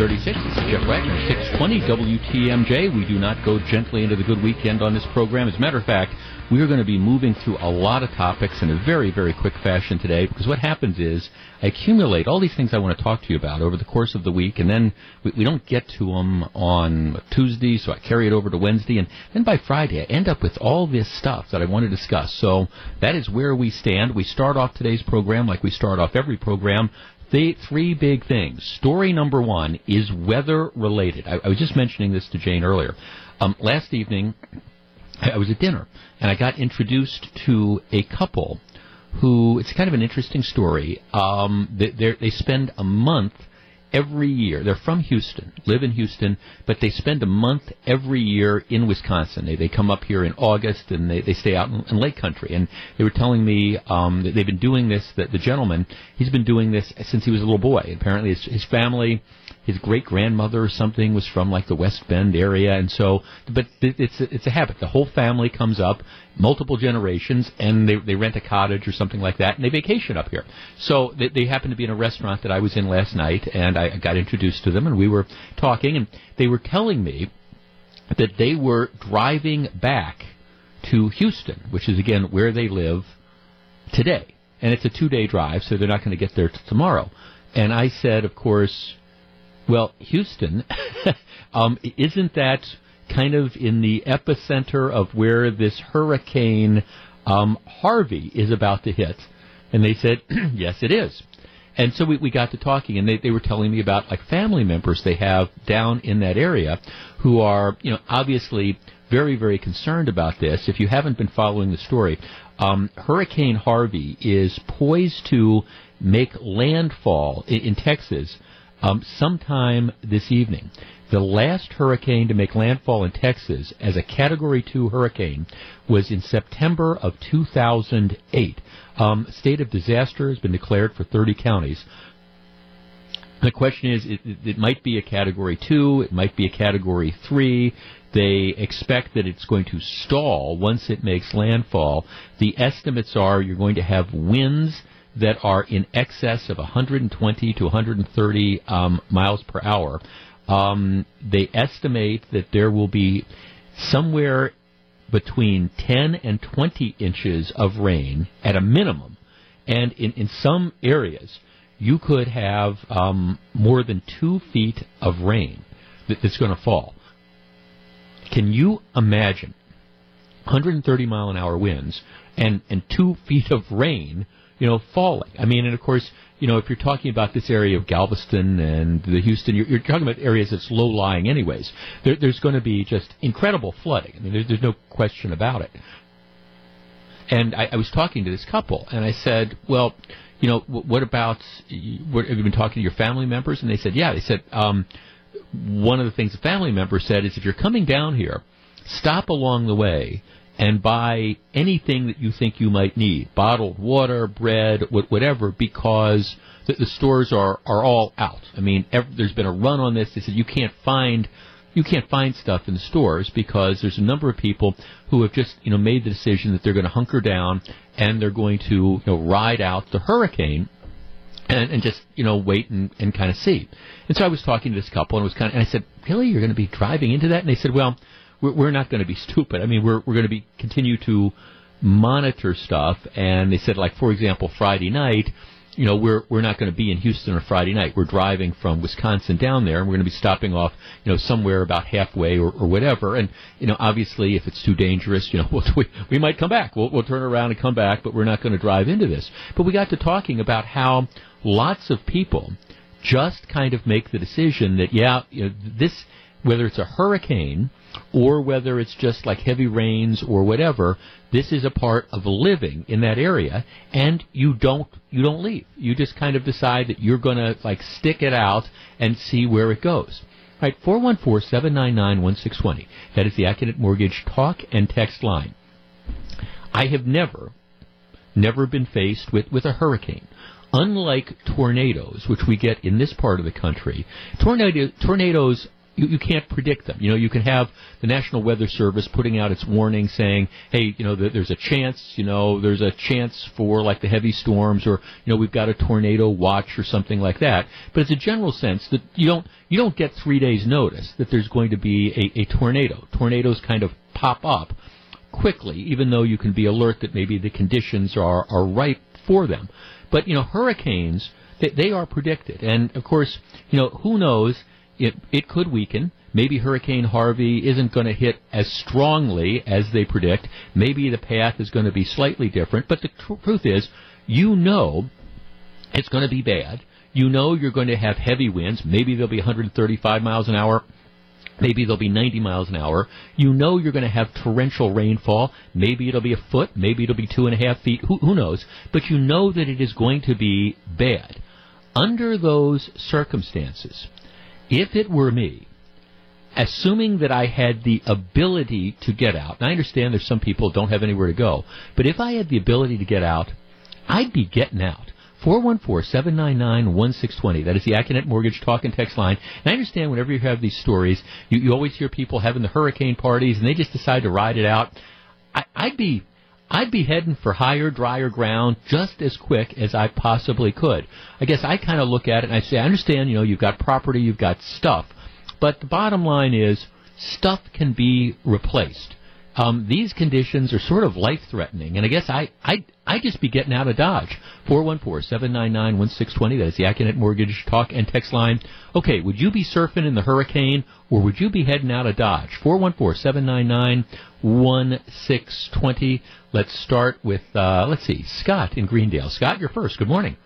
836. This is Jeff Wagner, 620 WTMJ. We do not go gently into the good weekend on this program. As a matter of fact, we are going to be moving through a lot of topics in a very, very quick fashion today because what happens is I accumulate all these things I want to talk to you about over the course of the week, and then we, we don't get to them on Tuesday, so I carry it over to Wednesday, and then by Friday I end up with all this stuff that I want to discuss. So that is where we stand. We start off today's program like we start off every program the three big things. Story number one is weather related. I, I was just mentioning this to Jane earlier. Um, last evening, I was at dinner and I got introduced to a couple who it's kind of an interesting story. Um, they, they spend a month every year. They're from Houston, live in Houston, but they spend a month every year in Wisconsin. They they come up here in August and they, they stay out in, in Lake Country. And they were telling me um, that they've been doing this. That the gentleman he's been doing this since he was a little boy. Apparently, his, his family his great grandmother or something was from like the West Bend area, and so, but it's it's a habit. The whole family comes up, multiple generations, and they they rent a cottage or something like that, and they vacation up here. So they, they happened to be in a restaurant that I was in last night, and I got introduced to them, and we were talking, and they were telling me that they were driving back to Houston, which is again where they live today. And it's a two day drive, so they're not going to get there t- tomorrow. And I said, of course, well, Houston, um, isn't that kind of in the epicenter of where this hurricane um, Harvey is about to hit? And they said, yes, it is. And so we, we got to talking, and they, they were telling me about like family members they have down in that area who are, you know, obviously very, very concerned about this. If you haven't been following the story, um, Hurricane Harvey is poised to make landfall in, in Texas um, sometime this evening. The last hurricane to make landfall in Texas as a Category 2 hurricane was in September of 2008. Um, state of disaster has been declared for 30 counties. The question is, it, it, might be a Category 2, it might be a Category 3. They expect that it's going to stall once it makes landfall. The estimates are you're going to have winds that are in excess of 120 to 130 um, miles per hour. Um, they estimate that there will be somewhere between 10 and 20 inches of rain at a minimum. And in, in some areas, you could have um, more than two feet of rain that, that's going to fall. Can you imagine 130 mile an hour winds and, and two feet of rain you know, falling. I mean, and of course, you know, if you're talking about this area of Galveston and the Houston, you're, you're talking about areas that's low lying, anyways. There, there's going to be just incredible flooding. I mean, there's, there's no question about it. And I, I was talking to this couple, and I said, well, you know, what about, what, have you been talking to your family members? And they said, yeah. They said, um, one of the things the family member said is if you're coming down here, stop along the way and buy anything that you think you might need bottled water, bread, whatever, because the, the stores are, are all out. I mean, every, there's been a run on this. They said you can't find you can't find stuff in the stores because there's a number of people who have just you know made the decision that they're going to hunker down and they're going to you know ride out the hurricane and, and just you know wait and, and kind of see. And so I was talking to this couple and it was kind of and I said, really, you're going to be driving into that? And they said, well, we're, not going to be stupid. I mean, we're we're going to be continue to monitor stuff. And they said, like for example, Friday night, you know, we're we're not going to be in Houston on Friday night. We're driving from Wisconsin down there, and we're going to be stopping off, you know, somewhere about halfway or, or whatever. And you know, obviously, if it's too dangerous, you know, we'll, we we might come back. We'll we'll turn around and come back, but we're not going to drive into this. But we got to talking about how lots of people just kind of make the decision that yeah, you know, this whether it's a hurricane or whether it's just like heavy rains or whatever, this is a part of living in that area and you don't you don't leave. You just kind of decide that you're going to like stick it out and see where it goes. All right, 414-799-1620. That is the Accunet Mortgage talk and text line. I have never never been faced with with a hurricane unlike tornadoes, which we get in this part of the country, tornado, tornadoes you, you can't predict them. You know, you can have the National Weather Service putting out its warning saying, hey, you know, there's a chance, you know, there's a chance for like the heavy storms or, you know, we've got a tornado watch or something like that. But it's a general sense that you don't, you don't get three days notice that there's going to be a, a tornado. Tornadoes kind of pop up quickly, even though you can be alert that maybe the conditions are, are ripe for them. But, you know, hurricanes, they, they are predicted. And, of course, you know, who knows? It, it could weaken. Maybe Hurricane Harvey isn't going to hit as strongly as they predict. Maybe the path is going to be slightly different. But the tr- truth is, you know it's going to be bad. You know you're going to have heavy winds. Maybe there'll be 135 miles an hour. Maybe they'll be 90 miles an hour. You know you're going to have torrential rainfall. Maybe it'll be a foot. Maybe it'll be two and a half feet. Who, who knows? But you know that it is going to be bad. Under those circumstances, if it were me, assuming that I had the ability to get out, and I understand there's some people don't have anywhere to go, but if I had the ability to get out, I'd be getting out. 414-799-1620. That is the Accunet Mortgage talk and text line. And I understand whenever you have these stories, you, you always hear people having the hurricane parties and they just decide to ride it out. I, I'd be I'd be heading for higher, drier ground just as quick as I possibly could. I guess I kind of look at it and I say, I understand, you know, you've got property, you've got stuff, but the bottom line is stuff can be replaced um, these conditions are sort of life threatening. And I guess I, I, I just be getting out of Dodge. 414-799-1620. That is the Accunet Mortgage talk and text line. Okay, would you be surfing in the hurricane or would you be heading out of Dodge? 414-799-1620. Let's start with, uh, let's see, Scott in Greendale. Scott, you're first. Good morning.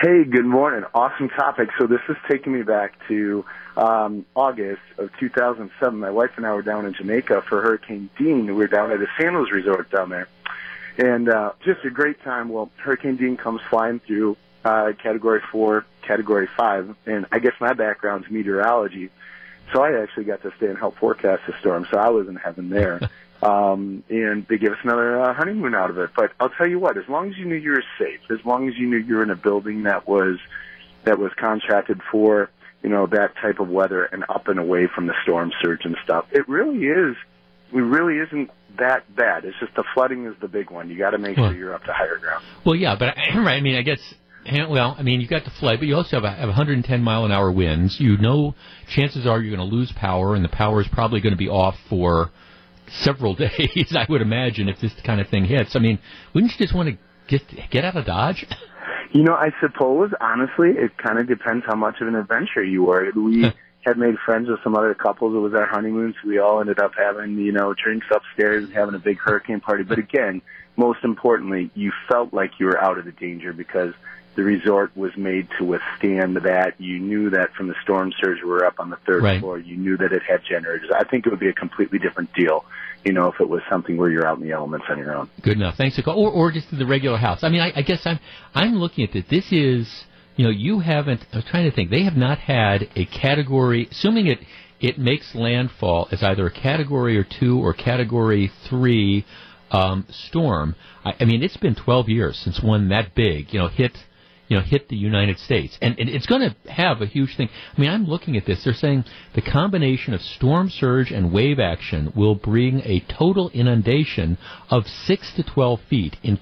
Hey, good morning. Awesome topic. So this is taking me back to um, August of 2007. My wife and I were down in Jamaica for Hurricane Dean. We were down at a sandals resort down there, and uh, just a great time. Well, Hurricane Dean comes flying through, uh, Category Four, Category Five, and I guess my background's meteorology, so I actually got to stay and help forecast the storm. So I was in heaven there. um, and they gave us another uh, honeymoon out of it. But I'll tell you what, as long as you knew you were safe, as long as you knew you were in a building that was that was contracted for you know that type of weather and up and away from the storm surge and stuff, it really is. It really isn't that bad. It's just the flooding is the big one. You got to make well, sure you're up to higher ground. Well, yeah, but right. I mean, I guess well, I mean, you've got the flood, but you also have, a, have 110 mile an hour winds. You know, chances are you're going to lose power, and the power is probably going to be off for several days, I would imagine, if this kind of thing hits. I mean, wouldn't you just want to get get out of Dodge? You know, I suppose honestly, it kind of depends how much of an adventure you were. We had made friends with some other couples. It was our honeymoon, so we all ended up having you know drinks upstairs and having a big hurricane party. But again, most importantly, you felt like you were out of the danger because the resort was made to withstand that. You knew that from the storm surge we were up on the third right. floor. You knew that it had generators. I think it would be a completely different deal, you know, if it was something where you're out in the elements on your own. Good enough. Thanks, Nicole. Or, or just the regular house. I mean, I, I guess I'm I'm looking at it. This is, you know, you haven't. I'm trying to think. They have not had a category. Assuming it it makes landfall as either a category or two or category three um, storm. I, I mean, it's been 12 years since one that big, you know, hit you know, hit the United States. And, and it's going to have a huge thing. I mean, I'm looking at this. They're saying the combination of storm surge and wave action will bring a total inundation of 6 to 12 feet in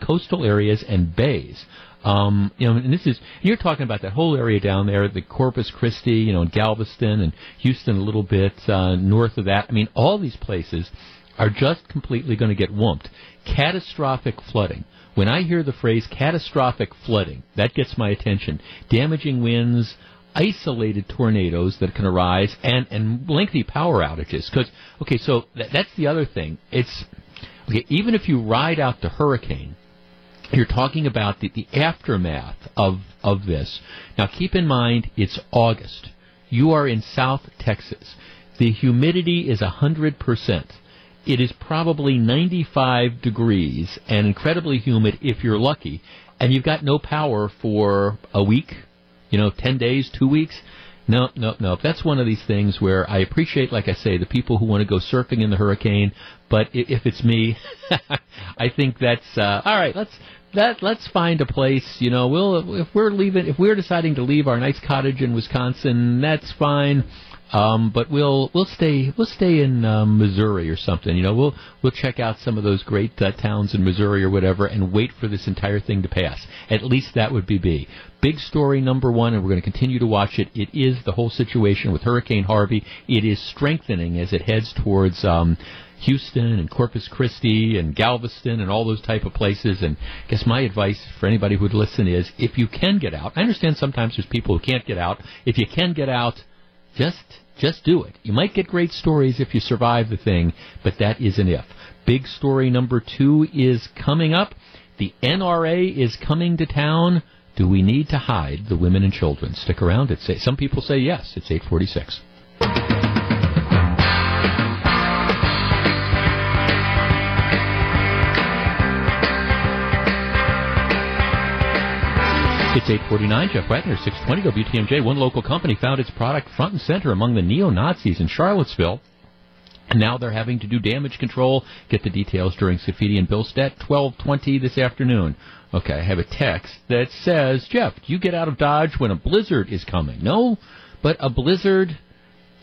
coastal areas and bays. Um, you know, and this is you're talking about that whole area down there, the Corpus Christi, you know, and Galveston and Houston a little bit uh, north of that. I mean, all these places are just completely going to get whumped. Catastrophic flooding. When I hear the phrase catastrophic flooding, that gets my attention. Damaging winds, isolated tornadoes that can arise, and, and lengthy power outages. Because, okay, so th- that's the other thing. It's, okay, even if you ride out the hurricane, you're talking about the, the aftermath of, of this. Now keep in mind, it's August. You are in South Texas. The humidity is 100% it is probably 95 degrees and incredibly humid if you're lucky, and you've got no power for a week, you know, 10 days, two weeks. No, no, no. That's one of these things where I appreciate, like I say, the people who want to go surfing in the hurricane. But if it's me, I think that's uh, all right. Let's that let's find a place. You know, we'll if we're leaving, if we're deciding to leave our nice cottage in Wisconsin, that's fine. Um, but we'll we'll stay we'll stay in um, Missouri or something. You know, we'll we'll check out some of those great uh, towns in Missouri or whatever, and wait for this entire thing to pass. At least that would be B. Big story number one, and we're going to continue to watch it. It is the whole situation with Hurricane Harvey. It is strengthening as it heads towards. Um, Houston and Corpus Christi and Galveston and all those type of places. And I guess my advice for anybody who'd listen is if you can get out, I understand sometimes there's people who can't get out. If you can get out, just just do it. You might get great stories if you survive the thing, but that is an if. Big story number two is coming up. The NRA is coming to town. Do we need to hide the women and children? Stick around. It's some people say yes. It's 846. It's 849, Jeff Wagner, 620 WTMJ. One local company found its product front and center among the neo-Nazis in Charlottesville. And now they're having to do damage control. Get the details during Scaffidi and Billstedt, 1220 this afternoon. Okay, I have a text that says, Jeff, you get out of Dodge when a blizzard is coming? No, but a blizzard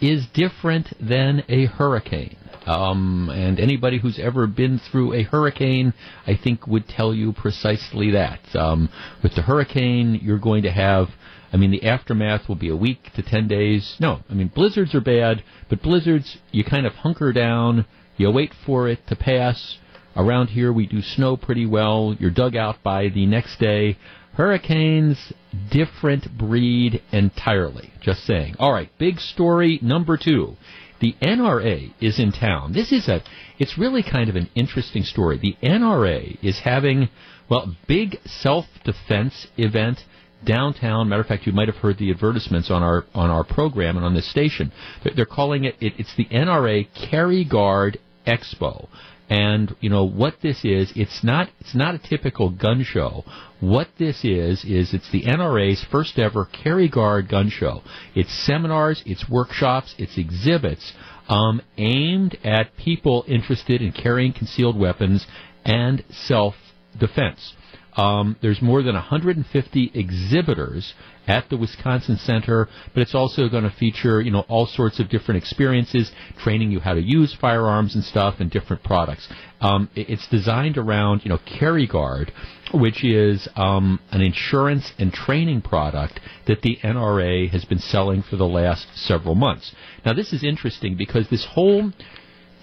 is different than a hurricane. Um, and anybody who's ever been through a hurricane, I think, would tell you precisely that. Um, with the hurricane, you're going to have, I mean, the aftermath will be a week to 10 days. No, I mean, blizzards are bad, but blizzards, you kind of hunker down, you wait for it to pass. Around here, we do snow pretty well. You're dug out by the next day. Hurricanes, different breed entirely. Just saying. All right, big story number two. The NRA is in town. This is a, it's really kind of an interesting story. The NRA is having, well, big self-defense event downtown. Matter of fact, you might have heard the advertisements on our on our program and on this station. They're calling it, it it's the NRA Carry Guard Expo. And you know what this is? It's not it's not a typical gun show. What this is is it's the NRA's first ever carry guard gun show. It's seminars, it's workshops, it's exhibits um, aimed at people interested in carrying concealed weapons and self defense. Um, there's more than 150 exhibitors at the Wisconsin Center, but it's also going to feature, you know, all sorts of different experiences, training you how to use firearms and stuff, and different products. Um, it's designed around, you know, Carry Guard, which is um, an insurance and training product that the NRA has been selling for the last several months. Now, this is interesting because this whole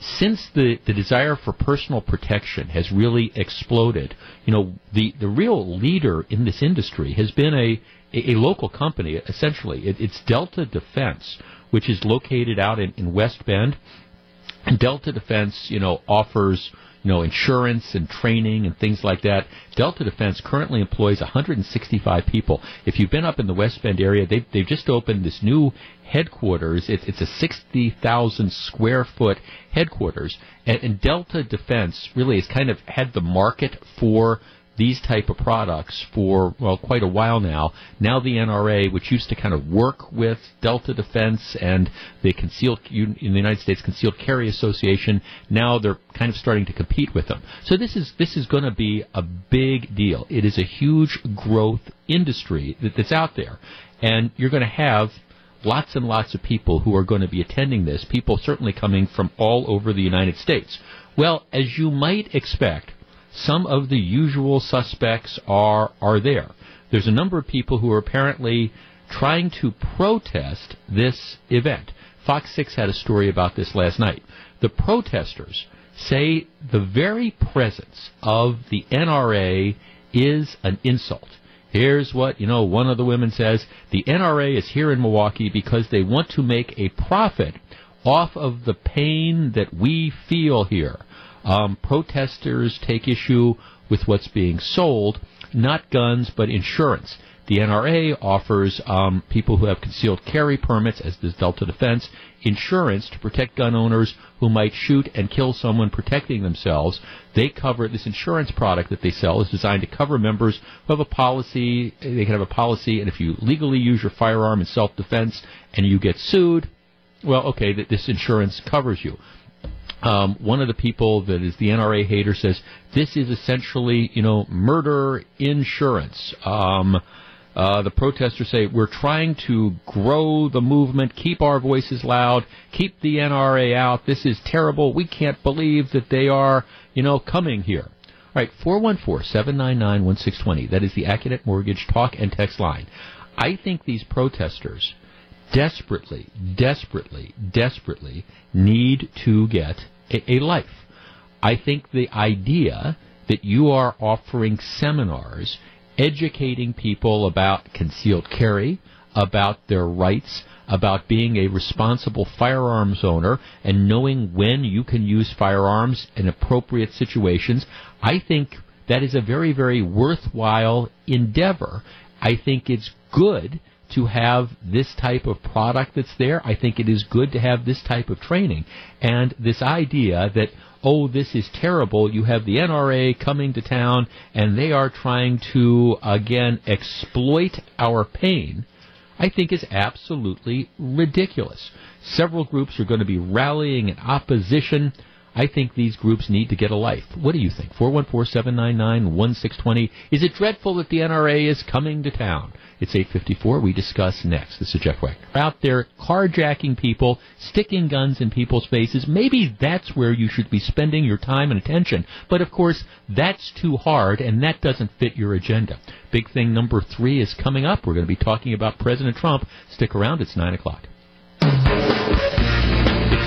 since the, the desire for personal protection has really exploded, you know, the, the real leader in this industry has been a, a, a local company, essentially. It, it's Delta Defense, which is located out in, in West Bend. And Delta Defense, you know, offers know, insurance and training and things like that. Delta Defense currently employs 165 people. If you've been up in the West Bend area, they've, they've just opened this new headquarters. It, it's a 60,000 square foot headquarters. And, and Delta Defense really has kind of had the market for these type of products for well quite a while now. Now the NRA, which used to kind of work with Delta Defense and the concealed in the United States Concealed Carry Association, now they're kind of starting to compete with them. So this is this is going to be a big deal. It is a huge growth industry that, that's out there, and you're going to have lots and lots of people who are going to be attending this. People certainly coming from all over the United States. Well, as you might expect some of the usual suspects are are there. There's a number of people who are apparently trying to protest this event. Fox 6 had a story about this last night. The protesters say the very presence of the NRA is an insult. Here's what, you know, one of the women says the NRA is here in Milwaukee because they want to make a profit off of the pain that we feel here. Um, protesters take issue with what's being sold, not guns, but insurance. The NRA offers um, people who have concealed carry permits, as does Delta Defense, insurance to protect gun owners who might shoot and kill someone protecting themselves. They cover this insurance product that they sell is designed to cover members who have a policy. They can have a policy, and if you legally use your firearm in self-defense and you get sued, well, okay, that this insurance covers you. Um, one of the people that is the NRA hater says this is essentially, you know, murder insurance. Um, Uh, the protesters say we're trying to grow the movement, keep our voices loud, keep the NRA out. This is terrible. We can't believe that they are, you know, coming here. All right, 414-799-1620. That is the Accunet Mortgage talk and text line. I think these protesters desperately, desperately, desperately need to get a, a life. I think the idea that you are offering seminars educating people about concealed carry, about their rights, about being a responsible firearms owner and knowing when you can use firearms in appropriate situations, I think that is a very, very worthwhile endeavor. I think it's good to have this type of product that's there. I think it is good to have this type of training. And this idea that, oh, this is terrible, you have the NRA coming to town and they are trying to, again, exploit our pain, I think is absolutely ridiculous. Several groups are going to be rallying in opposition. I think these groups need to get a life. What do you think? 414-799-1620. Is it dreadful that the NRA is coming to town? It's 854. We discuss next. This is Jeff Wagner. Out there carjacking people, sticking guns in people's faces. Maybe that's where you should be spending your time and attention. But of course, that's too hard and that doesn't fit your agenda. Big thing number three is coming up. We're going to be talking about President Trump. Stick around. It's 9 o'clock.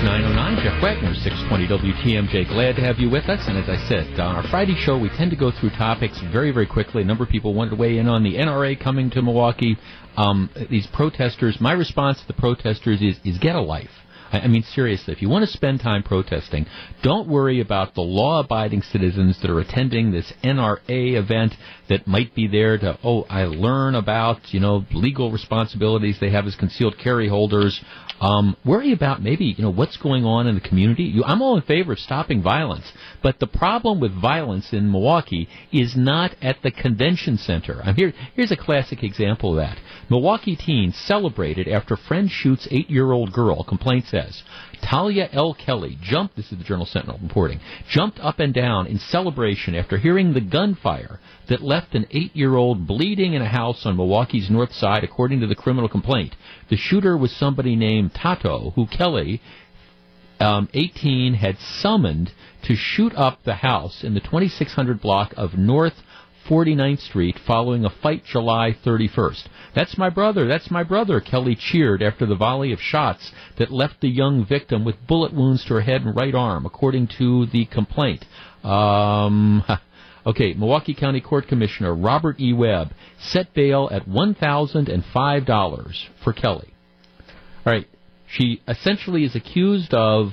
909, Jeff Wagner, 620 WTMJ. Glad to have you with us. And as I said, on our Friday show, we tend to go through topics very, very quickly. A number of people wanted to weigh in on the NRA coming to Milwaukee. Um, these protesters, my response to the protesters is, is get a life. I mean, seriously, if you want to spend time protesting, don't worry about the law abiding citizens that are attending this NRA event that might be there to, oh, I learn about, you know, legal responsibilities they have as concealed carry holders. Um, worry about maybe, you know, what's going on in the community. You, I'm all in favor of stopping violence, but the problem with violence in Milwaukee is not at the convention center. I'm here, here's a classic example of that. Milwaukee teens celebrated after friend shoots eight-year-old girl, complaint says. Talia L. Kelly jumped, this is the Journal Sentinel reporting, jumped up and down in celebration after hearing the gunfire that left an eight-year-old bleeding in a house on Milwaukee's north side, according to the criminal complaint. The shooter was somebody named Tato, who Kelly, um, 18, had summoned to shoot up the house in the 2600 block of North 49th Street following a fight July 31st. That's my brother, that's my brother, Kelly cheered after the volley of shots that left the young victim with bullet wounds to her head and right arm, according to the complaint. Um, okay, Milwaukee County Court Commissioner Robert E. Webb set bail at $1,005 for Kelly. All right, she essentially is accused of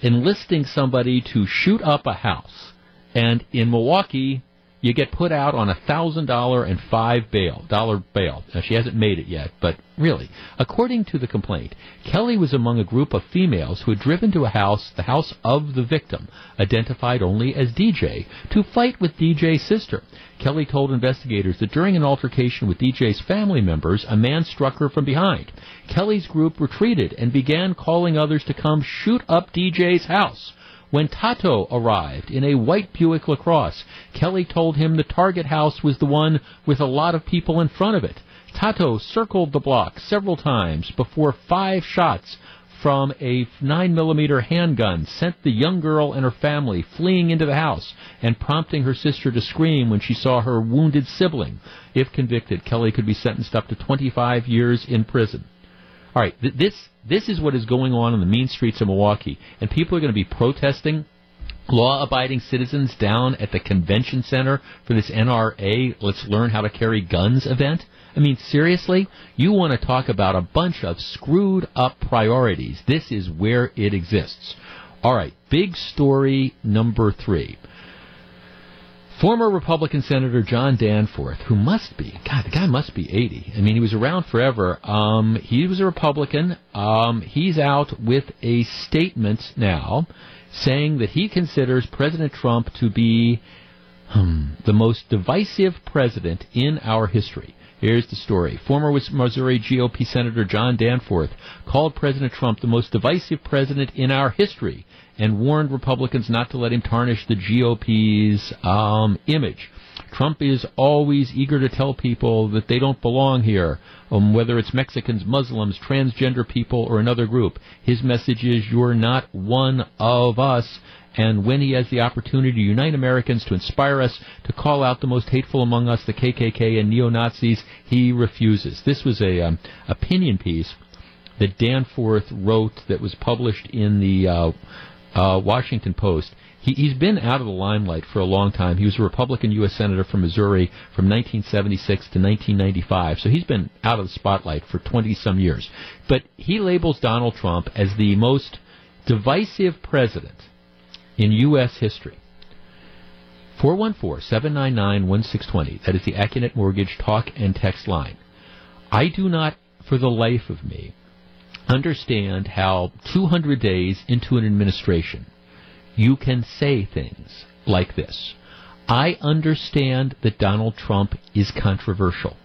enlisting somebody to shoot up a house. And in Milwaukee, you get put out on a thousand dollar and five bail dollar bail. Now, she hasn't made it yet, but really, according to the complaint, Kelly was among a group of females who had driven to a house, the house of the victim, identified only as DJ, to fight with DJ's sister. Kelly told investigators that during an altercation with DJ's family members, a man struck her from behind. Kelly's group retreated and began calling others to come shoot up DJ's house. When Tato arrived in a white Buick LaCrosse, Kelly told him the target house was the one with a lot of people in front of it. Tato circled the block several times before five shots from a 9mm handgun sent the young girl and her family fleeing into the house and prompting her sister to scream when she saw her wounded sibling. If convicted, Kelly could be sentenced up to 25 years in prison. All right, th- this this is what is going on in the mean streets of Milwaukee, and people are going to be protesting law-abiding citizens down at the convention center for this NRA Let's Learn How to Carry Guns event. I mean, seriously, you want to talk about a bunch of screwed up priorities. This is where it exists. All right, big story number three. Former Republican Senator John Danforth, who must be, God, the guy must be 80. I mean, he was around forever. Um, he was a Republican. Um, he's out with a statement now saying that he considers President Trump to be hmm, the most divisive president in our history. Here's the story. Former Missouri GOP Senator John Danforth called President Trump the most divisive president in our history and warned Republicans not to let him tarnish the GOP's um, image. Trump is always eager to tell people that they don't belong here, um, whether it's Mexicans, Muslims, transgender people, or another group. His message is, you're not one of us. And when he has the opportunity to unite Americans, to inspire us, to call out the most hateful among us, the KKK and neo-Nazis, he refuses. This was a um, opinion piece that Danforth wrote that was published in the uh, uh, Washington Post. He, he's been out of the limelight for a long time. He was a Republican U.S. Senator from Missouri from 1976 to 1995, so he's been out of the spotlight for 20 some years. But he labels Donald Trump as the most divisive president in U.S. history. 414-799-1620. That is the Accunet Mortgage talk and text line. I do not, for the life of me, understand how 200 days into an administration you can say things like this. I understand that Donald Trump is controversial.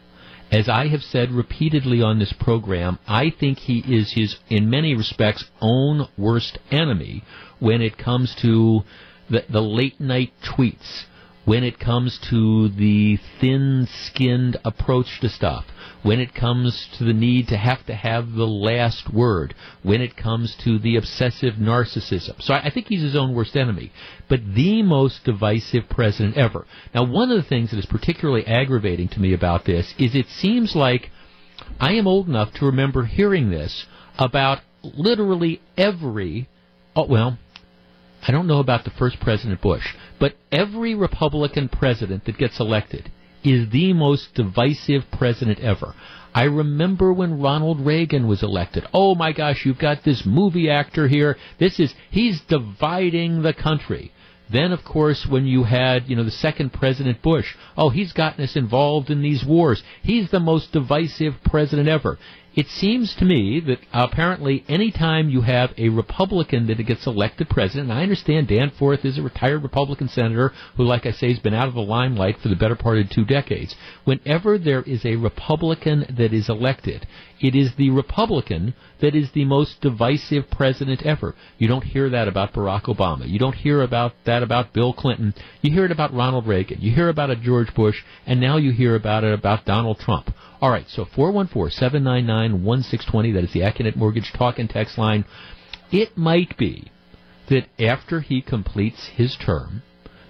As I have said repeatedly on this program, I think he is his, in many respects, own worst enemy when it comes to the, the late night tweets, when it comes to the thin skinned approach to stuff, when it comes to the need to have to have the last word, when it comes to the obsessive narcissism. So I, I think he's his own worst enemy, but the most divisive president ever. Now, one of the things that is particularly aggravating to me about this is it seems like I am old enough to remember hearing this about literally every, oh, well, I don't know about the first President Bush, but every Republican president that gets elected is the most divisive president ever. I remember when Ronald Reagan was elected. Oh my gosh, you've got this movie actor here. This is, he's dividing the country. Then, of course, when you had, you know, the second President Bush, oh, he's gotten us involved in these wars. He's the most divisive president ever. It seems to me that apparently any time you have a Republican that gets elected president, I understand Danforth is a retired Republican senator who, like I say, has been out of the limelight for the better part of two decades. Whenever there is a Republican that is elected, it is the Republican that is the most divisive president ever. You don't hear that about Barack Obama. You don't hear about that about Bill Clinton. You hear it about Ronald Reagan. You hear about it George Bush, and now you hear about it about Donald Trump. All right, so 414-799-1620, that is the Accunet Mortgage talk and text line. It might be that after he completes his term,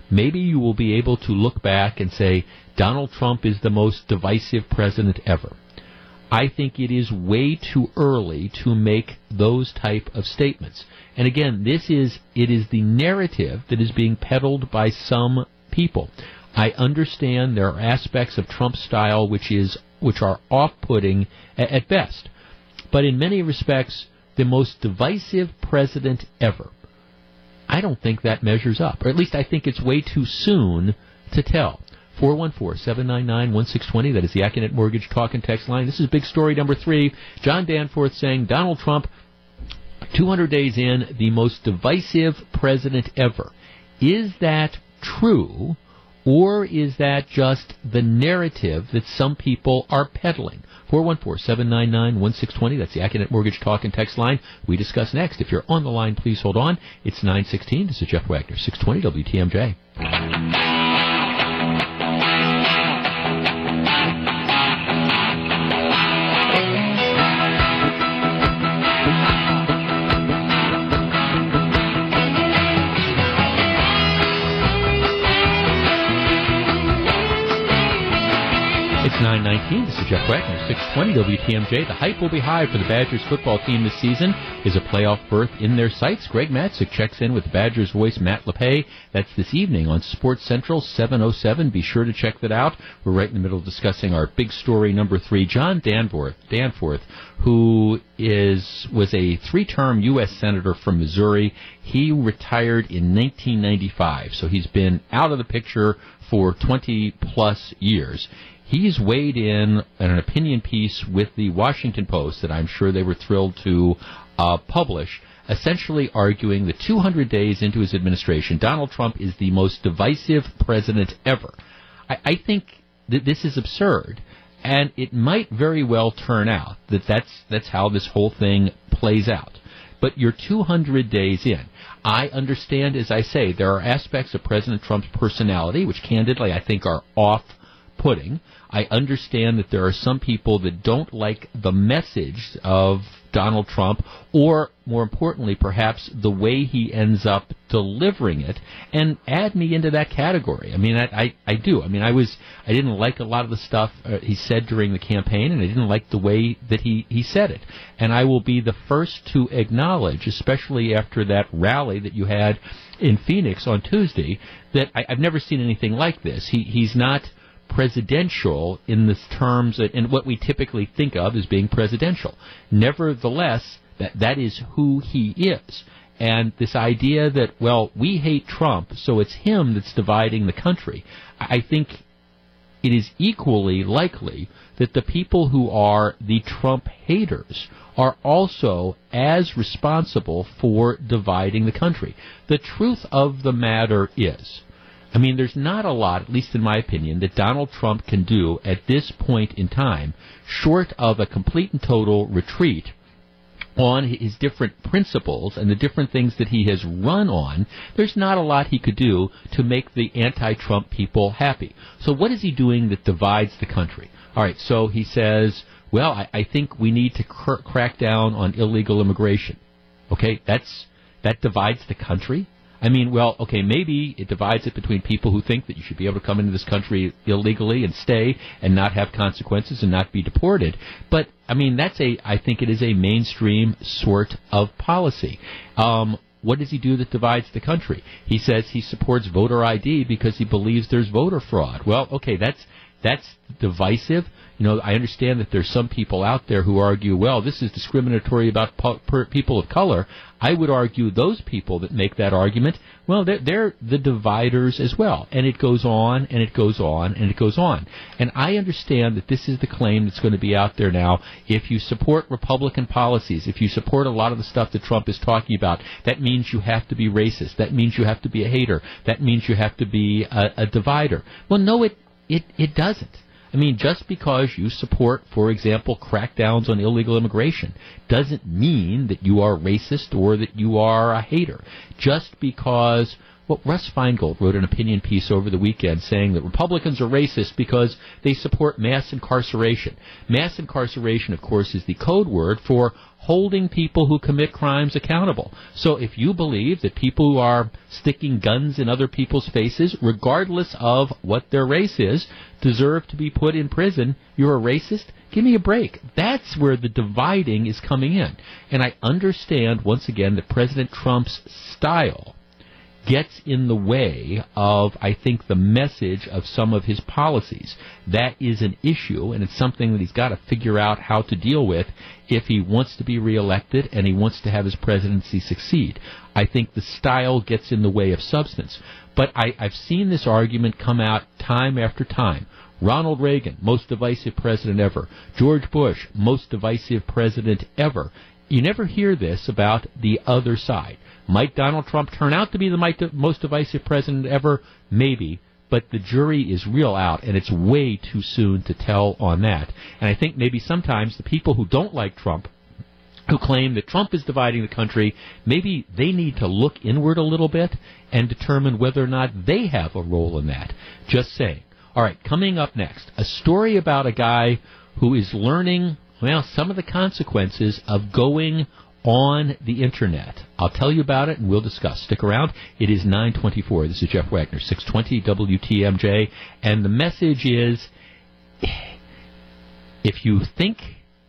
maybe you will be able to look back and say, Donald Trump is the most divisive president ever. I think it is way too early to make those type of statements. And again, this is it is the narrative that is being peddled by some people. I understand there are aspects of Trump's style which is which are off-putting at best. But in many respects, the most divisive president ever. I don't think that measures up, or at least I think it's way too soon to tell. 414-799-1620, that is the Accunet Mortgage Talk and Text line. This is big story number three. John Danforth saying Donald Trump, 200 days in, the most divisive president ever. Is that true? Or is that just the narrative that some people are peddling? 414-799-1620. That's the Accunet Mortgage Talk and Text line. We discuss next. If you're on the line, please hold on. It's 916. This is Jeff Wagner, 620 WTMJ. It's 919. This is Jeff Wagner, 620 WTMJ. The hype will be high for the Badgers football team this season. Is a playoff berth in their sights? Greg Matzek checks in with Badgers voice Matt LePay. That's this evening on Sports Central 707. Be sure to check that out. We're right in the middle of discussing our big story number three. John Danforth, Danforth who is was a three-term U.S. senator from Missouri. He retired in 1995, so he's been out of the picture for 20 plus years he's weighed in an opinion piece with the Washington Post that I'm sure they were thrilled to uh, publish, essentially arguing that 200 days into his administration, Donald Trump is the most divisive president ever. I, I think that this is absurd, and it might very well turn out that that's that's how this whole thing plays out. but you're 200 days in. I understand, as I say, there are aspects of President Trump's personality which, candidly, I think are off putting. I understand that there are some people that don't like the message of Donald Trump, or more importantly, perhaps the way he ends up delivering it, and add me into that category. I mean, I, I, I do. I mean, I was, I didn't like a lot of the stuff uh, he said during the campaign, and I didn't like the way that he, he said it. And I will be the first to acknowledge, especially after that rally that you had in Phoenix on Tuesday, that I, I've never seen anything like this. He, he's not presidential in the terms and what we typically think of as being presidential. Nevertheless, that that is who he is. And this idea that, well, we hate Trump, so it's him that's dividing the country, I think it is equally likely that the people who are the Trump haters are also as responsible for dividing the country. The truth of the matter is I mean, there's not a lot, at least in my opinion, that Donald Trump can do at this point in time, short of a complete and total retreat on his different principles and the different things that he has run on, there's not a lot he could do to make the anti-Trump people happy. So what is he doing that divides the country? All right, so he says, well, I, I think we need to cr- crack down on illegal immigration. Okay, that's that divides the country. I mean, well, okay, maybe it divides it between people who think that you should be able to come into this country illegally and stay and not have consequences and not be deported. But I mean, that's a I think it is a mainstream sort of policy. Um, what does he do that divides the country? He says he supports voter ID because he believes there's voter fraud. Well, okay, that's that's divisive. You know, I understand that there's some people out there who argue, well, this is discriminatory about po- people of color. I would argue those people that make that argument, well, they're, they're the dividers as well. And it goes on and it goes on and it goes on. And I understand that this is the claim that's going to be out there now. If you support Republican policies, if you support a lot of the stuff that Trump is talking about, that means you have to be racist. That means you have to be a hater. That means you have to be a, a divider. Well, no, it, it, it doesn't. I mean, just because you support, for example, crackdowns on illegal immigration doesn't mean that you are racist or that you are a hater. Just because well, Russ Feingold wrote an opinion piece over the weekend saying that Republicans are racist because they support mass incarceration. Mass incarceration, of course, is the code word for holding people who commit crimes accountable. So if you believe that people who are sticking guns in other people's faces, regardless of what their race is, deserve to be put in prison, you're a racist? Give me a break. That's where the dividing is coming in. And I understand, once again, that President Trump's style gets in the way of, I think, the message of some of his policies. That is an issue, and it's something that he's got to figure out how to deal with if he wants to be reelected and he wants to have his presidency succeed. I think the style gets in the way of substance. But I, I've seen this argument come out time after time. Ronald Reagan, most divisive president ever. George Bush, most divisive president ever. You never hear this about the other side. Might Donald Trump turn out to be the most divisive president ever? Maybe. But the jury is real out, and it's way too soon to tell on that. And I think maybe sometimes the people who don't like Trump, who claim that Trump is dividing the country, maybe they need to look inward a little bit and determine whether or not they have a role in that. Just saying. All right, coming up next, a story about a guy who is learning, well, some of the consequences of going on the internet. I'll tell you about it and we'll discuss. Stick around. It is 924. This is Jeff Wagner, 620 WTMJ. And the message is if you think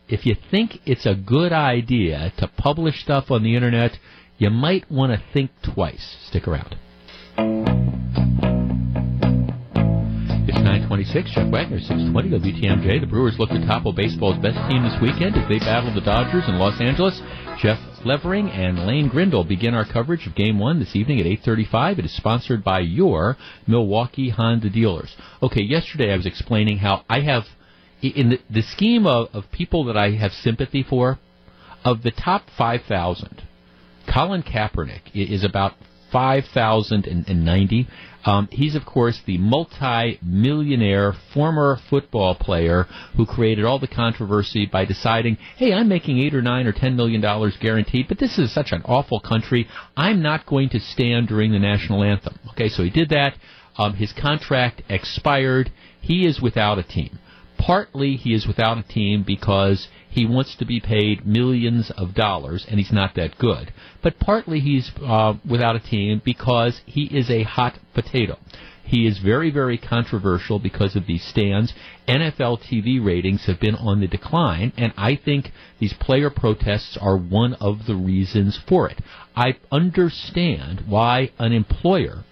if you think it's a good idea to publish stuff on the internet, you might want to think twice. Stick around. 926. Jeff Wagner, 620 WTMJ. The Brewers look to topple baseball's best team this weekend as they battle the Dodgers in Los Angeles. Jeff Levering and Lane Grindle begin our coverage of Game 1 this evening at 8.35. It is sponsored by your Milwaukee Honda dealers. Okay, yesterday I was explaining how I have, in the, the scheme of, of people that I have sympathy for, of the top 5,000, Colin Kaepernick is about 5090. Um, he's, of course, the multi-millionaire former football player who created all the controversy by deciding, hey, I'm making eight or nine or ten million dollars guaranteed, but this is such an awful country. I'm not going to stand during the national anthem. Okay, so he did that. Um, his contract expired. He is without a team. Partly he is without a team because he wants to be paid millions of dollars and he's not that good. But partly he's uh, without a team because he is a hot potato. He is very, very controversial because of these stands. NFL TV ratings have been on the decline, and I think these player protests are one of the reasons for it. I understand why an employer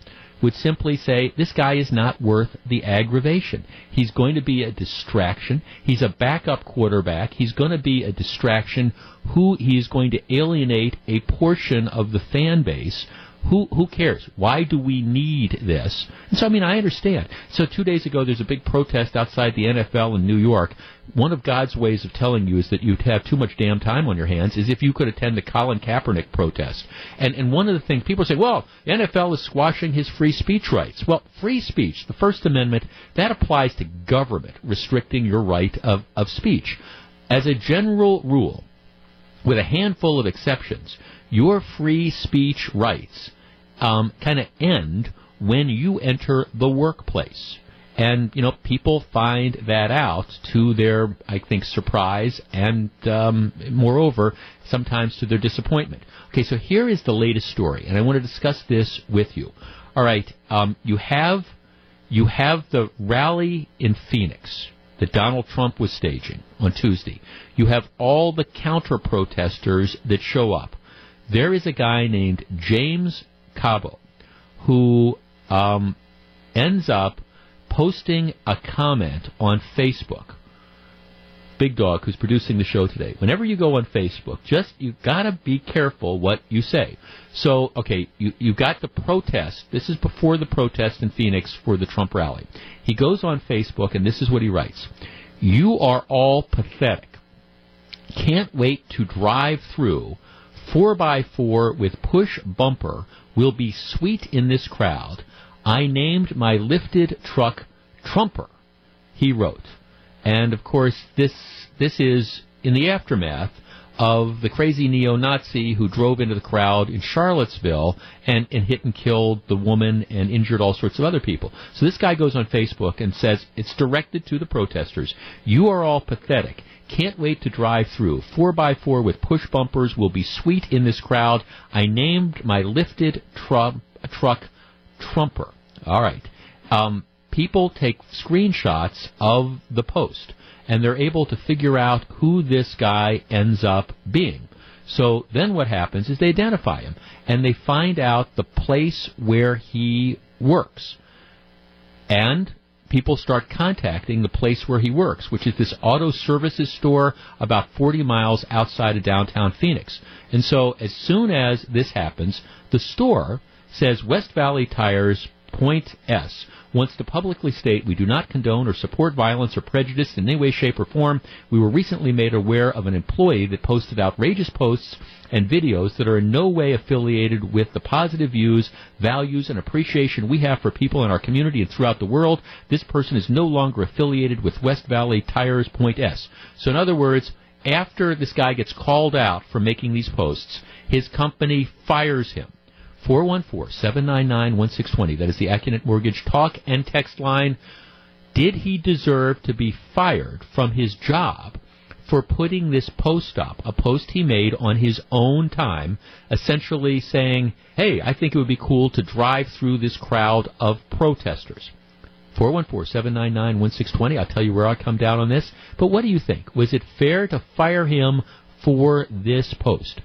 would simply say, this guy is not worth the aggravation. He's going to be a distraction. He's a backup quarterback. He's going to be a distraction who he is going to alienate a portion of the fan base who who cares? Why do we need this? And so I mean I understand. So two days ago there's a big protest outside the NFL in New York. One of God's ways of telling you is that you have too much damn time on your hands is if you could attend the Colin Kaepernick protest. And and one of the things people say, well, NFL is squashing his free speech rights. Well, free speech, the First Amendment, that applies to government restricting your right of, of speech. As a general rule, with a handful of exceptions, your free speech rights um, kind of end when you enter the workplace. And, you know, people find that out to their, I think, surprise and, um, moreover, sometimes to their disappointment. Okay, so here is the latest story, and I want to discuss this with you. All right, um, you have you have the rally in Phoenix that Donald Trump was staging on Tuesday. You have all the counter protesters that show up there is a guy named James Cabo who um, ends up posting a comment on Facebook. Big Dog, who's producing the show today. Whenever you go on Facebook, just you gotta be careful what you say. So, okay, you you got the protest. This is before the protest in Phoenix for the Trump rally. He goes on Facebook, and this is what he writes: "You are all pathetic. Can't wait to drive through 4x4 with push bumper will be sweet in this crowd. I named my lifted truck Trumper, he wrote. And of course, this, this is in the aftermath of the crazy neo-Nazi who drove into the crowd in Charlottesville and, and hit and killed the woman and injured all sorts of other people. So this guy goes on Facebook and says, it's directed to the protesters. You are all pathetic. Can't wait to drive through. 4x4 with push bumpers will be sweet in this crowd. I named my lifted tru- truck Trumper. All right. Um, people take screenshots of the post, and they're able to figure out who this guy ends up being. So then what happens is they identify him, and they find out the place where he works. And people start contacting the place where he works, which is this auto services store about 40 miles outside of downtown Phoenix. And so as soon as this happens, the store says West Valley Tires Point S wants to publicly state we do not condone or support violence or prejudice in any way, shape, or form. We were recently made aware of an employee that posted outrageous posts and videos that are in no way affiliated with the positive views, values, and appreciation we have for people in our community and throughout the world. This person is no longer affiliated with West Valley Tires Point S. So, in other words, after this guy gets called out for making these posts, his company fires him 414-799-1620. That is the Accunet Mortgage talk and text line. Did he deserve to be fired from his job for putting this post up, a post he made on his own time, essentially saying, hey, I think it would be cool to drive through this crowd of protesters? 414-799-1620. I'll tell you where I come down on this. But what do you think? Was it fair to fire him for this post?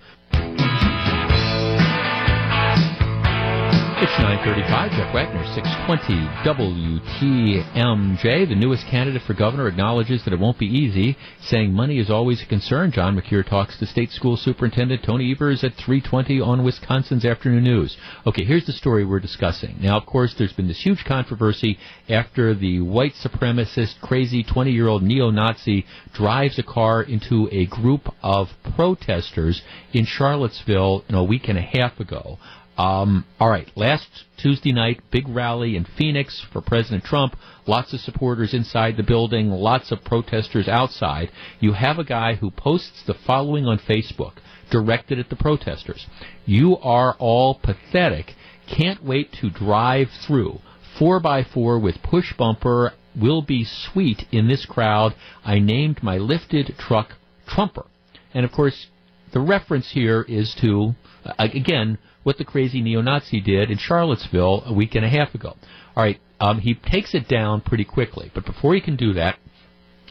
It's 935. Jeff Wagner, 620 WTMJ. The newest candidate for governor acknowledges that it won't be easy, saying money is always a concern. John Mercure talks to state school superintendent Tony Evers at 320 on Wisconsin's Afternoon News. Okay, here's the story we're discussing. Now, of course, there's been this huge controversy after the white supremacist, crazy 20-year-old neo-Nazi drives a car into a group of protesters in Charlottesville you know, a week and a half ago. Um, all right, last Tuesday night, big rally in Phoenix for President Trump. Lots of supporters inside the building, lots of protesters outside. You have a guy who posts the following on Facebook, directed at the protesters. You are all pathetic. Can't wait to drive through. 4x4 with push bumper will be sweet in this crowd. I named my lifted truck Trumper. And of course, the reference here is to, uh, again, what the crazy neo-Nazi did in Charlottesville a week and a half ago. All right, um, he takes it down pretty quickly, but before he can do that,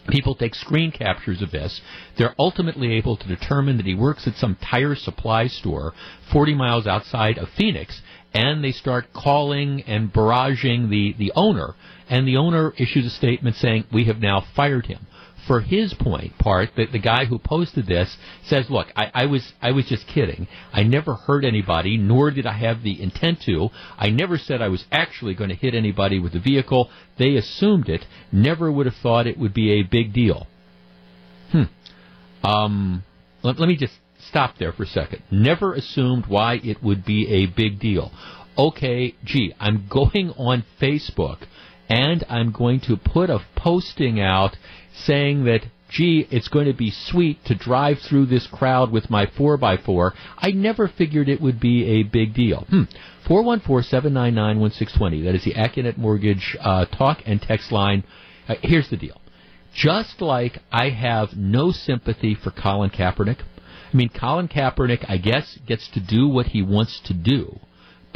people take screen captures of this. They're ultimately able to determine that he works at some tire supply store 40 miles outside of Phoenix, and they start calling and barraging the, the owner, and the owner issues a statement saying, We have now fired him for his point part, the, the guy who posted this says, "Look, I, I was I was just kidding. I never hurt anybody, nor did I have the intent to. I never said I was actually going to hit anybody with the vehicle. They assumed it. Never would have thought it would be a big deal." Hmm. Um. Let, let me just stop there for a second. Never assumed why it would be a big deal. Okay, gee, I'm going on Facebook and I'm going to put a posting out saying that, gee, it's going to be sweet to drive through this crowd with my 4x4. I never figured it would be a big deal. Hmm. 414-799-1620. That is the Accunet Mortgage uh, talk and text line. Uh, here's the deal. Just like I have no sympathy for Colin Kaepernick, I mean, Colin Kaepernick, I guess, gets to do what he wants to do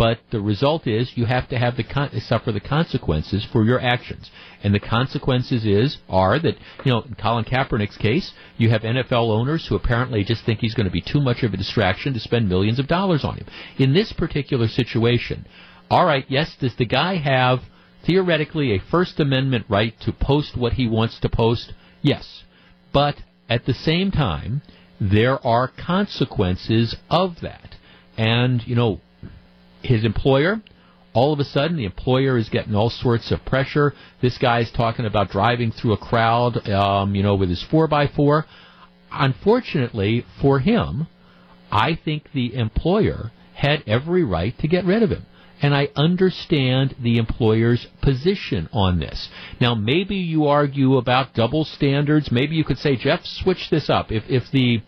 but the result is you have to have the con- suffer the consequences for your actions. And the consequences is are that you know in Colin Kaepernick's case, you have NFL owners who apparently just think he's going to be too much of a distraction to spend millions of dollars on him. In this particular situation, all right, yes, does the guy have theoretically a First Amendment right to post what he wants to post? Yes, but at the same time, there are consequences of that. And, you know, his employer. All of a sudden, the employer is getting all sorts of pressure. This guy's talking about driving through a crowd, um, you know, with his 4x4. Unfortunately for him, I think the employer had every right to get rid of him. And I understand the employer's position on this. Now, maybe you argue about double standards. Maybe you could say, Jeff, switch this up. If, if the,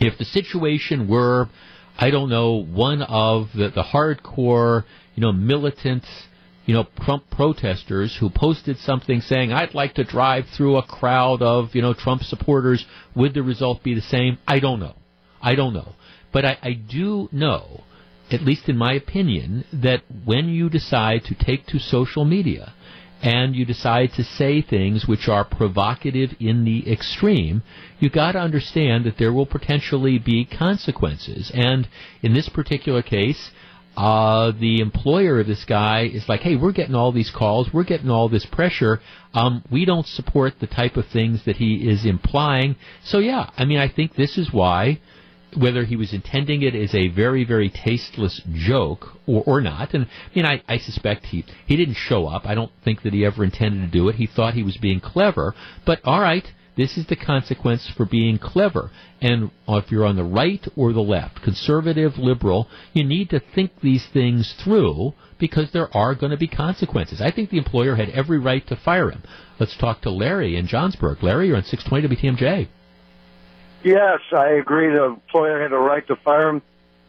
if the situation were, I don't know, one of the, the hardcore, you know, militant, you know, Trump protesters who posted something saying, I'd like to drive through a crowd of, you know, Trump supporters. Would the result be the same? I don't know. I don't know. But I, I do know, at least in my opinion, that when you decide to take to social media, and you decide to say things which are provocative in the extreme, you got to understand that there will potentially be consequences. And in this particular case, uh, the employer of this guy is like, hey, we're getting all these calls, we're getting all this pressure. Um, we don't support the type of things that he is implying. So yeah, I mean, I think this is why whether he was intending it as a very, very tasteless joke or, or not. And I mean, I, I suspect he he didn't show up. I don't think that he ever intended to do it. He thought he was being clever. But all right, this is the consequence for being clever. And if you're on the right or the left, conservative, liberal, you need to think these things through because there are going to be consequences. I think the employer had every right to fire him. Let's talk to Larry in Johnsburg. Larry, you're on 620 WTMJ. Yes, I agree. The employer had a right to fire him.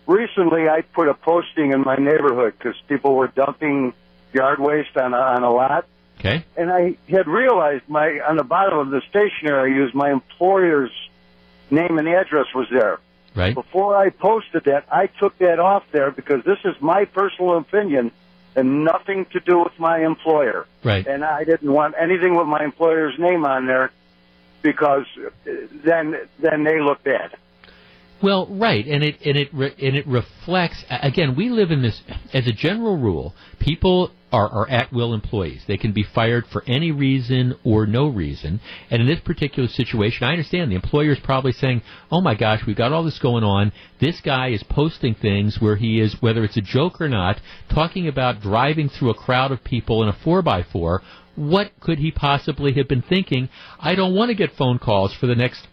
Recently, I put a posting in my neighborhood because people were dumping yard waste on a, on a lot. Okay. And I had realized my on the bottom of the stationery I used, my employer's name and address was there. Right. Before I posted that, I took that off there because this is my personal opinion and nothing to do with my employer. Right. And I didn't want anything with my employer's name on there because then then they look bad. Well, right, and it and it and it reflects again. We live in this as a general rule. People are, are at will employees. They can be fired for any reason or no reason. And in this particular situation, I understand the employer is probably saying, "Oh my gosh, we've got all this going on. This guy is posting things where he is, whether it's a joke or not, talking about driving through a crowd of people in a four by four what could he possibly have been thinking? I don't want to get phone calls for the next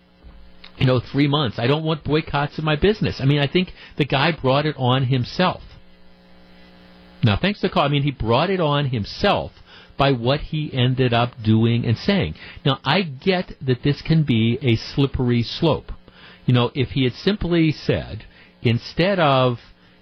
you know, three months. I don't want boycotts of my business. I mean, I think the guy brought it on himself. Now, thanks to call, I mean, he brought it on himself by what he ended up doing and saying. Now, I get that this can be a slippery slope. You know, if he had simply said, instead of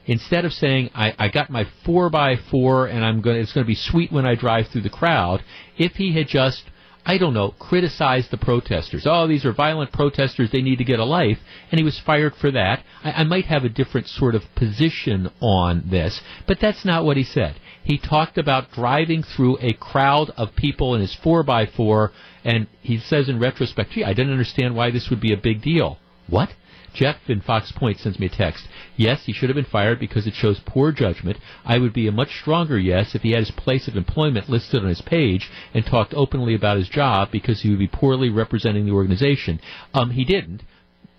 instead of saying I, I got my four by four and I'm going it's going to be sweet when I drive through the crowd, if he had just I don't know, criticized the protesters. Oh, these are violent protesters. They need to get a life. And he was fired for that. I, I might have a different sort of position on this, but that's not what he said. He talked about driving through a crowd of people in his 4x4, and he says in retrospect, gee, I didn't understand why this would be a big deal. What? Jeff in Fox Point sends me a text. Yes, he should have been fired because it shows poor judgment. I would be a much stronger yes if he had his place of employment listed on his page and talked openly about his job because he would be poorly representing the organization. Um, he didn't.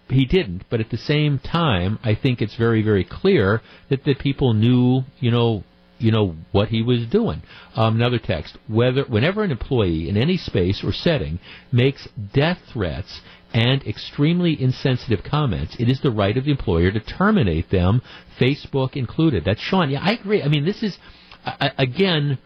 He didn't, but at the same time, I think it's very, very clear that, the people knew, you know, you know what he was doing. Um, another text: whether whenever an employee in any space or setting makes death threats and extremely insensitive comments, it is the right of the employer to terminate them, Facebook included. That's Sean. Yeah, I agree. I mean, this is again,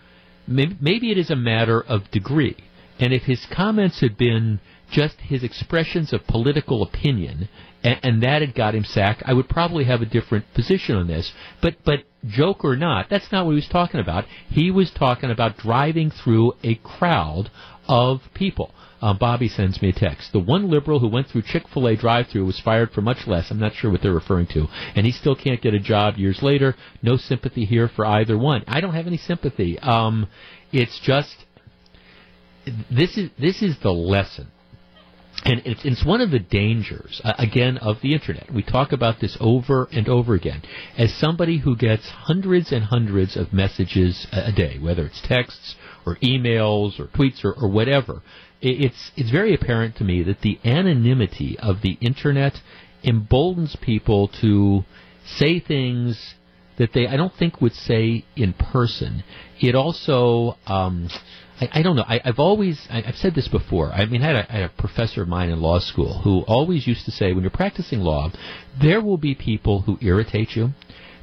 maybe, maybe it is a matter of degree, and if his comments had been just his expressions of political opinion, and, and, that had got him sacked, I would probably have a different position on this. But but joke or not, that's not what he was talking about. He was talking about driving through a crowd of people. Uh, Bobby sends me a text. The one liberal who went through Chick fil A drive through was fired for much less. I'm not sure what they're referring to. And he still can't get a job years later. No sympathy here for either one. I don't have any sympathy. Um, it's just this is this is the lesson and it's, it's, one of the dangers, uh, again, of the internet. We talk about this over and over again. As somebody who gets hundreds and hundreds of messages a, day, whether it's texts or emails or tweets or, or whatever, it's, it's very apparent to me that the anonymity of the internet emboldens people to say things that they, I don't think, would say in person. It also, um, I, I don't know. I, I've always, I, I've said this before. I mean, I had, a, I had a professor of mine in law school who always used to say, when you're practicing law, there will be people who irritate you.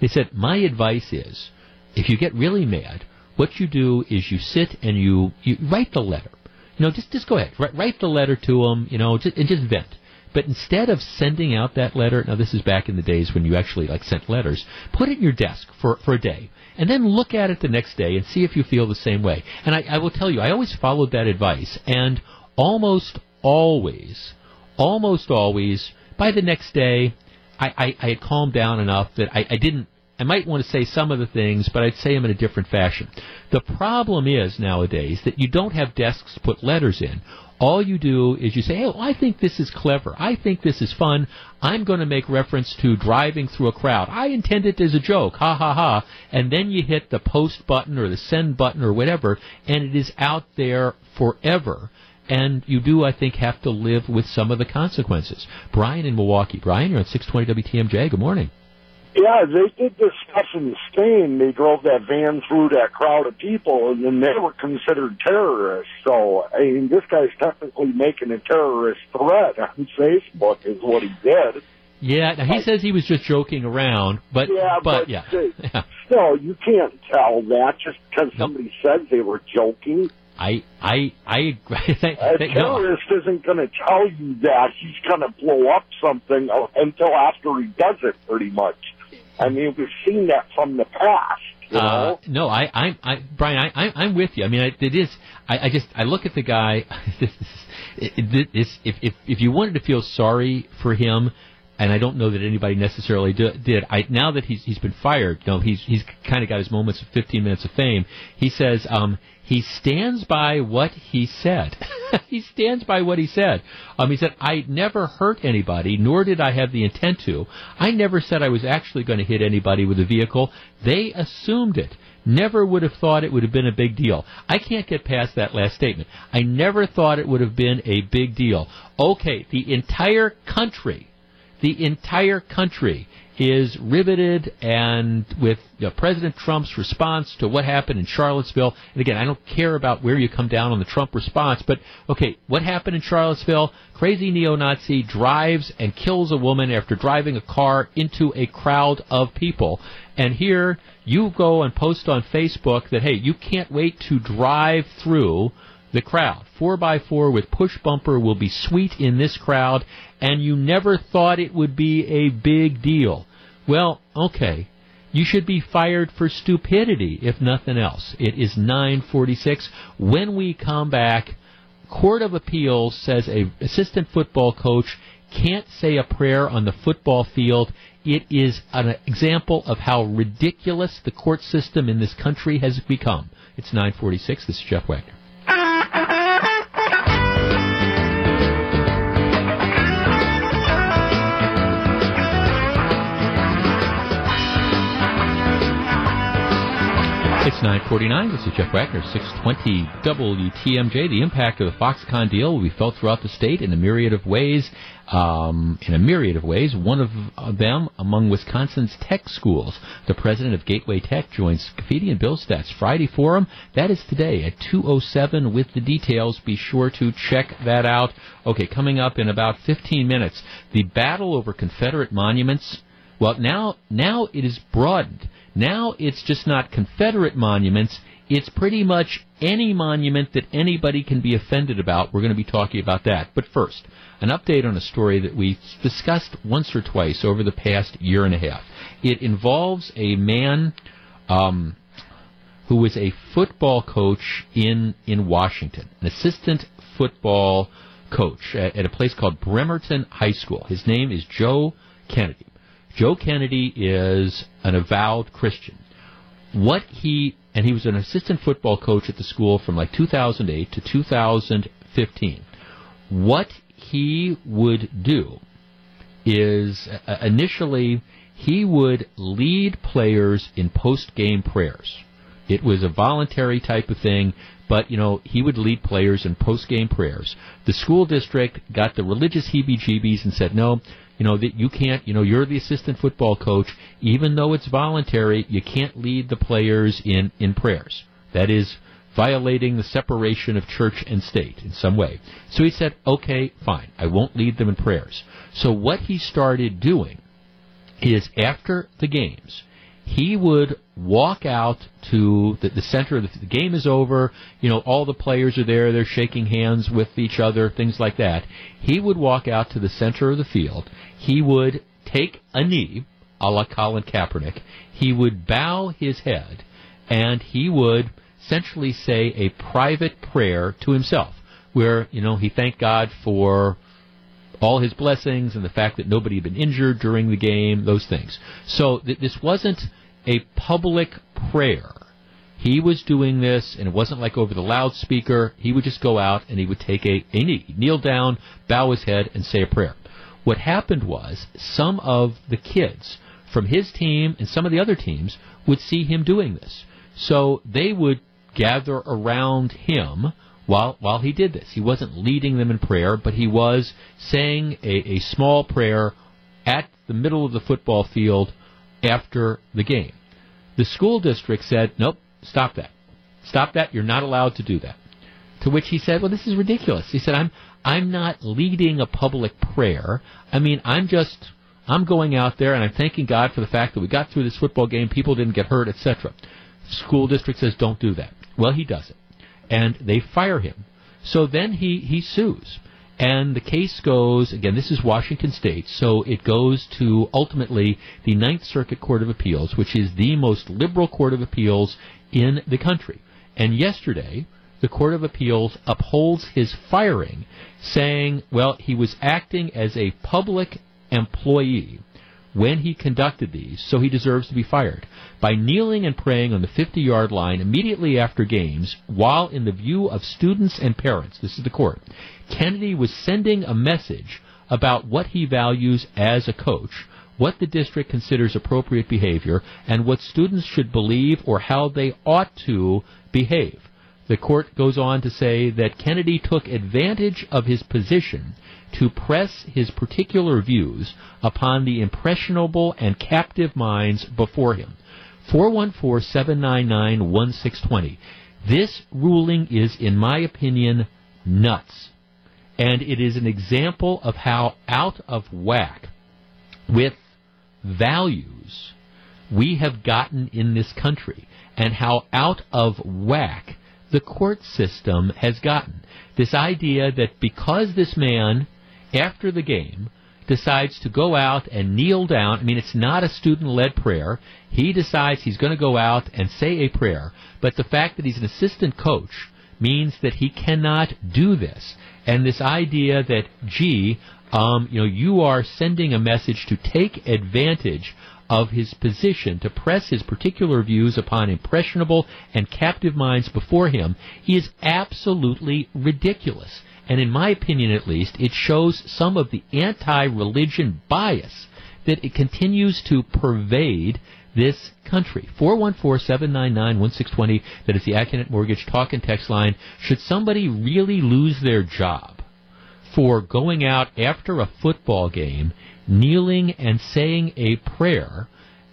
They said, my advice is, if you get really mad, what you do is you sit and you, you write the letter. Know, just just go ahead, write, write the letter to them. You know, just, and just vent. But instead of sending out that letter, now this is back in the days when you actually like sent letters, put it in your desk for for a day and then look at it the next day and see if you feel the same way. And I, I will tell you, I always followed that advice, and almost always, almost always, by the next day, I, I, I had calmed down enough that I, I didn't I might want to say some of the things, but I'd say them in a different fashion. The problem is nowadays that you don't have desks to put letters in. All you do is you say, hey, well, I think this is clever. I think this is fun. I'm going to make reference to driving through a crowd. I intend it as a joke. Ha ha ha. And then you hit the post button or the send button or whatever, and it is out there forever and you do, I think, have to live with some of the consequences. Brian in Milwaukee. Brian, you're on 620 WTMJ. Good morning. Yeah, they did this stuff in Spain. They drove that van through that crowd of people, and then they were considered terrorists. So, I mean, this guy's technically making a terrorist threat on Facebook, is what he did. Yeah, now he says he was just joking around, but yeah, but, but yeah, still, you can't tell that just because nope. somebody said they were joking. I I I agree. a terrorist no. isn't going to tell you that he's going to blow up something until after he does it, pretty much. I mean, we've seen that from the past. You uh, know? Uh, no, I, I, I, Brian, I, I, I'm with you. I mean, I, it is. I, I just, I look at the guy. this, it, this, if, if, if you wanted to feel sorry for him, and I don't know that anybody necessarily do, did. I now that he's he's been fired, you know, he's he's kind of got his moments of 15 minutes of fame. He says, um, he stands by what he said. he stands by what he said. Um, he said, I never hurt anybody, nor did I have the intent to. I never said I was actually going to hit anybody with a vehicle. They assumed it. Never would have thought it would have been a big deal. I can't get past that last statement. I never thought it would have been a big deal. Okay, the entire country the entire country is riveted and with you know, President Trump's response to what happened in Charlottesville. And again, I don't care about where you come down on the Trump response, but okay, what happened in Charlottesville? Crazy neo-Nazi drives and kills a woman after driving a car into a crowd of people. And here you go and post on Facebook that hey, you can't wait to drive through the crowd. 4x4 with push bumper will be sweet in this crowd, and you never thought it would be a big deal. Well, okay. You should be fired for stupidity, if nothing else. It is 946. When we come back, Court of Appeals says a assistant football coach can't say a prayer on the football field. It is an example of how ridiculous the court system in this country has become. It's 946. This is Jeff Wagner. It's 949. This is Jeff Wagner, 620 WTMJ. The impact of the Foxconn deal will be felt throughout the state in a myriad of ways. Um, in a myriad of ways. One of them among Wisconsin's tech schools. The president of Gateway Tech joins Scaffidi and Billstedt's Friday Forum. That is today at 2.07 with the details. Be sure to check that out. Okay, coming up in about 15 minutes, the battle over Confederate monuments. Well, now, now it is broadened now it's just not Confederate monuments. It's pretty much any monument that anybody can be offended about. We're going to be talking about that. But first, an update on a story that we discussed once or twice over the past year and a half. It involves a man um, who was a football coach in in Washington, an assistant football coach at, at a place called Bremerton High School. His name is Joe Kennedy. Joe Kennedy is an avowed Christian. What he and he was an assistant football coach at the school from like 2008 to 2015. What he would do is uh, initially he would lead players in post-game prayers. It was a voluntary type of thing, but you know he would lead players in post-game prayers. The school district got the religious heebie-jeebies and said, "No, you know that you can't you know you're the assistant football coach. Even though it's voluntary you can't lead the players in in prayers. That is violating the separation of church and state in some way. So he said okay fine. I won't lead them in prayers. So what he started doing is after the games he would walk out to the, the center of the, the game is over. You know, all the players are there. They're shaking hands with each other, things like that. He would walk out to the center of the field. He would take a knee, a la Colin Kaepernick. He would bow his head, and he would essentially say a private prayer to himself, where you know he thanked God for all his blessings and the fact that nobody had been injured during the game, those things. So th- this wasn't a public prayer. He was doing this, and it wasn't like over the loudspeaker. He would just go out and he would take a, a knee, kneel down, bow his head, and say a prayer. What happened was some of the kids from his team and some of the other teams would see him doing this. So they would gather around him while while he did this. He wasn't leading them in prayer, but he was saying a, a small prayer at the middle of the football field after the game. The school district said, "Nope, stop that. Stop that. You're not allowed to do that." To which he said, "Well, this is ridiculous." He said, "I'm I'm not leading a public prayer. I mean, I'm just I'm going out there and I'm thanking God for the fact that we got through this football game, people didn't get hurt, etc." School district says, "Don't do that." Well, he does it and they fire him. So then he, he sues. And the case goes, again, this is Washington State, so it goes to ultimately the Ninth Circuit Court of Appeals, which is the most liberal court of appeals in the country. And yesterday, the Court of Appeals upholds his firing, saying, well, he was acting as a public employee when he conducted these, so he deserves to be fired. By kneeling and praying on the 50 yard line immediately after games, while in the view of students and parents, this is the court, Kennedy was sending a message about what he values as a coach, what the district considers appropriate behavior, and what students should believe or how they ought to behave. the court goes on to say that Kennedy took advantage of his position to press his particular views upon the impressionable and captive minds before him. 414 799 1620. This ruling is, in my opinion, nuts. And it is an example of how out of whack with values we have gotten in this country and how out of whack the court system has gotten. This idea that because this man, after the game, decides to go out and kneel down, I mean, it's not a student led prayer. He decides he's going to go out and say a prayer, but the fact that he's an assistant coach means that he cannot do this. And this idea that, gee, um, you know, you are sending a message to take advantage of his position to press his particular views upon impressionable and captive minds before him is absolutely ridiculous. And in my opinion, at least, it shows some of the anti-religion bias that it continues to pervade this country. 414-799-1620, that is the Accunet Mortgage talk and text line. Should somebody really lose their job for going out after a football game kneeling and saying a prayer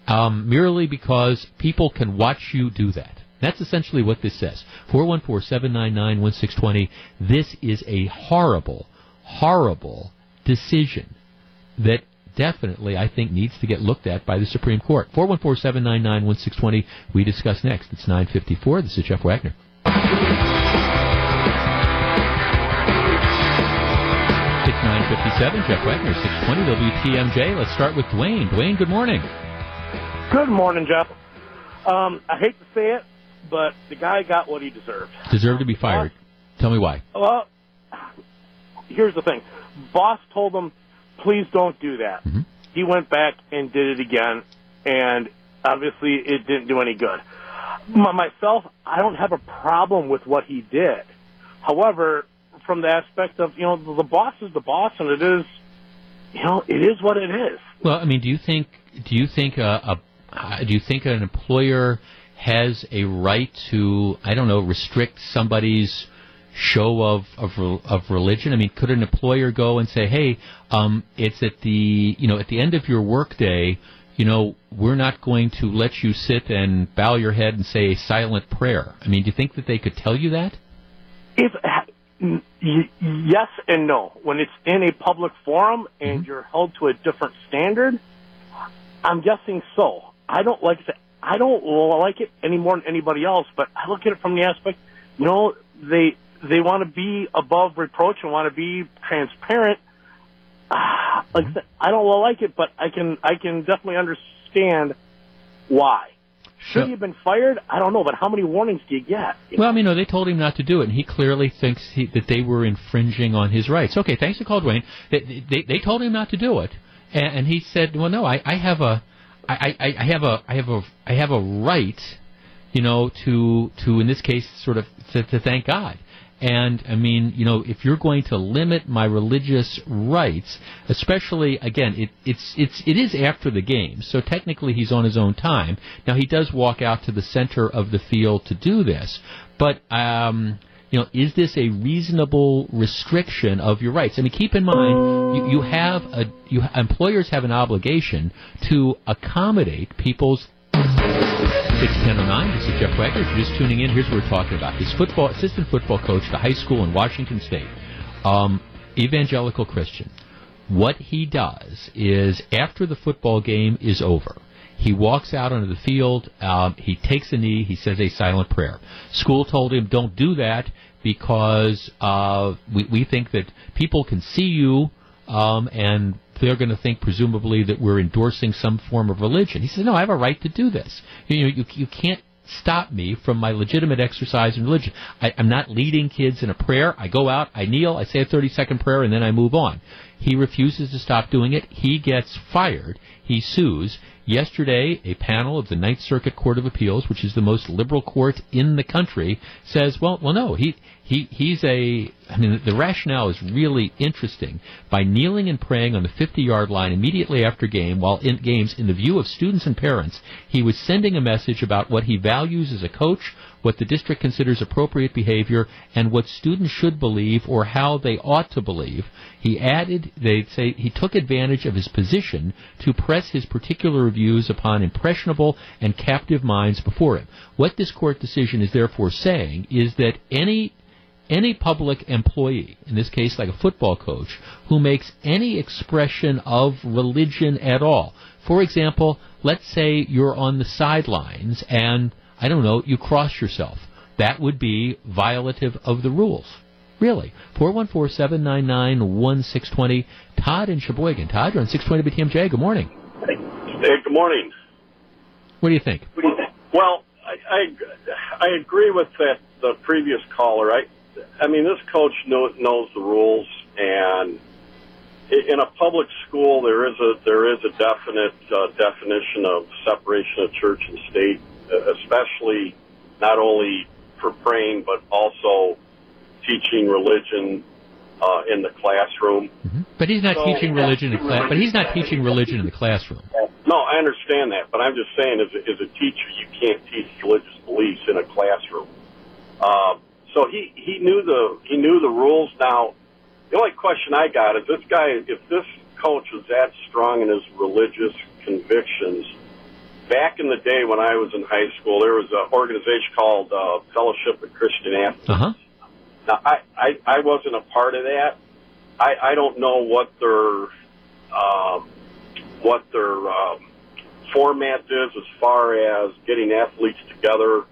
um, merely because people can watch you do that. That's essentially what this says. 414-799-1620. This is a horrible, horrible decision that definitely, I think, needs to get looked at by the Supreme Court. 414-799-1620. We discuss next. It's 954. This is Jeff Wagner. 957. Jeff Wagner, 620 WTMJ. Let's start with Dwayne. Dwayne, good morning. Good morning, Jeff. Um, I hate to say it, but the guy got what he deserved. Deserved to be fired. Tell me why. Well, here's the thing. Boss told him, please don't do that. Mm-hmm. He went back and did it again, and obviously it didn't do any good. Myself, I don't have a problem with what he did. However, from the aspect of you know the boss is the boss, and it is you know it is what it is. Well, I mean, do you think do you think a, a do you think an employer has a right to I don't know restrict somebody's show of of, of religion? I mean, could an employer go and say, "Hey, um, it's at the you know at the end of your workday, you know, we're not going to let you sit and bow your head and say a silent prayer." I mean, do you think that they could tell you that? If yes and no. When it's in a public forum and mm-hmm. you're held to a different standard, I'm guessing so. I don't like it. I don't like it any more than anybody else, but I look at it from the aspect, you know, they they want to be above reproach and want to be transparent. like mm-hmm. I don't like it, but I can I can definitely understand why. Should he have been fired? I don't know, but how many warnings do you get? well, I mean, no, they told him not to do it, and he clearly thinks he, that they were infringing on his rights. Okay, thanks to calling, Dwayne. They, they, they told him not to do it, and, and he said, "Well, no, I, I have a, I, I, I have a, I have a, I have a right, you know, to, to in this case, sort of, to, to thank God." And I mean, you know, if you're going to limit my religious rights, especially again, it, it's it's it is after the game, so technically he's on his own time. Now he does walk out to the center of the field to do this, but um, you know, is this a reasonable restriction of your rights? I mean, keep in mind, you, you have a you employers have an obligation to accommodate people's 61009. This is Jeff Wagner. If you're just tuning in, here's what we're talking about. This football assistant football coach at a high school in Washington State, um, evangelical Christian. What he does is after the football game is over, he walks out onto the field. Um, he takes a knee. He says a silent prayer. School told him don't do that because uh, we, we think that people can see you um, and they're going to think presumably that we're endorsing some form of religion. He says, no, I have a right to do this. You know, you, you can't stop me from my legitimate exercise in religion. I, I'm not leading kids in a prayer. I go out, I kneel, I say a 30 second prayer, and then I move on. He refuses to stop doing it. He gets fired. He sues. Yesterday, a panel of the Ninth Circuit Court of Appeals, which is the most liberal court in the country, says, well, well, no, he, he, he's a, I mean, the rationale is really interesting. By kneeling and praying on the 50 yard line immediately after game, while in games, in the view of students and parents, he was sending a message about what he values as a coach, what the district considers appropriate behavior, and what students should believe or how they ought to believe. He added, they say, he took advantage of his position to press his particular views upon impressionable and captive minds before him. What this court decision is therefore saying is that any any public employee, in this case like a football coach, who makes any expression of religion at all. For example, let's say you're on the sidelines and, I don't know, you cross yourself. That would be violative of the rules. Really. 414-799-1620. Todd in Sheboygan. Todd, you're on 620 WTMJ. Good morning. Hey, good morning. What do you think? Well, I, I, I agree with that the previous caller. I I mean, this coach know, knows the rules, and in a public school, there is a there is a definite uh, definition of separation of church and state, especially not only for praying but also teaching religion uh, in the classroom. Mm-hmm. But he's not so, teaching religion in class. But he's not teaching religion in the classroom. No, I understand that, but I'm just saying, as a, as a teacher, you can't teach religious beliefs in a classroom. Uh, so he he knew the he knew the rules. Now, the only question I got is this guy, if this coach was that strong in his religious convictions. Back in the day when I was in high school, there was an organization called uh, Fellowship of Christian Athletes. Uh-huh. Now, I, I I wasn't a part of that. I I don't know what their um, what their um, format is as far as getting athletes together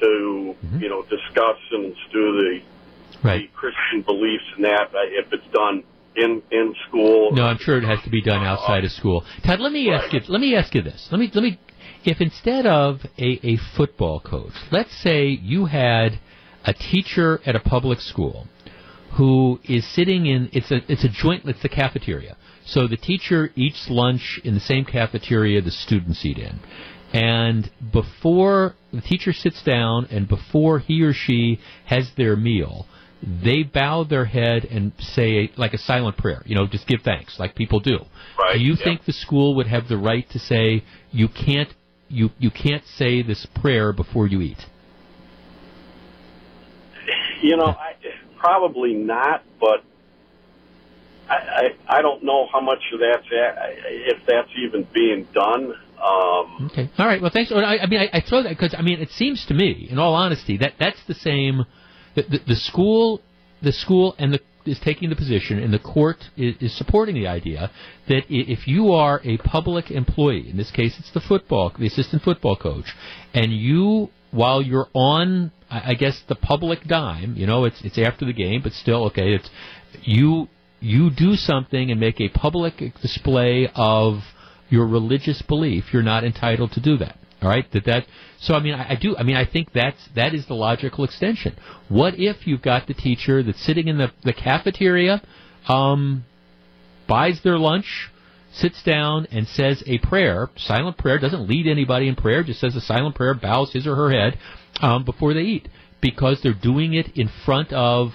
to mm-hmm. you know discuss and stew the, right. the Christian beliefs and that uh, if it's done in in school. No, I'm sure it has to be done outside of school. Todd, let me right. ask you. Let me ask you this. Let me let me. If instead of a, a football coach, let's say you had a teacher at a public school who is sitting in it's a it's a joint it's the cafeteria. So the teacher eats lunch in the same cafeteria the students eat in. And before the teacher sits down and before he or she has their meal, they bow their head and say like a silent prayer, you know, just give thanks like people do. Right. Do you yeah. think the school would have the right to say you can't you you can't say this prayer before you eat? You know, I, probably not, but I, I I don't know how much of that's if that's even being done. Um, okay. All right. Well, thanks. I, I mean, I, I, throw that because I mean, it seems to me, in all honesty, that that's the same. The, the, the school, the school, and the is taking the position, and the court is, is, supporting the idea that if you are a public employee, in this case, it's the football, the assistant football coach, and you, while you're on, I guess, the public dime, you know, it's it's after the game, but still, okay, it's you you do something and make a public display of your religious belief, you're not entitled to do that. All right, that that. So I mean, I, I, do. I mean, I think that's that is the logical extension. What if you've got the teacher that's sitting in the the cafeteria, um, buys their lunch, sits down and says a prayer, silent prayer, doesn't lead anybody in prayer, just says a silent prayer, bows his or her head um, before they eat, because they're doing it in front of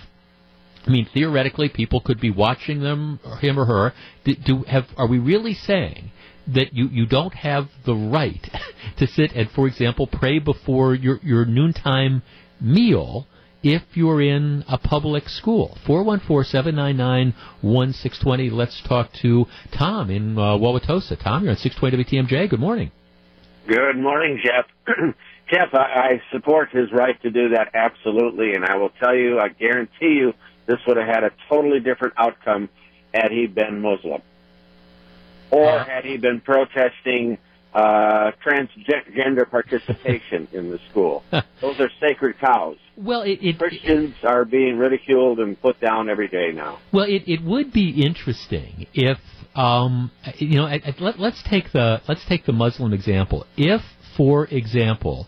I mean, theoretically, people could be watching them, him or her. Do, do have are we really saying that you, you don't have the right to sit and, for example, pray before your, your noontime meal if you're in a public school. 414-799-1620. Let's talk to Tom in uh, Wauwatosa. Tom, you're on 620 WTMJ. Good morning. Good morning, Jeff. Jeff, I, I support his right to do that absolutely, and I will tell you, I guarantee you, this would have had a totally different outcome had he been Muslim or uh, had he been protesting uh, transgender participation in the school. Those are sacred cows. Well, it, it, Christians it, are being ridiculed and put down every day now. Well, it, it would be interesting if um, you know. Let, us take the let's take the Muslim example. If, for example,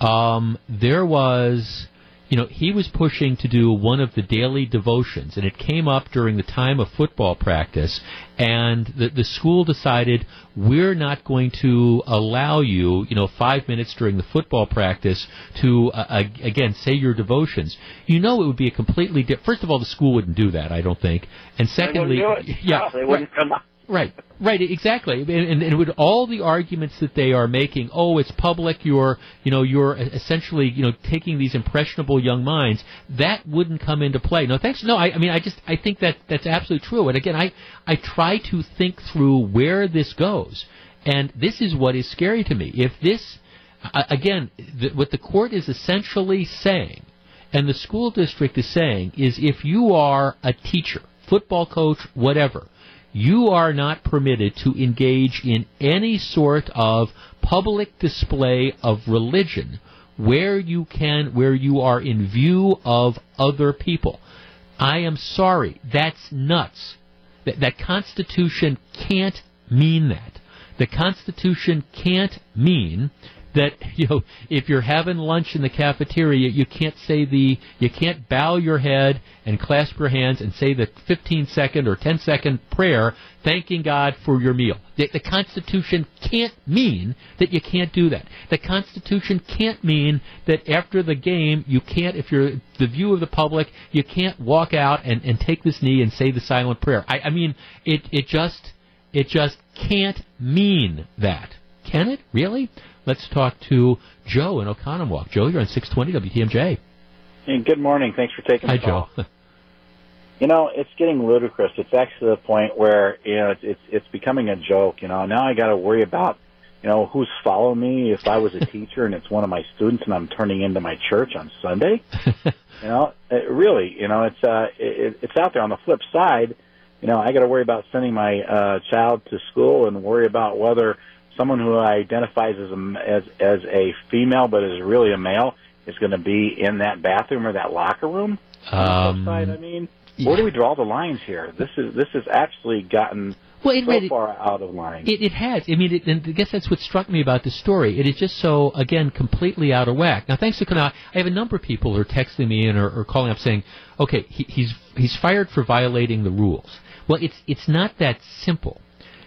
um, there was you know, he was pushing to do one of the daily devotions, and it came up during the time of football practice, and the, the school decided we're not going to allow you, you know, five minutes during the football practice to, uh, again, say your devotions. You know, it would be a completely different. First of all, the school wouldn't do that, I don't think, and secondly, yeah, no, they wouldn't come. Right, right, exactly. And, and, and with all the arguments that they are making, oh, it's public. You're, you know, you're essentially, you know, taking these impressionable young minds. That wouldn't come into play. No, thanks. No, I, I mean, I just, I think that that's absolutely true. And again, I, I try to think through where this goes, and this is what is scary to me. If this, uh, again, the, what the court is essentially saying, and the school district is saying, is if you are a teacher, football coach, whatever you are not permitted to engage in any sort of public display of religion where you can where you are in view of other people. I am sorry, that's nuts. That, that Constitution can't mean that. The Constitution can't mean that you know if you're having lunch in the cafeteria, you can't say the you can't bow your head and clasp your hands and say the 15 second or 10 second prayer thanking God for your meal. The, the Constitution can't mean that you can't do that. The Constitution can't mean that after the game you can't, if you're the view of the public, you can't walk out and, and take this knee and say the silent prayer. I, I mean, it it just it just can't mean that. Can it really? Let's talk to Joe in Oconomowoc. Joe, you're on 620 WTMJ. Hey, good morning. Thanks for taking Hi, the call. Hi, Joe. you know, it's getting ludicrous. It's actually the point where you know it's it's, it's becoming a joke. You know, now I got to worry about you know who's following me if I was a teacher and it's one of my students and I'm turning into my church on Sunday. you know, it really, you know, it's uh, it, it's out there. On the flip side, you know, I got to worry about sending my uh, child to school and worry about whether someone who identifies as a, as as a female but is really a male is going to be in that bathroom or that locker room. Um, side, I mean, where do we draw the lines here? This is this has actually gotten well, it, so it, far out of line. It, it has. I mean, it, and I guess that's what struck me about the story. It is just so, again, completely out of whack. Now, thanks to now, I have a number of people who are texting me and or, or calling up saying, "Okay, he, he's he's fired for violating the rules." Well, it's it's not that simple.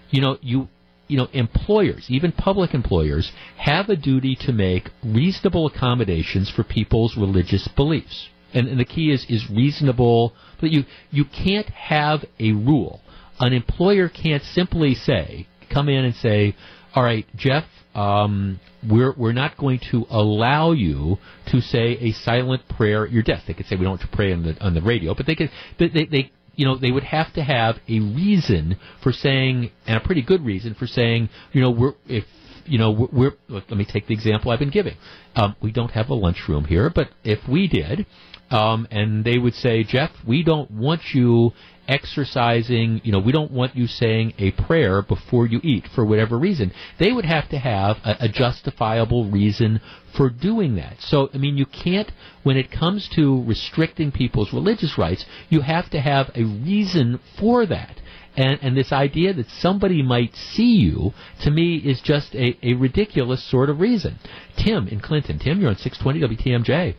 You know, you you know, employers, even public employers, have a duty to make reasonable accommodations for people's religious beliefs. And, and the key is, is reasonable, but you, you can't have a rule. An employer can't simply say, come in and say, all right, Jeff, um, we're we're not going to allow you to say a silent prayer at your desk. They could say we don't want to pray on the on the radio, but they could they they you know, they would have to have a reason for saying, and a pretty good reason for saying, you know, we're, if, you know, we're, we're let me take the example I've been giving. Um, we don't have a lunchroom here, but if we did, um, and they would say, Jeff, we don't want you exercising, you know, we don't want you saying a prayer before you eat for whatever reason. They would have to have a, a justifiable reason for doing that. So, I mean, you can't, when it comes to restricting people's religious rights, you have to have a reason for that. And, and this idea that somebody might see you, to me, is just a, a ridiculous sort of reason. Tim in Clinton. Tim, you're on 620 WTMJ.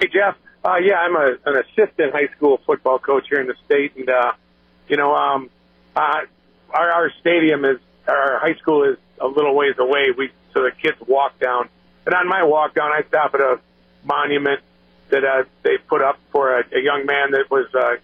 Hey, Jeff. Uh, yeah, I'm a, an assistant high school football coach here in the state, and uh, you know, um, uh, our, our stadium is our high school is a little ways away. We so the kids walk down, and on my walk down, I stop at a monument that uh, they put up for a, a young man that was uh,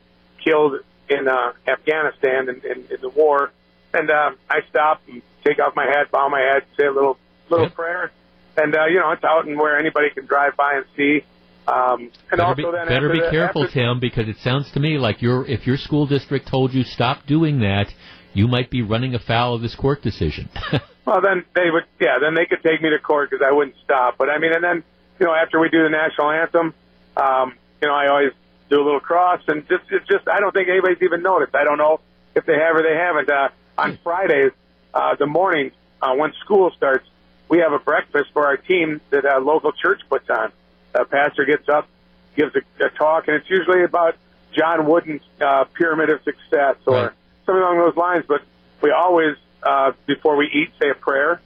killed in uh, Afghanistan in, in, in the war, and uh, I stop and take off my hat, bow my head, say a little little prayer, and uh, you know, it's out and where anybody can drive by and see. Um, and better also be, then better be the- careful, after- Tim, because it sounds to me like your if your school district told you stop doing that, you might be running afoul of this court decision. Well, then they would, yeah, then they could take me to court because I wouldn't stop. But I mean, and then, you know, after we do the national anthem, um, you know, I always do a little cross and just, it's just, I don't think anybody's even noticed. I don't know if they have or they haven't. Uh, on Fridays, uh, the morning, uh, when school starts, we have a breakfast for our team that a local church puts on. A pastor gets up, gives a, a talk, and it's usually about John Wooden's uh, pyramid of success or Right. something along those lines. But we always, uh, before we eat, say a prayer,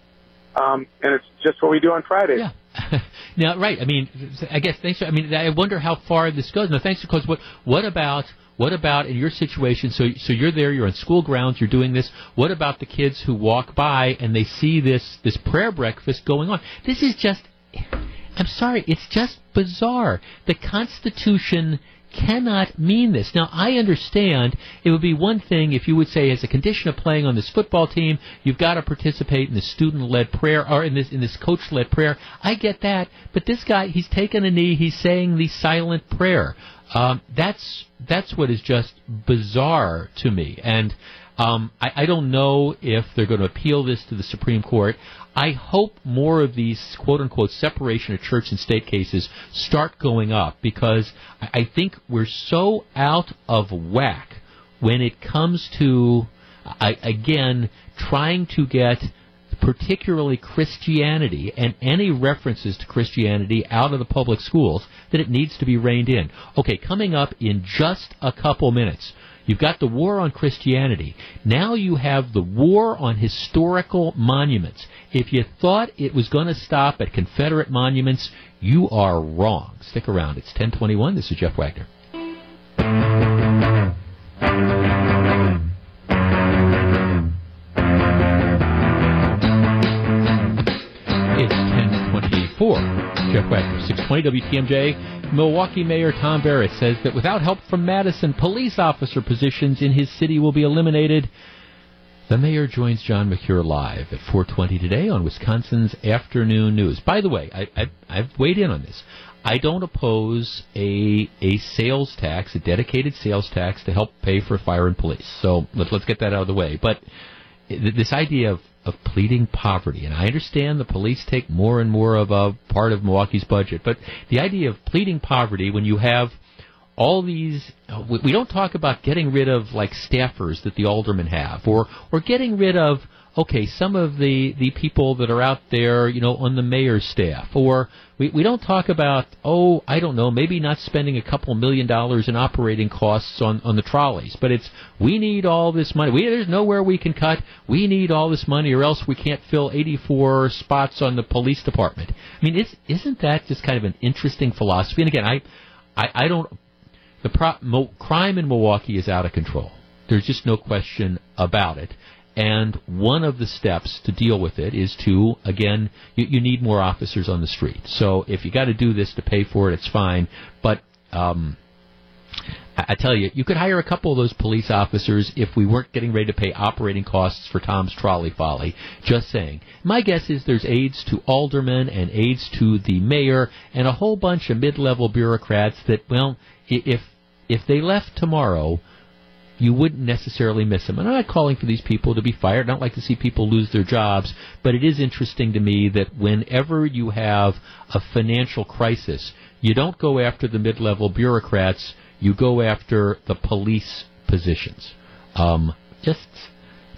um, and it's just what we do on Fridays. Yeah. now, right. I mean, I guess thanks. I mean, I wonder how far this goes. No, thanks because what what about what about in your situation? So so you're there, you're on school grounds, you're doing this. What about the kids who walk by and they see this this prayer breakfast going on? This is just. I'm sorry, it's just bizarre. The Constitution cannot mean this. Now, I understand it would be one thing if you would say, as a condition of playing on this football team, you've got to participate in the student-led prayer or in this in this coach-led prayer. I get that, but this guy, he's taken a knee, he's saying the silent prayer. Um, that's that's what is just bizarre to me, and um, I, I don't know if they're going to appeal this to the Supreme Court. I hope more of these quote unquote separation of church and state cases start going up because I think we're so out of whack when it comes to, I, again, trying to get particularly Christianity and any references to Christianity out of the public schools that it needs to be reined in. Okay, coming up in just a couple minutes. You've got the war on Christianity. Now you have the war on historical monuments. If you thought it was going to stop at Confederate monuments, you are wrong. Stick around. It's 1021. This is Jeff Wagner. It's 1024. Jeff Wagner, 620 WTMJ. Milwaukee Mayor Tom Barrett says that without help from Madison, police officer positions in his city will be eliminated. The mayor joins John Mercure live at 4:20 today on Wisconsin's Afternoon News. By the way, I, I, I've weighed in on this. I don't oppose a a sales tax, a dedicated sales tax to help pay for fire and police. So let's let's get that out of the way. But this idea of of pleading poverty. And I understand the police take more and more of a part of Milwaukee's budget, but the idea of pleading poverty when you have all these we don't talk about getting rid of like staffers that the aldermen have or or getting rid of okay, some of the, the people that are out there, you know, on the mayor's staff, or we, we don't talk about, oh, I don't know, maybe not spending a couple million dollars in operating costs on, on the trolleys, but it's, we need all this money. We, there's nowhere we can cut. We need all this money or else we can't fill 84 spots on the police department. I mean, is, isn't that just kind of an interesting philosophy? And again, I, I, I don't, the pro, mo, crime in Milwaukee is out of control. There's just no question about it. And one of the steps to deal with it is to, again, you, you need more officers on the street. So if you got to do this to pay for it, it's fine. But um, I, tell you, you could hire a couple of those police officers if we weren't getting ready to pay operating costs for Tom's trolley folly. Just saying. My guess is there's aides to aldermen and aides to the mayor and a whole bunch of mid-level bureaucrats that, well, if if they left tomorrow you wouldn't necessarily miss them. And I'm not calling for these people to be fired. I don't like to see people lose their jobs, but it is interesting to me that whenever you have a financial crisis, you don't go after the mid-level bureaucrats. You go after the police positions. Um, just,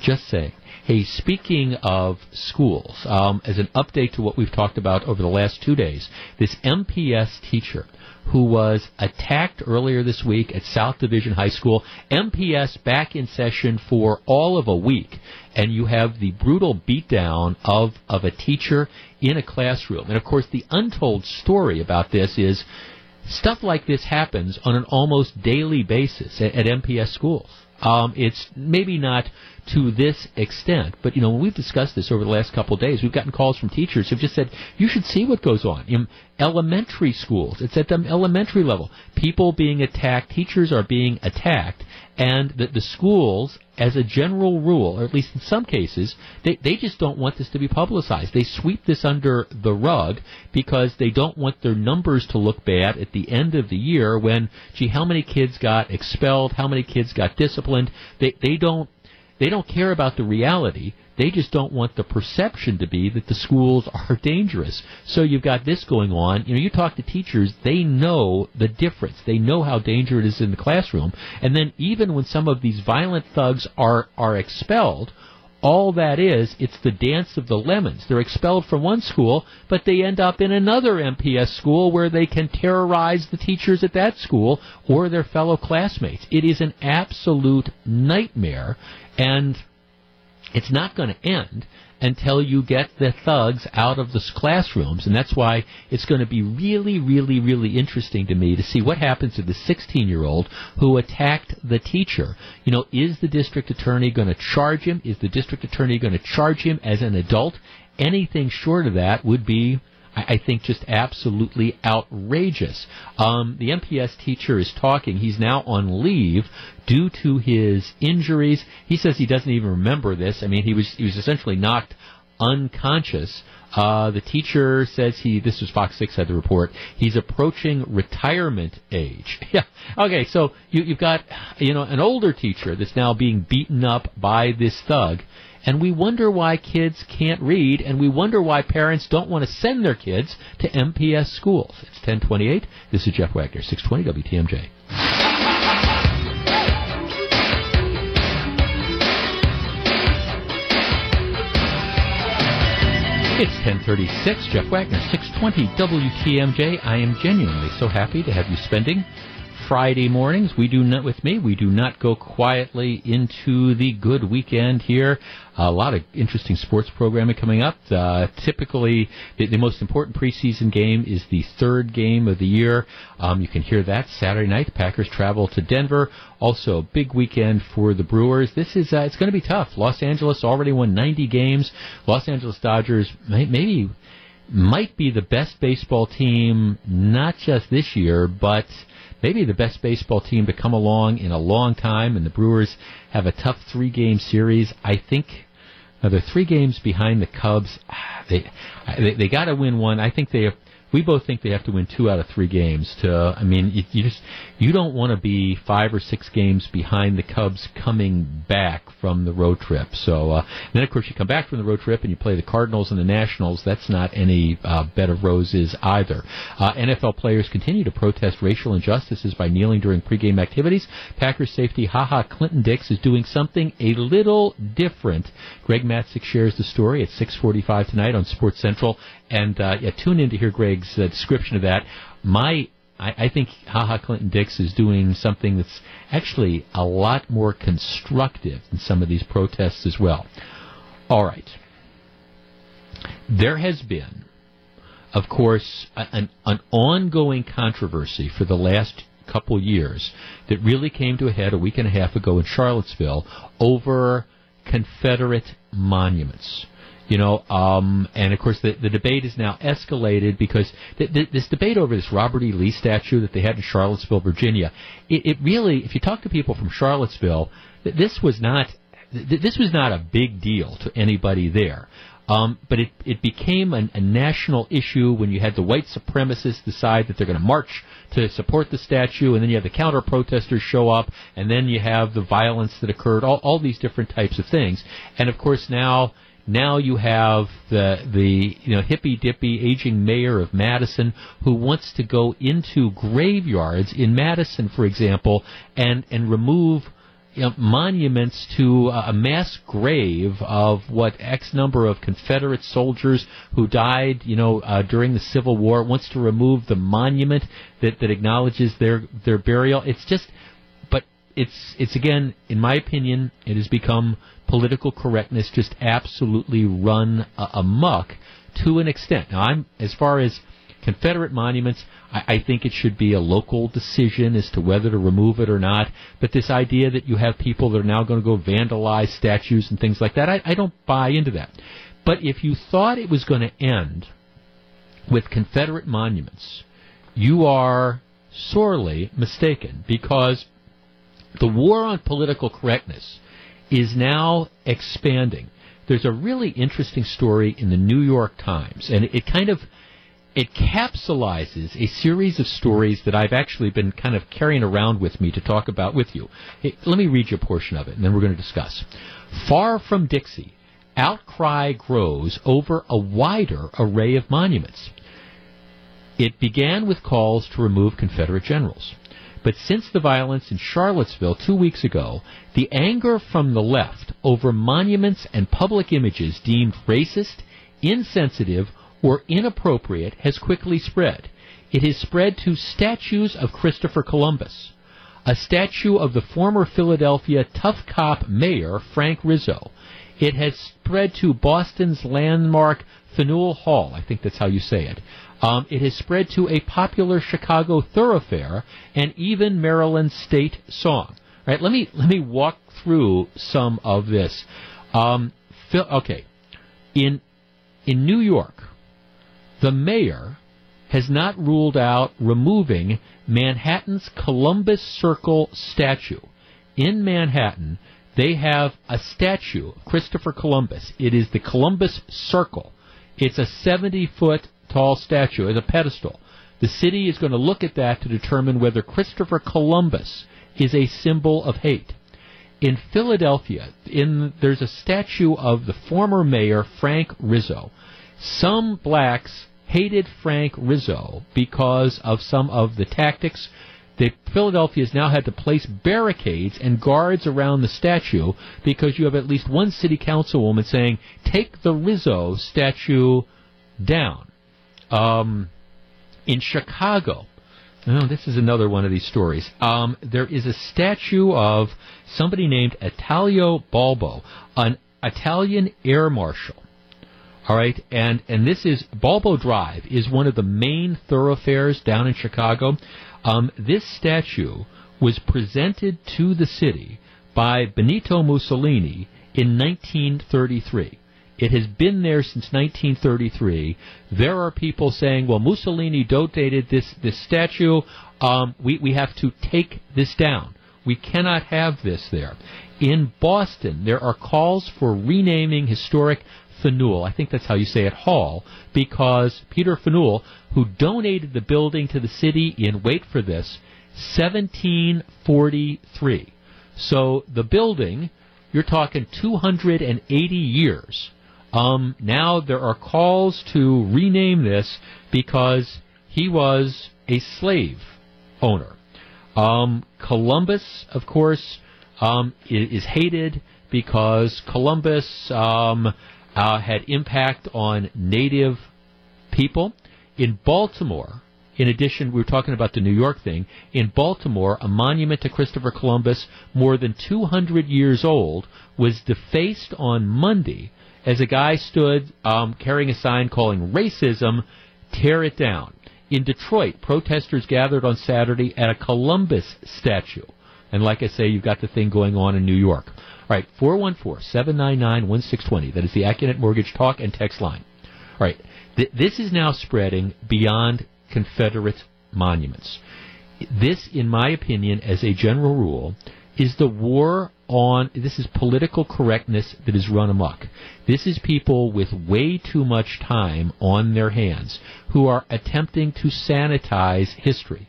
just saying. Hey, speaking of schools, um, as an update to what we've talked about over the last two days, this MPS teacher who was attacked earlier this week at South Division High School, MPS back in session for all of a week, and you have the brutal beatdown of, of a teacher in a classroom. And of course, the untold story about this is stuff like this happens on an almost daily basis at, at MPS schools. Um, it's maybe not to this extent. But you know, we've discussed this over the last couple of days, we've gotten calls from teachers who've just said, "You should see what goes on in elementary schools. It's at the elementary level. People being attacked, teachers are being attacked, and that the schools, as a general rule, or at least in some cases, they they just don't want this to be publicized. They sweep this under the rug because they don't want their numbers to look bad at the end of the year when, gee, how many kids got expelled, how many kids got disciplined. They they don't they don't care about the reality. They just don't want the perception to be that the schools are dangerous. So you've got this going on. You know, you talk to teachers, they know the difference. They know how dangerous it is in the classroom. And then even when some of these violent thugs are, are expelled, all that is, it's the dance of the lemons. They're expelled from one school, but they end up in another MPS school where they can terrorize the teachers at that school or their fellow classmates. It is an absolute nightmare, and it's not going to end until you get the thugs out of the classrooms. And that's why it's going to be really, really, really interesting to me to see what happens to the 16 year old who attacked the teacher. You know, is the district attorney going to charge him? Is the district attorney going to charge him as an adult? Anything short of that would be I, I think just absolutely outrageous. Um, the MPS teacher is talking. He's now on leave due to his injuries. He says he doesn't even remember this. I mean, he was he was essentially knocked unconscious. Uh, the teacher says he, this was Fox 6 had the report, he's approaching retirement age. yeah. Okay, so you, you've got, you know, an older teacher that's now being beaten up by this thug. And we wonder why kids can't read, and we wonder why parents don't want to send their kids to MPS schools. It's 1028. This is Jeff Wagner, 620 WTMJ. It's 1036, Jeff Wagner, 620 WTMJ. I am genuinely so happy to have you spending Friday mornings. We do not, with me, we do not go quietly into the good weekend here. A lot of interesting sports programming coming up. Uh, typically, the, the, most important preseason game is the third game of the year. Um, you can hear that Saturday night. The Packers travel to Denver. Also, a big weekend for the Brewers. This is uh, it's going to be tough. Los Angeles already won 90 games. Los Angeles Dodgers may, maybe might be the best baseball team, not just this year, but maybe the best baseball team to come along in a long time, and the Brewers have a tough three game series. I think uh, they're three games behind the Cubs. They they, they got to win one. I think they have we both think they have to win two out of three games. To I mean, you, you just you don't want to be five or six games behind the Cubs coming back from the road trip. So uh, then, of course, you come back from the road trip and you play the Cardinals and the Nationals. That's not any uh, bed of roses either. Uh, NFL players continue to protest racial injustices by kneeling during pregame activities. Packers safety Ha Ha Clinton-Dix is doing something a little different. Greg Matzek shares the story at 6:45 tonight on Sports Central. And uh, yeah, tune in to hear Greg's uh, description of that. My I, I think Ha Ha Clinton-Dix is doing something that's actually a lot more constructive than some of these protests as well. All right. There has been, of course, an, an ongoing controversy for the last couple years that really came to a head a week and a half ago in Charlottesville over Confederate monuments. You know, um, and of course the, the debate is now escalated because th- th- this debate over this Robert E. Lee statue that they had in Charlottesville, Virginia, it, it really, if you talk to people from Charlottesville, th- this was not th- this was not a big deal to anybody there. Um, but it, it became an, a national issue when you had the white supremacists decide that they're going to march to support the statue, and then you have the counter protesters show up, and then you have the violence that occurred, all, all these different types of things. And of course, now now you have the the you know hippy dippy aging mayor of Madison who wants to go into graveyards in Madison, for example, and and remove you know, monuments to a mass grave of what X number of Confederate soldiers who died, you know, uh, during the Civil War. Wants to remove the monument that that acknowledges their their burial. It's just, but it's it's again, in my opinion, it has become political correctness just absolutely run uh, amok to an extent. Now, I'm as far as Confederate monuments, I, I, think it should be a local decision as to whether to remove it or not. But this idea that you have people that are now going to go vandalize statues and things like that, I, I don't buy into that. But if you thought it was going to end with Confederate monuments, you are sorely mistaken because the war on political correctness is now expanding. There's a really interesting story in the New York Times, and it kind of it capsulizes a series of stories that I've actually been kind of carrying around with me to talk about with you. Hey, let me read you a portion of it, and then we're going to discuss. Far from Dixie, outcry grows over a wider array of monuments. It began with calls to remove Confederate generals. But since the violence in Charlottesville two weeks ago, the anger from the left over monuments and public images deemed racist, insensitive, or inappropriate has quickly spread. It has spread to statues of Christopher Columbus, a statue of the former Philadelphia tough cop mayor Frank Rizzo. It has spread to Boston's landmark Faneuil Hall, I think that's how you say it, um, it has spread to a popular Chicago thoroughfare and even Maryland state song. Right? Let me let me walk through some of this. Um, okay, in in New York, the mayor has not ruled out removing Manhattan's Columbus Circle statue. In Manhattan, they have a statue of Christopher Columbus. It is the Columbus Circle. It's a 70 foot tall statue, as a pedestal. The city is going to look at that to determine whether Christopher Columbus is a symbol of hate. In Philadelphia, in, there's a statue of the former mayor, Frank Rizzo. Some blacks hated Frank Rizzo because of some of the tactics that Philadelphia has now had to place barricades and guards around the statue because you have at least one city councilwoman saying, take the Rizzo statue down. Um, in Chicago, oh, this is another one of these stories. Um, there is a statue of somebody named Italo Balbo, an Italian air marshal. All right, and and this is Balbo Drive is one of the main thoroughfares down in Chicago. Um, this statue was presented to the city by Benito Mussolini in 1933. It has been there since 1933. There are people saying, well, Mussolini donated this, this statue. Um, we, we have to take this down. We cannot have this there. In Boston, there are calls for renaming historic Faneuil, I think that's how you say it, Hall, because Peter Faneuil, who donated the building to the city in, wait for this, 1743. So the building, you're talking 280 years. Um, now there are calls to rename this because he was a slave owner. Um, Columbus, of course, um, is, hated because Columbus um, uh, had impact on native people. In Baltimore, in addition, we were talking about the New York thing. In Baltimore, a monument to Christopher Columbus, more than 200 years old, was defaced on Monday as a guy stood um, carrying a sign calling racism, tear it down. In Detroit, protesters gathered on Saturday at a Columbus statue. And like I say, you've got the thing going on in New York. All right, 414-799-1620. That is the Accunet Mortgage talk and text line. All right, th- this is now spreading beyond Confederate monuments. This, in my opinion, as a general rule, is the war on this is political correctness that is run amok. This is people with way too much time on their hands who are attempting to sanitize history.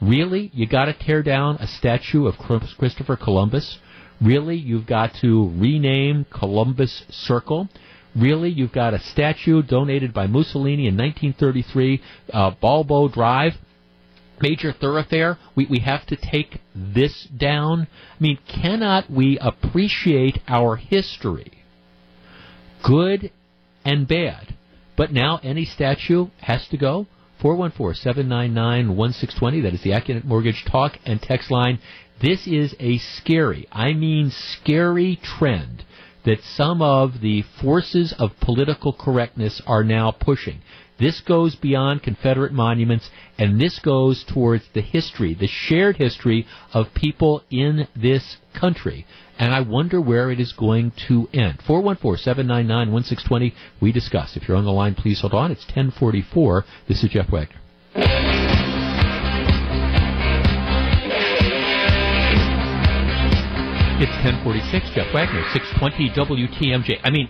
Really, you got to tear down a statue of Christopher Columbus? Really, you've got to rename Columbus Circle. Really, you've got a statue donated by Mussolini in 1933, uh, Balbo Drive, major thoroughfare. We, we have to take this down. I mean, cannot we appreciate our history, good and bad? But now any statue has to go. 414-799-1620. That is the Accunet Mortgage talk and text line. This is a scary, I mean scary trend that some of the forces of political correctness are now pushing. This goes beyond Confederate monuments, and this goes towards the history, the shared history of people in this country. And I wonder where it is going to end. 414-799-1620, we discuss. If you're on the line, please hold on. It's 1044. This is Jeff Wagner. It's 1046, Jeff Wagner, 620 WTMJ. I mean,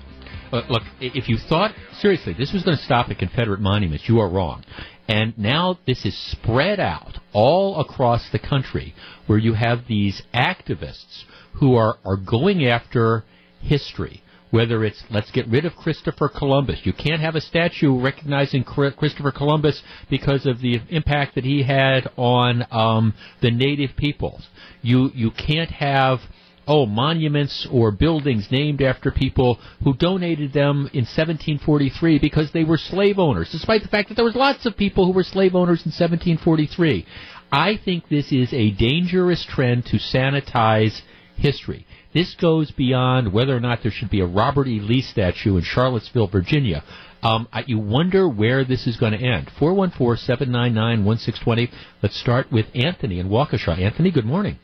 uh, look, if you thought, seriously, this was going to stop at Confederate monuments, you are wrong. And now this is spread out all across the country where you have these activists who are, are going after history. Whether it's let's get rid of Christopher Columbus. You can't have a statue recognizing Christopher Columbus because of the impact that he had on um, the native peoples. You you can't have oh, monuments or buildings named after people who donated them in 1743 because they were slave owners, despite the fact that there was lots of people who were slave owners in 1743. I think this is a dangerous trend to sanitize history. This goes beyond whether or not there should be a Robert E. Lee statue in Charlottesville, Virginia. Um, you wonder where this is going to end. 414-799-1620. Let's start with Anthony in Waukesha. Anthony, good morning.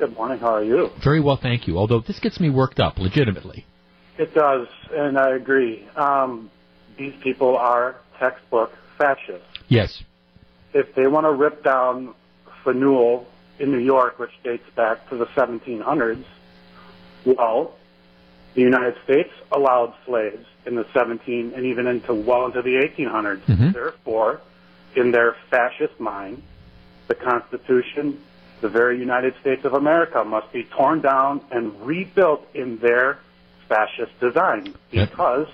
Good morning. How are you? Very well, thank you. Although this gets me worked up, legitimately. It does, and I agree. Um, these people are textbook fascists. Yes. If they want to rip down Faneuil in New York, which dates back to the 1700s, well, the United States allowed slaves in the 17 and even into well into the 1800s. Mhm. Therefore, in their fascist mind, the Constitution, the very United States of America, must be torn down and rebuilt in their fascist design. Because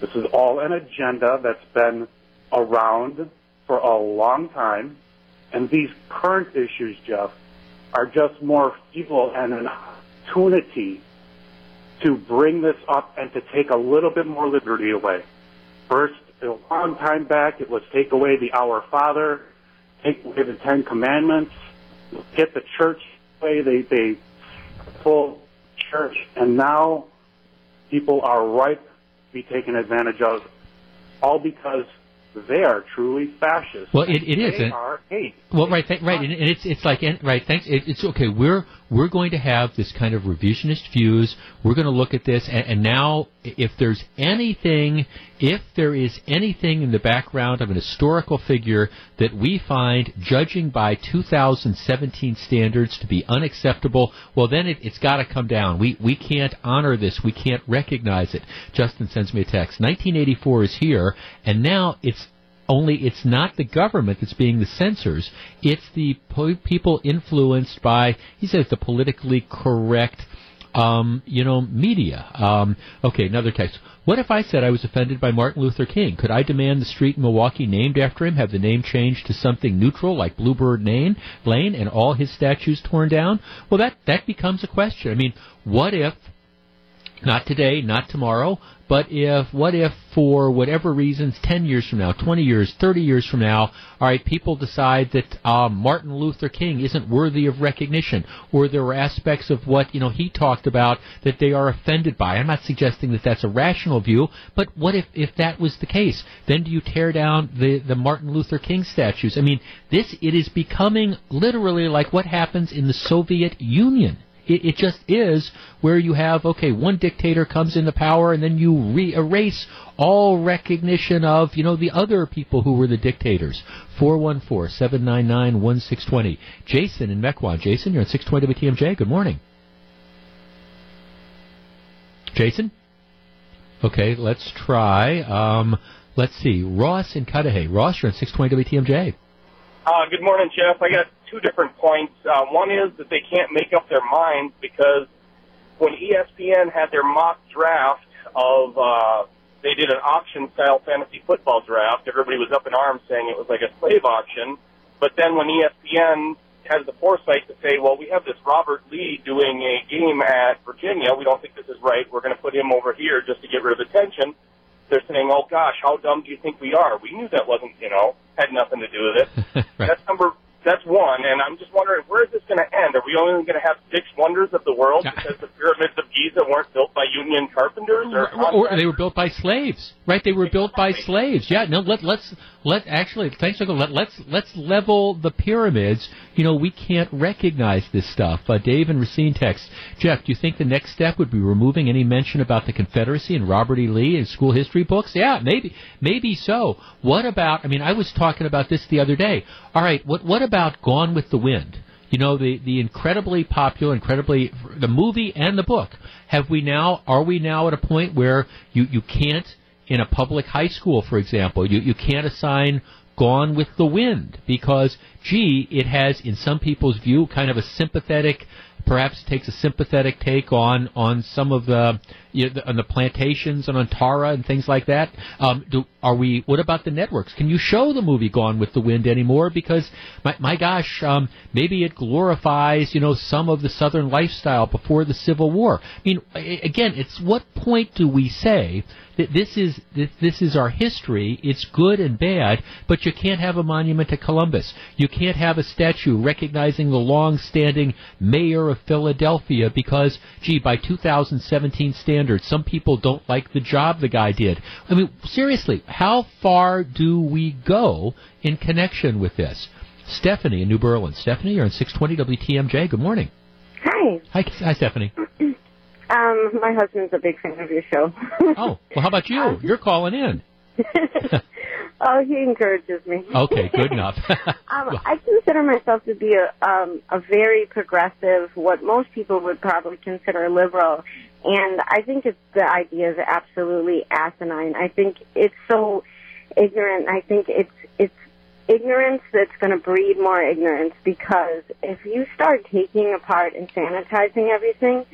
this is all an agenda that's been around for a long time, and these current issues, Jeff, are just more feeble and an opportunity to bring this up and to take a little bit more liberty away. First, a long time back, it was take away the Our Father, take away the Ten Commandments, get the church away. They they full church, and now people are ripe to be taken advantage of, all because they are truly fascist. Well, it, it is. They are hate. Well, right, th- right, and, and it's it's like right. Thanks. It, it's okay. We're we're going to have this kind of revisionist views. We're going to look at this, and, and now, if there's anything, if there is anything in the background of an historical figure that we find, judging by 2017 standards, to be unacceptable, well, then it, it's got to come down. We we can't honor this. We can't recognize it. Justin sends me a text. 1984 is here, and now it's only it's not the government that's being the censors. It's the po- people influenced by, he says, the politically correct, um, you know, media. Um, okay, another text. What if I said I was offended by Martin Luther King? Could I demand the street in Milwaukee named after him have the name changed to something neutral like Bluebird Lane, Lane and all his statues torn down? Well, that, that becomes a question. I mean, what if not today, not tomorrow, but if, what if for whatever reasons, 10 years from now, 20 years, 30 years from now, alright, people decide that um, Martin Luther King isn't worthy of recognition, or there are aspects of what, you know, he talked about that they are offended by. I'm not suggesting that that's a rational view, but what if, if that was the case? Then do you tear down the, the Martin Luther King statues? I mean, this, it is becoming literally like what happens in the Soviet Union. It, it just is where you have okay, one dictator comes into power, and then you re- erase all recognition of you know the other people who were the dictators. Four one four seven nine nine one six twenty. Jason in Mequon. Jason, you're on six twenty WTMJ. Good morning. Jason. Okay, let's try. Um, let's see. Ross in Cudahy. Ross, you're on six twenty WTMJ. Uh, good morning, Jeff. I got two different points. Uh, one is that they can't make up their minds because when ESPN had their mock draft of, uh, they did an auction style fantasy football draft, everybody was up in arms saying it was like a slave auction. But then when ESPN has the foresight to say, well, we have this Robert Lee doing a game at Virginia. We don't think this is right. We're going to put him over here just to get rid of attention. They're saying, oh gosh, how dumb do you think we are? We knew that wasn't, you know, had nothing to do with it. That's number. That's one, and I'm just wondering where is this going to end? Are we only going to have six wonders of the world because the pyramids of Giza weren't built by Union carpenters? Or, or, or they were built by slaves, right? They were built by slaves. Yeah, no. Let let's let actually thanks Uncle. Let, let's let's level the pyramids. You know, we can't recognize this stuff. Uh, Dave and Racine text. Jeff, do you think the next step would be removing any mention about the Confederacy and Robert E. Lee in school history books? Yeah, maybe maybe so. What about? I mean, I was talking about this the other day. All right, what what about Gone with the Wind? you know the the incredibly popular incredibly the movie and the book have we now are we now at a point where you you can't in a public high school for example you you can't assign gone with the wind because gee it has in some people's view kind of a sympathetic perhaps takes a sympathetic take on on some of the you know, on the plantations and on Tara and things like that. Um, do, are we? What about the networks? Can you show the movie Gone with the Wind anymore? Because my, my gosh, um, maybe it glorifies you know some of the Southern lifestyle before the Civil War. I mean, again, it's what point do we say that this is this, this is our history? It's good and bad, but you can't have a monument to Columbus. You can't have a statue recognizing the long-standing mayor of Philadelphia because, gee, by 2017 standards, some people don't like the job the guy did. I mean, seriously, how far do we go in connection with this? Stephanie in New Berlin. Stephanie, you're on 620 WTMJ. Good morning. Hi. Hi, hi Stephanie. Um, my husband's a big fan of your show. Oh, well, how about you? You're calling in. Oh, he encourages me. Okay, good enough. um, I consider myself to be a um, a very progressive, what most people would probably consider liberal, and I think it's the idea is absolutely asinine. I think it's so ignorant. I think it's it's ignorance that's going to breed more ignorance because if you start taking apart and sanitizing everything,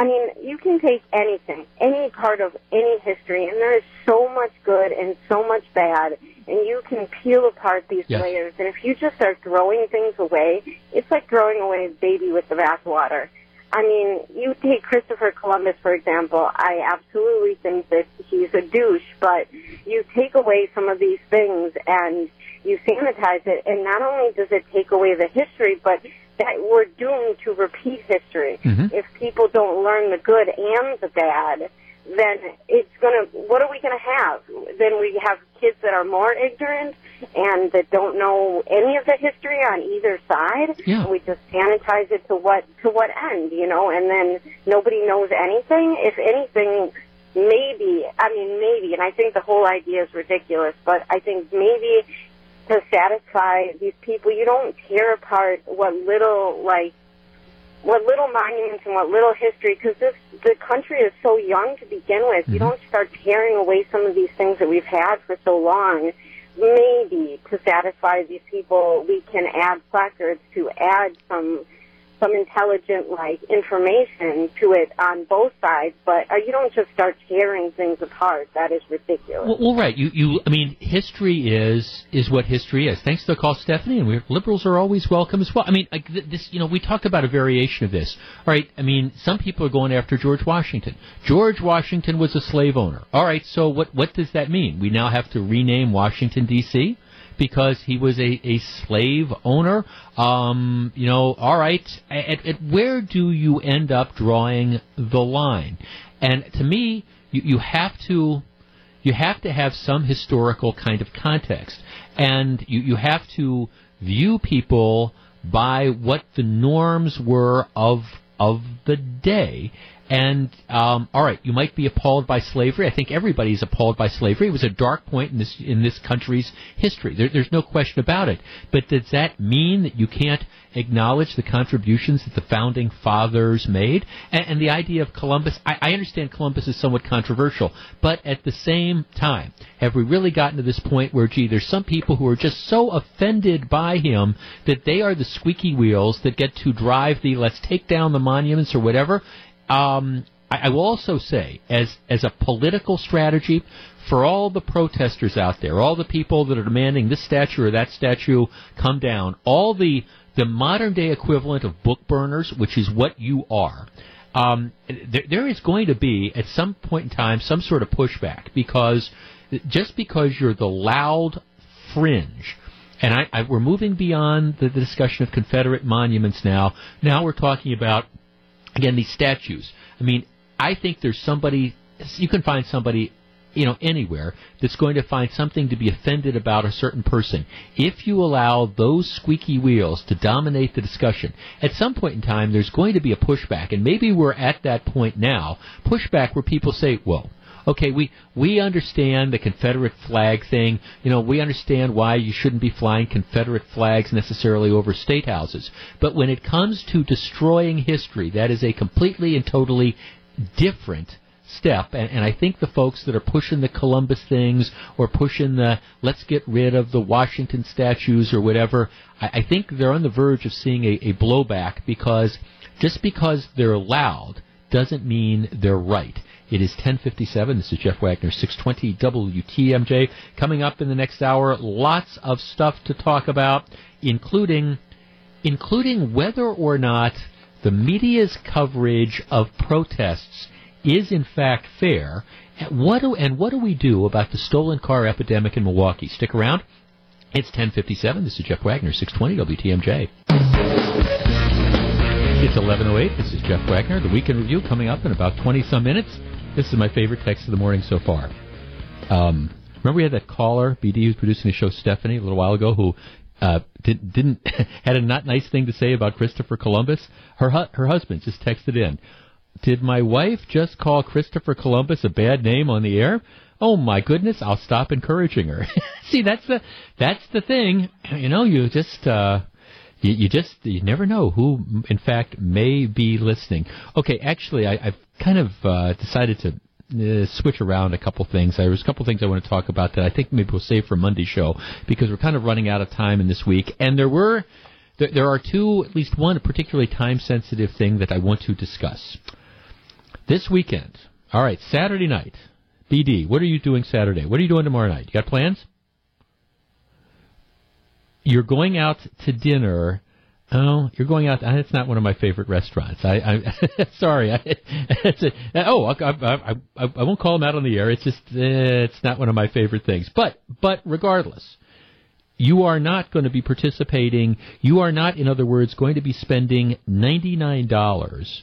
I mean, you can take anything, any part of any history, and there is so much good and so much bad, and you can peel apart these Yes. layers. And if you just start throwing things away, it's like throwing away a baby with the bathwater. I mean, you take Christopher Columbus, for example. I absolutely think that he's a douche, but you take away some of these things and you sanitize it, and not only does it take away the history, but that we're doomed to repeat history. Mhm. If people don't learn the good and the bad, then it's gonna. What are we gonna have? Then we have kids that are more ignorant and that don't know any of the history on either side. Yeah. We just sanitize it to what to what end, you know? And then nobody knows anything. If anything, maybe. I mean, maybe. And I think the whole idea is ridiculous. But I think maybe to satisfy these people, you don't tear apart what little like what little monuments and what little history, because this the country is so young to begin with. You mm-hmm. don't start tearing away some of these things that we've had for so long. Maybe to satisfy these people, we can add placards to add some some intelligent like information to it on both sides. But uh, you don't just start tearing things apart. That is ridiculous. Well, well, right. You, you. I mean, history is is what history is. Thanks to the call, Stephanie, and we liberals are always welcome as well. I mean, like this. You know, we talk about a variation of this. All right. I mean, some people are going after George Washington. George Washington was a slave owner. All right. So what what does that mean? We now have to rename Washington D.C. because he was a, a slave owner. Um, you know, all right. At, at where do you end up drawing the line? And to me, you, you have to you have to have some historical kind of context, and you, you have to view people by what the norms were of of the day. And um, all right, you might be appalled by slavery. I think everybody's appalled by slavery. It was a dark point in this in this country's history. There, there's no question about it. But does that mean that you can't acknowledge the contributions that the founding fathers made? And, and the idea of Columbus, I, I understand Columbus is somewhat controversial, but at the same time, have we really gotten to this point where, gee, there's some people who are just so offended by him that they are the squeaky wheels that get to drive the let's take down the monuments or whatever? Um, I, I will also say, as as a political strategy, for all the protesters out there, all the people that are demanding this statue or that statue come down, all the the modern day equivalent of book burners, which is what you are. Um, there, there is going to be at some point in time some sort of pushback because just because you're the loud fringe and I, I, we're moving beyond the, the discussion of Confederate monuments now. Now we're talking about again these statues. I mean, I think there's somebody you can find somebody you know anywhere that's going to find something to be offended about a certain person. If you allow those squeaky wheels to dominate the discussion, at some point in time there's going to be a pushback, and maybe we're at that point now. Pushback where people say, "Well." Okay, we we understand the Confederate flag thing. You know, we understand why you shouldn't be flying Confederate flags necessarily over state houses. But when it comes to destroying history, that is a completely and totally different step. And, and I think the folks that are pushing the Columbus things or pushing the let's get rid of the Washington statues or whatever, I, I think they're on the verge of seeing a, a blowback because just because they're loud doesn't mean they're right. It is 1057. This is Jeff Wagner, 620 WTMJ. Coming up in the next hour, lots of stuff to talk about, including, including whether or not the media's coverage of protests is in fact fair. And what do, and what do we do about the stolen car epidemic in Milwaukee? Stick around. It's 1057. This is Jeff Wagner, 620 WTMJ. It's 11.08. This is Jeff Wagner. The Weekend Review coming up in about 20 some minutes. This is my favorite text of the morning so far. Um, remember we had that caller, BD, who's producing the show, Stephanie, a little while ago, who uh, did, didn't had a not nice thing to say about Christopher Columbus. Her hu- her husband just texted in. did my wife just call Christopher Columbus a bad name on the air? Oh my goodness, I'll stop encouraging her. See, that's the that's the thing. You know, you just uh you, you just you never know who in fact may be listening. Okay, actually I, I've kind of uh decided to uh, switch around a couple things. There's a couple things I want to talk about that I think maybe we'll save for Monday show because we're kind of running out of time in this week. And there were, there, there are two, at least one particularly time sensitive thing that I want to discuss. This weekend, all right, Saturday night, BD, what are you doing Saturday? What are you doing tomorrow night? You got plans? You're going out to dinner Oh, you're going out. It's not one of my favorite restaurants. I, I sorry. I, it's a, oh, I, I, I, I won't call them out on the air. It's just eh, it's not one of my favorite things. But but regardless, you are not going to be participating. You are not, in other words, going to be spending ninety nine dollars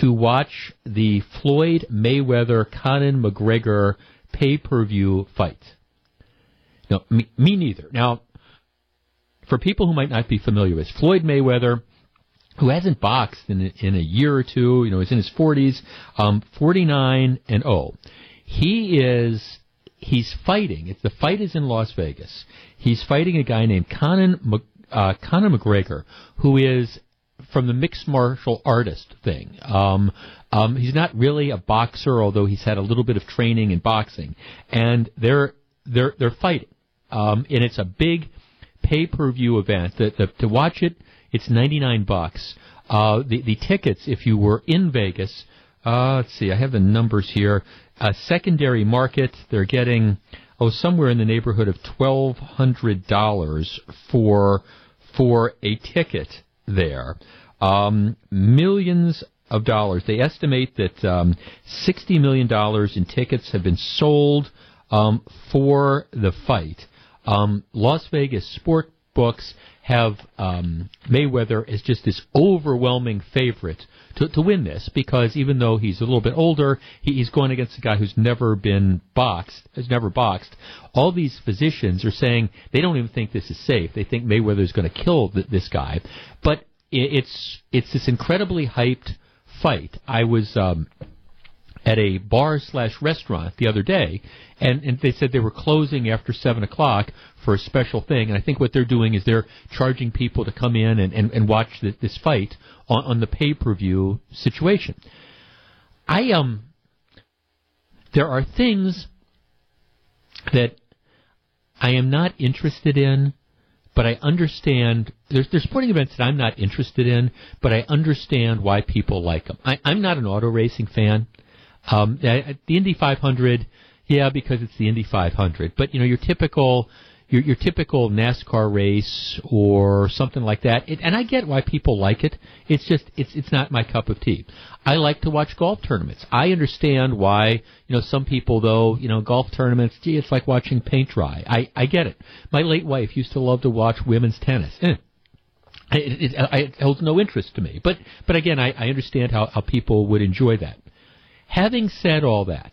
to watch the Floyd Mayweather Conor McGregor pay per view fight. No, me, me neither. Now for people who might not be familiar with Floyd Mayweather, who hasn't boxed in a, in a year or two, you know, he's in his 40s, um, 49 and 0. He is he's fighting. If the fight is in Las Vegas, he's fighting a guy named Conor, uh, Conor McGregor, who is from the mixed martial artist thing. Um, um, he's not really a boxer, although he's had a little bit of training in boxing, and they're they're they're fighting, um, and it's a big pay per view event. The, the, to watch it, it's ninety nine bucks. Uh, the the tickets, if you were in Vegas, uh, let's see, I have the numbers here. Uh, secondary market, they're getting oh somewhere in the neighborhood of twelve hundred dollars for for a ticket there. Um, millions of dollars. They estimate that um, sixty million dollars in tickets have been sold um, for the fight. Um, Las Vegas sport books have um, Mayweather as just this overwhelming favorite to, to win this because even though he's a little bit older, he, he's going against a guy who's never been boxed, has never boxed. All these physicians are saying they don't even think this is safe. They think Mayweather is going to kill th- this guy, but it, it's it's this incredibly hyped fight. I was um, at a bar slash restaurant the other day, and, and they said they were closing after seven o'clock for a special thing. And I think what they're doing is they're charging people to come in and, and, and watch the, this fight on, on the pay per view situation. I um, there are things that I am not interested in, but I understand. There's there's sporting events that I'm not interested in, but I understand why people like them. I, I'm not an auto racing fan. Um, the Indy 500, yeah, because it's the Indy 500. But you know, your typical your, your typical NASCAR race or something like that. It, and I get why people like it. It's just it's it's not my cup of tea. I like to watch golf tournaments. I understand why you know some people though you know golf tournaments. Gee, it's like watching paint dry. I I get it. My late wife used to love to watch women's tennis. Eh. It, it, it, holds no interest to me. But but again, I, I understand how, how people would enjoy that. Having said all that,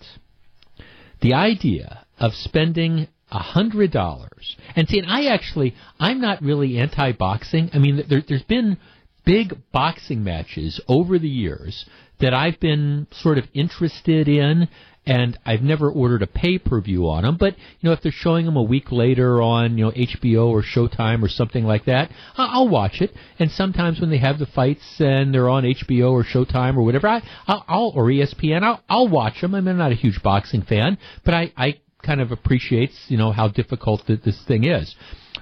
the idea of spending a hundred dollars and see, and I actually, I'm not really anti-boxing. I mean, there, there's been big boxing matches over the years that I've been sort of interested in, and I've never ordered a pay per view on them. But you know, if they're showing them a week later on, you know, HBO or Showtime or something like that, I'll watch it. And sometimes when they have the fights and they're on HBO or Showtime or whatever, I, I'll or ESPN, I'll, I'll watch them. I mean, I'm not a huge boxing fan, but I, I kind of appreciates you know how difficult this thing is.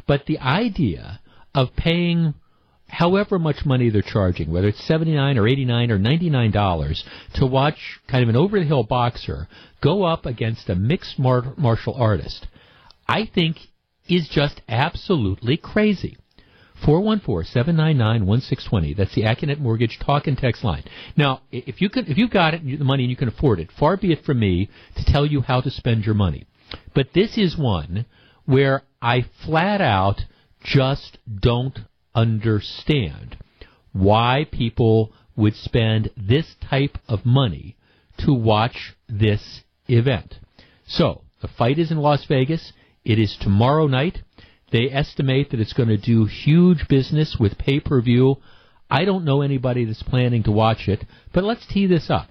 But the idea of paying however much money they're charging, whether it's 79 or 89 or 99 dollars to watch kind of an over the hill boxer go up against a mixed mar- martial artist, I think is just absolutely crazy. 414-799-1620. That's the Accunet Mortgage talk and text line. Now, if you can, if you've got it, the money and you can afford it, far be it from me to tell you how to spend your money. But this is one where I flat out just don't understand why people would spend this type of money to watch this event. So, the fight is in Las Vegas. It is tomorrow night. They estimate that it's going to do huge business with pay per view. I don't know anybody that's planning to watch it, but let's tee this up.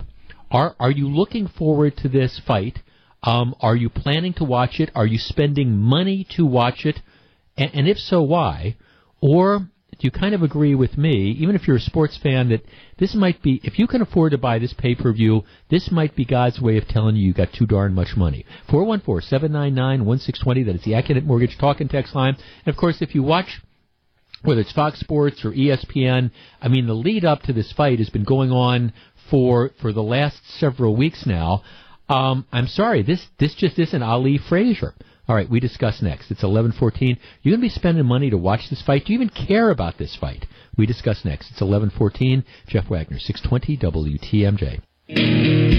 Are are you looking forward to this fight? Um, are you planning to watch it? Are you spending money to watch it? And, and if so, why? Or do you kind of agree with me, even if you're a sports fan, that this might be, if you can afford to buy this pay per view, this might be God's way of telling you you got too darn much money. 414 799 1620, that is the Accunet Mortgage Talk and Text line. And of course, if you watch whether it's Fox Sports or ESPN. I mean, the lead up to this fight has been going on for for the last several weeks now. Um, I'm sorry, this this just isn't Ali Frazier. All right, we discuss next. It's 11:14. You're going to be spending money to watch this fight. Do you even care about this fight? We discuss next. It's 11:14. Jeff Wagner, 620 WTMJ.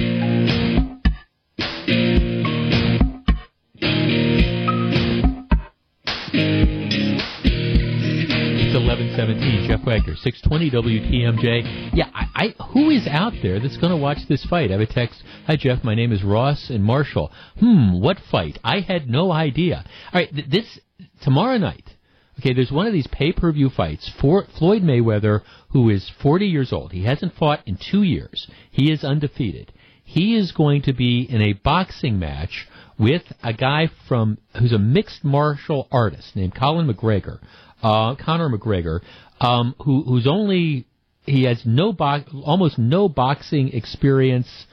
Jeff Wagner, 620 WTMJ. Yeah, I, I who is out there that's going to watch this fight? I have a text. Hi Jeff, my name is Ross and Marshall. Hmm, what fight? I had no idea. All right, th- this tomorrow night. Okay, there's one of these pay-per-view fights for Floyd Mayweather, who is 40 years old. He hasn't fought in two years. He is undefeated. He is going to be in a boxing match with a guy from who's a mixed martial artist named Colin McGregor, uh, Conor McGregor, um, who who's only he has no bo- almost no boxing experience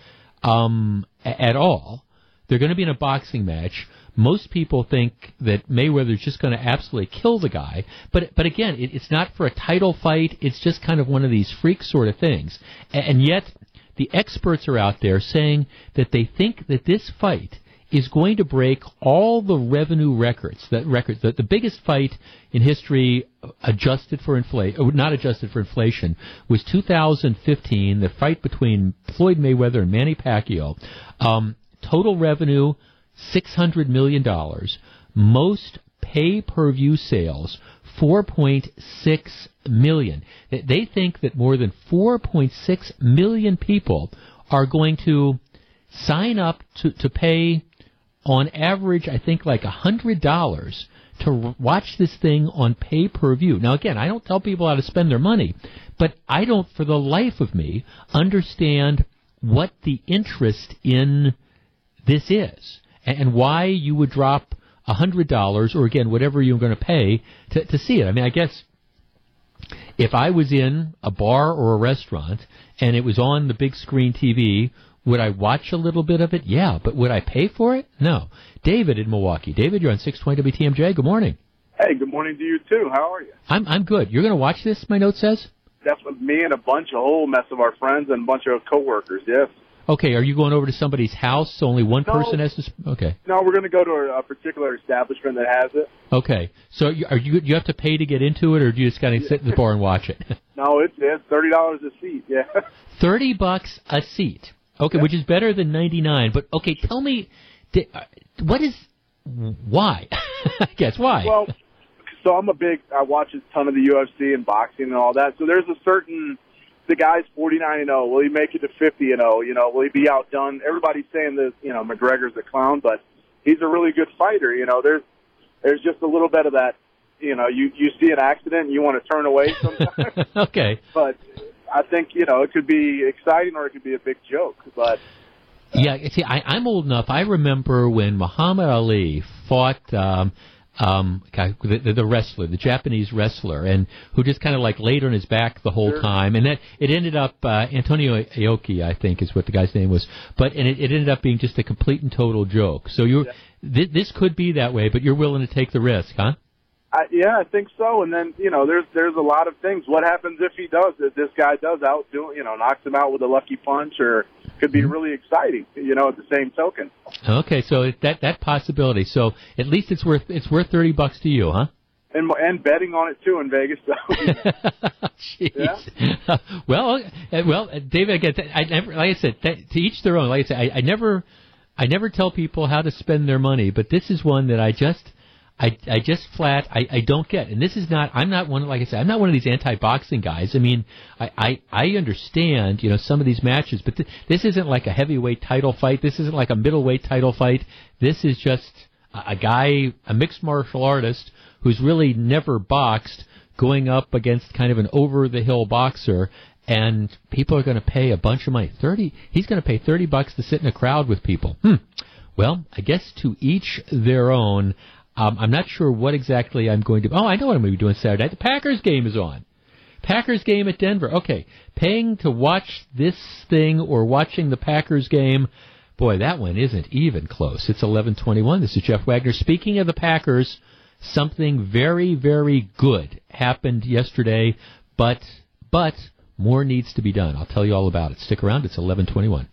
um, a- at all. They're going to be in a boxing match. Most people think that Mayweather's just going to absolutely kill the guy, but but again, it, it's not for a title fight. It's just kind of one of these freak sort of things, A- and yet the experts are out there saying that they think that this fight is going to break all the revenue records. That records, the, the biggest fight in history, uh, adjusted for inflation, not adjusted for inflation, was 2015. The fight between Floyd Mayweather and Manny Pacquiao. Um, total revenue, 600 million dollars. Most pay-per-view sales, 4.6 million. They- They think that more than 4.6 million people are going to sign up to, to pay on average, I think like a hundred dollars to watch this thing on pay per view. Now, again, I don't tell people how to spend their money, but I don't, for the life of me, understand what the interest in this is and, and why you would drop a hundred dollars or again whatever you're going to pay to to see it. I mean, I guess if I was in a bar or a restaurant and it was on the big screen TV, would I watch a little bit of it? Yeah, but would I pay for it? No. David in Milwaukee. David, you're on 620 WTMJ. Good morning. Hey, good morning to you too. How are you? I'm I'm good. You're going to watch this? My note says. That's with me and a bunch, a whole oh, mess of our friends and a bunch of coworkers. Yes. Okay, are you going over to somebody's house so only one No. person has to? Sp- okay. No, we're going to go to a, particular establishment that has it. Okay. So you, are you do you have to pay to get into it, or do you just kind of sit in the bar and watch it? No, it's it's thirty dollars a seat. Yeah. Thirty bucks a seat. Okay, which is better than ninety nine. But okay, tell me, uh, what is why? I guess why. Well, so I'm a big. I watch a ton of the UFC and boxing and all that. So there's a certain. The guy's 49 and 0. Will he make it to 50 and 0? You know, will he be outdone? Everybody's saying that you know McGregor's a clown, but he's a really good fighter. You know, there's there's just a little bit of that. You know, you you see an accident and you want to turn away sometimes. okay. but I think you know it could be exciting or it could be a big joke. But Yeah, see, I, I'm old enough. I remember when Muhammad Ali fought um, um, guy- the, the wrestler, the Japanese wrestler, and who just kind of like laid on his back the whole Sure. time, and that it ended up uh, Antonio Aoki, I think, is what the guy's name was. But and it, it ended up being just a complete and total joke. So you, are th- this could be that way, but you're willing to take the risk, huh? I, yeah, I think so. And then you know, there's there's a lot of things. What happens if he does? If this guy does outdo, you know, knocks him out with a lucky punch, or could be really exciting. You know, at the same token. Okay, so that that possibility. So at least it's worth it's worth thirty bucks to you, huh? And and betting on it too in Vegas. So Jeez. well, uh, well, uh, David, again, I never, like I said, that, to each their own. Like I said, I, I never, I never tell people how to spend their money, but this is one that I just, I, I just flat, I, I don't get. And this is not, I'm not one, like I said, I'm not one of these anti-boxing guys. I mean, I, I, I understand, you know, some of these matches, but th- this isn't like a heavyweight title fight. This isn't like a middleweight title fight. This is just a, a guy, a mixed martial artist who's really never boxed going up against kind of an over the hill boxer and people are going to pay a bunch of money. 30 he's going to pay 30 bucks to sit in a crowd with people. Hmm. Well, I guess to each their own. Um, I'm not sure what exactly I'm going to. Oh, I know what I'm going to be doing Saturday. The Packers game is on. Packers game at Denver. Okay, paying to watch this thing or watching the Packers game. Boy, that one isn't even close. It's 11:21. This is Jeff Wagner speaking of the Packers. Something very, very good happened yesterday, but but more needs to be done. I'll tell you all about it. Stick around. It's 11:21.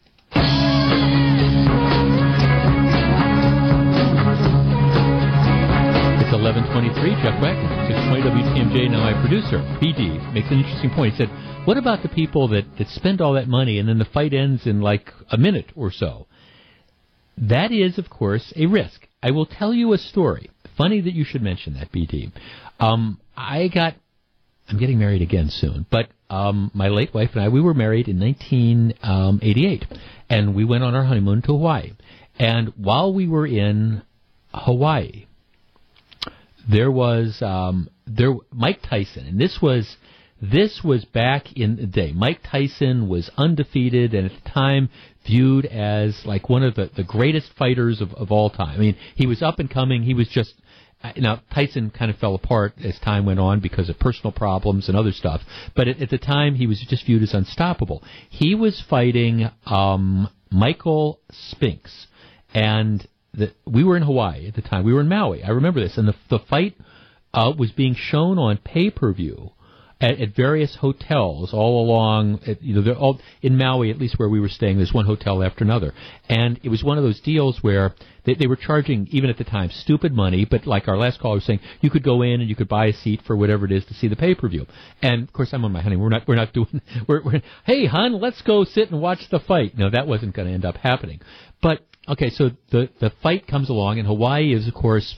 11:23. Jeff Wagner, 620 WTMJ. Now my producer BD makes an interesting point. He said, "What about the people that that spend all that money and then the fight ends in like a minute or so?" That is, of course, a risk. I will tell you a story. Funny that you should mention that, BD. Um, I got, I'm getting married again soon, but um, my late wife and I, we were married in 1988, and we went on our honeymoon to Hawaii. And while we were in Hawaii, there was um, there Mike Tyson, and this was this was back in the day. Mike Tyson was undefeated and at the time viewed as like one of the, the greatest fighters of, of all time. I mean, he was up and coming. He was just uh, now Tyson kind of fell apart as time went on because of personal problems and other stuff. But at, at the time, he was just viewed as unstoppable. He was fighting um, Michael Spinks, and the, we were in Hawaii at the time. We were in Maui. I remember this, and the the fight uh, was being shown on pay per view at, at various hotels all along. At, you know, all in Maui, at least where we were staying. There's one hotel after another, and it was one of those deals where they, they were charging even at the time stupid money. But like our last caller was saying, you could go in and you could buy a seat for whatever it is to see the pay per view. And of course, I'm on my honeymoon. We're not we're not doing. We're, we're hey, hon, let's go sit and watch the fight. No, that wasn't going to end up happening. But okay, so the the fight comes along, and Hawaii is of course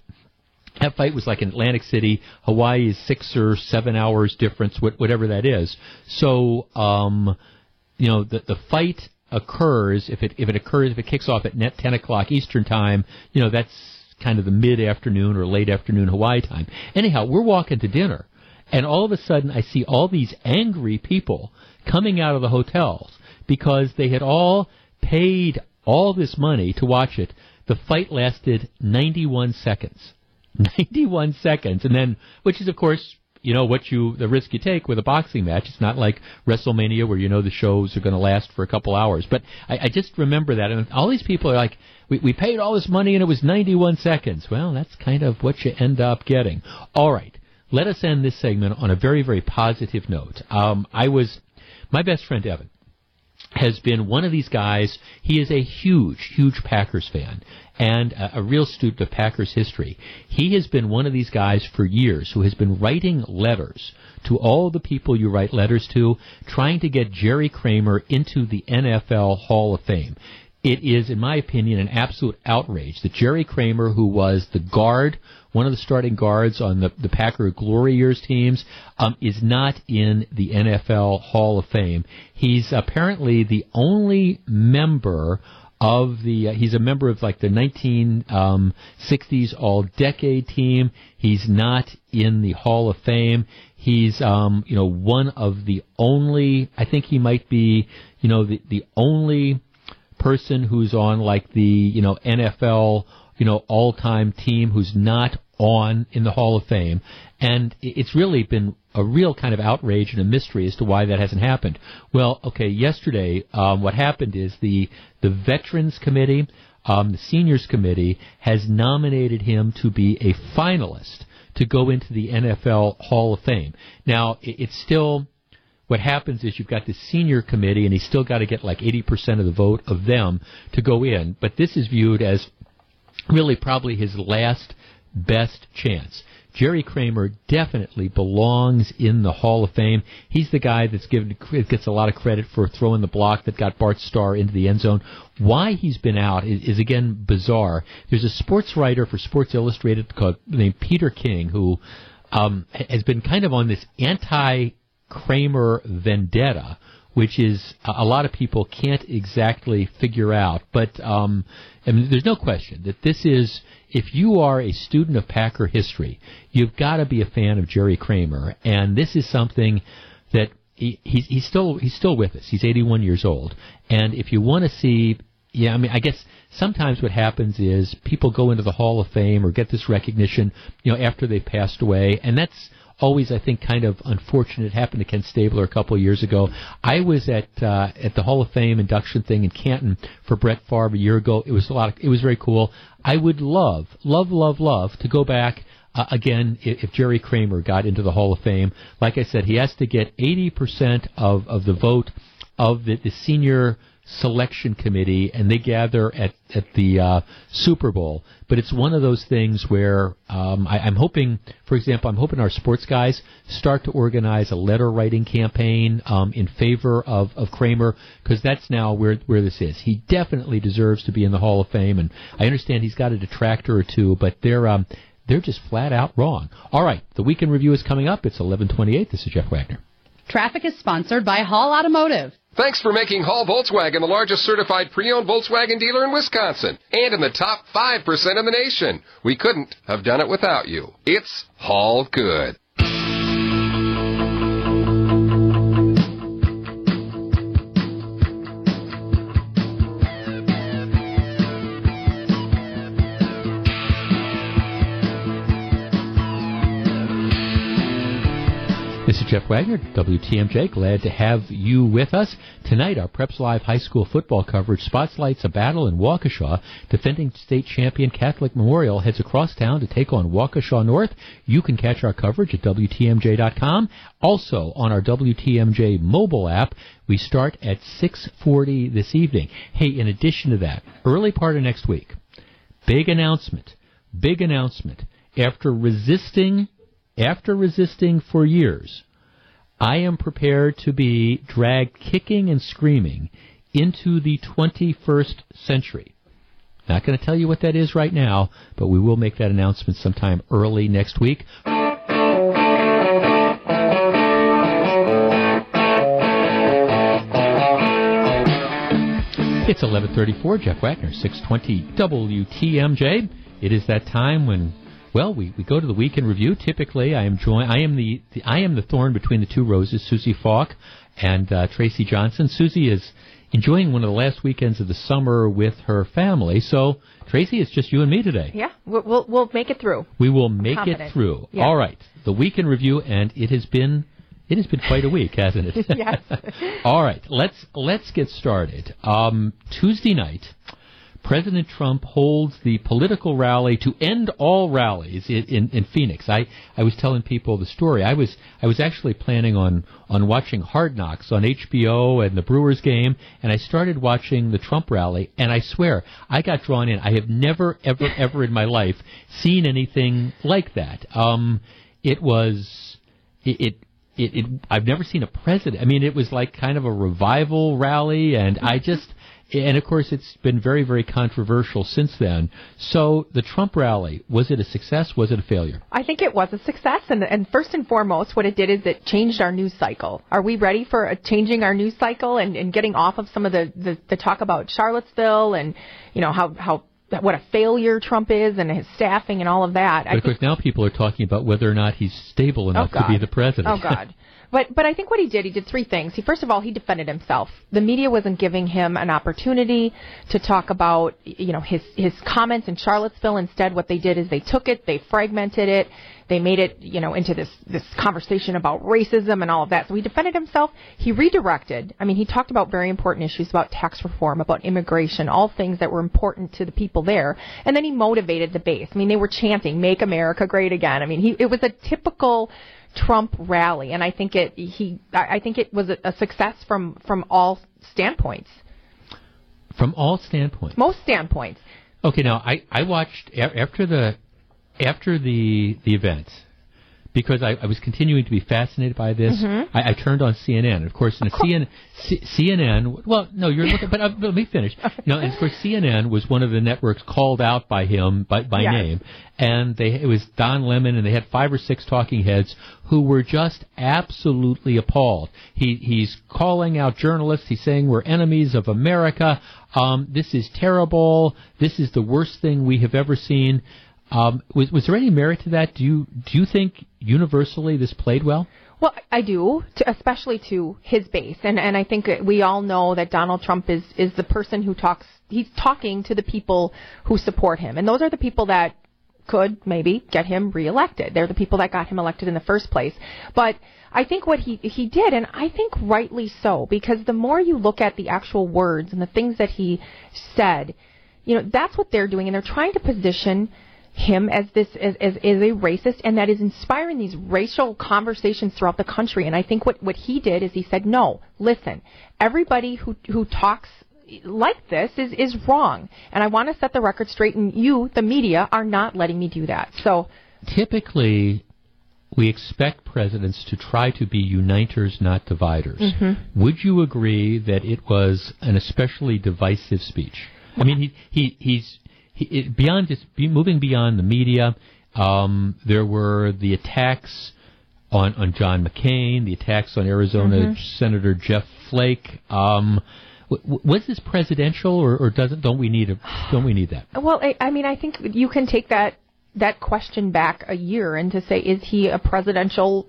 that fight was like in Atlantic City. Hawaii is six or seven hours difference, whatever that is. So, um, you know, the the fight occurs if it if it occurs if it kicks off at net ten o'clock Eastern time. You know, that's kind of the mid afternoon or late afternoon Hawaii time. Anyhow, we're walking to dinner, and all of a sudden I see all these angry people coming out of the hotels because they had all paid all this money to watch it. The fight lasted 91 seconds. 91 seconds, and then, which is of course, you know what you the risk you take with a boxing match. It's not like WrestleMania where you know the shows are going to last for a couple hours. But I, I just remember that, and all these people are like, we, we paid all this money and it was 91 seconds. Well, that's kind of what you end up getting. All right, let us end this segment on a very very positive note. Um, I was my best friend Evan has been one of these guys. He is a huge, huge Packers fan and a, a, real student of Packers history. He has been one of these guys for years who has been writing letters to all the people you write letters to, trying to get Jerry Kramer into the NFL Hall of Fame. It is, in my opinion, an absolute outrage that Jerry Kramer, who was the guard, one of the starting guards on the, the Packer Glory Years teams, um, is not in the NFL Hall of Fame. He's apparently the only member of the. Uh, he's a member of like the 1960s um, All Decade team. He's not in the Hall of Fame. He's um, you know one of the only. I think he might be you know the the only person who's on like the you know NFL you know all time team who's not on in the Hall of Fame, and it's really been a real kind of outrage and a mystery as to why that hasn't happened. Well, okay, yesterday um, what happened is the the Veterans Committee, um, the Seniors Committee, has nominated him to be a finalist to go into the NFL Hall of Fame. Now, it's still what happens is you've got the senior committee, and he's still got to get like 80% of the vote of them to go in. But this is viewed as really probably his last best chance. Jerry Kramer definitely belongs in the Hall of Fame. He's the guy that's given gets a lot of credit for throwing the block that got Bart Starr into the end zone. Why he's been out is, is again bizarre. There's a sports writer for Sports Illustrated called named Peter King who um, has been kind of on this anti Kramer vendetta which is a a lot of people can't exactly figure out. But um, I mean, there's no question that this is. If you are a student of Packer history, you've got to be a fan of Jerry Kramer, and this is something that he, he's, he's still he's still with us. He's 81 years old, and if you want to see, yeah, I mean, I guess sometimes what happens is people go into the Hall of Fame or get this recognition, you know, after they've passed away, and that's always, I think, kind of unfortunate. It happened to Ken Stabler a couple of years ago. I was at uh, at the Hall of Fame induction thing in Canton for Brett Favre a year ago. It was a lot. Of, it was very cool. I would love, love, love, love to go back. Uh, again, if, if Jerry Kramer got into the Hall of Fame, like I said, he has to get 80% of, of the vote of the, the senior selection committee, and they gather at at the uh, Super Bowl. But it's one of those things where um, I, I'm hoping, for example, I'm hoping our sports guys start to organize a letter writing campaign um, in favor of of Kramer because that's now where where this is. He definitely deserves to be in the Hall of Fame, and I understand he's got a detractor or two, but they're um, they're just flat out wrong. All right, the weekend review is coming up. It's 11:28. This is Jeff Wagner. Traffic is sponsored by Hall Automotive. Thanks for making Hall Volkswagen the largest certified pre-owned Volkswagen dealer in Wisconsin and in the top 5% in the nation. We couldn't have done it without you. It's Hall Good. Jeff Wagner, WTMJ. Glad to have you with us. Tonight, our Preps Live High School football coverage spotlights a battle in Waukesha. Defending state champion Catholic Memorial heads across town to take on Waukesha North. You can catch our coverage at WTMJ.com. Also, on our WTMJ mobile app, we start at 6.40 this evening. Hey, in addition to that, early part of next week, big announcement, big announcement. After resisting after resisting for years, I am prepared to be dragged kicking and screaming into the 21st century. Not going to tell you what that is right now, but we will make that announcement sometime early next week. It's 11:34. Jeff Wagner, 620 WTMJ. It is that time when well, we, we go to the weekend review. Typically, I am joined. I am the, the I am the thorn between the two roses. Susie Falk and uh, Tracy Johnson. Susie is enjoying one of the last weekends of the summer with her family. So, Tracy, it's just you and me today. Yeah, we'll we'll, we'll make it through. We will make it through. Yeah. All right, the weekend review, and it has been it has been quite a week, hasn't it? yes. All right, let's let's get started. Um, Tuesday night, President Trump holds the political rally to end all rallies in, in, in Phoenix. I, I was telling people the story. I was I was actually planning on on watching Hard Knocks on HBO and the Brewers game, and I started watching the Trump rally, and I swear I got drawn in. I have never ever ever in my life seen anything like that. Um, it was it. it it, it, I've never seen a president. I mean, it was like kind of a revival rally, and I just, and of course, it's been very, very controversial since then. So, the Trump rally was it a success? Was it a failure? I think it was a success, and, and first and foremost, what it did is it changed our news cycle. Are we ready for a changing our news cycle and, and getting off of some of the, the, the talk about Charlottesville and you know how how what a failure Trump is and his staffing and all of that? But of course, now people are talking about whether or not he's stable enough oh to be the president. Oh God. But but I think what he did, he did three things. He first of all he defended himself. The media wasn't giving him an opportunity to talk about you know his his comments in Charlottesville. Instead, what they did is they took it, they fragmented it, they made it you know into this this conversation about racism and all of that. So he defended himself. He redirected. I mean, he talked about very important issues about tax reform, about immigration, all things that were important to the people there. And then he motivated the base. I mean, they were chanting "Make America Great Again." I mean, he it was a typical Trump rally, and I think it he I think it was a, a success from from all standpoints. From all standpoints. Most standpoints. Okay, now I I watched after the after the the event. Because I, I was continuing to be fascinated by this. Mhm. I, I turned on CNN. Of course, in a CNN, C, CNN. Well, no, you're looking, but uh, let me finish. Know, and of course, CNN was one of the networks called out by him by, by Yes. name, and they it was Don Lemon, and they had five or six talking heads who were just absolutely appalled. He he's calling out journalists. He's saying we're enemies of America. Um, this is terrible. This is the worst thing we have ever seen. Um, was was there any merit to that? Do you do you think universally this played well? Well, I do, to, especially to his base, and and I think we all know that Donald Trump is is the person who talks. He's talking to the people who support him, and those are the people that could maybe get him reelected. They're the people that got him elected in the first place. But I think what he he did, and I think rightly so, because the more you look at the actual words and the things that he said, you know, that's what they're doing, and they're trying to position him as this as, as, as a racist and that is inspiring these racial conversations throughout the country and I think what what he did is he said no listen everybody who who talks like this is is wrong and I want to set the record straight and you the media are not letting me do that so Typically, we expect presidents to try to be uniters, not dividers. Mhm. Would you agree that it was an especially divisive speech? I mean, he, he he's he, it, beyond just be, moving beyond the media. Um, there were the attacks on on John McCain, the attacks on Arizona Mhm. Senator Jeff Flake. Um, w- was this presidential, or, or doesn't don't we need a don't we need that? Well, I, I mean, I think you can take that that question back a year and to say, is he a presidential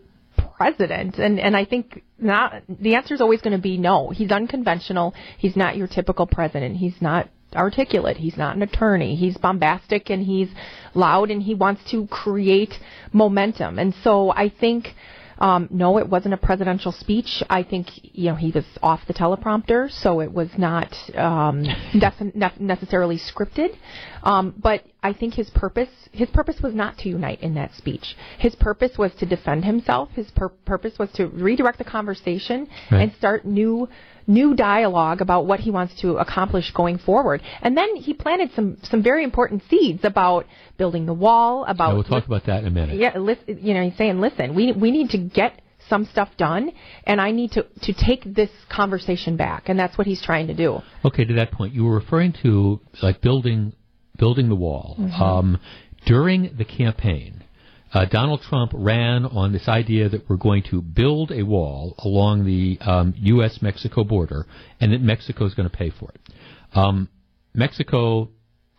president? And and I think not. The answer is always going to be no. He's unconventional. He's not your typical president. He's not articulate. He's not an attorney. He's bombastic and he's loud and he wants to create momentum. And so I think. Um, no, it wasn't a presidential speech. I think you know he was off the teleprompter, so it was not um, nef- necessarily scripted. Um, but I think his purpose his purpose was not to unite in that speech. His purpose was to defend himself. His pur- purpose was to redirect the conversation Right. and start new new dialogue about what he wants to accomplish going forward. And then he planted some some very important seeds about building the wall, about Yeah, we'll talk about that in a minute. yeah, listen, you know, he's saying, listen, we we need to get some stuff done, and I need to to take this conversation back, and that's what he's trying to do. Okay, to that point, you were referring to like building building the wall. Mhm. Um, during the campaign, uh, Donald Trump ran on this idea that we're going to build a wall along the um, U.S.-Mexico border, and that Mexico is going to pay for it. Um, Mexico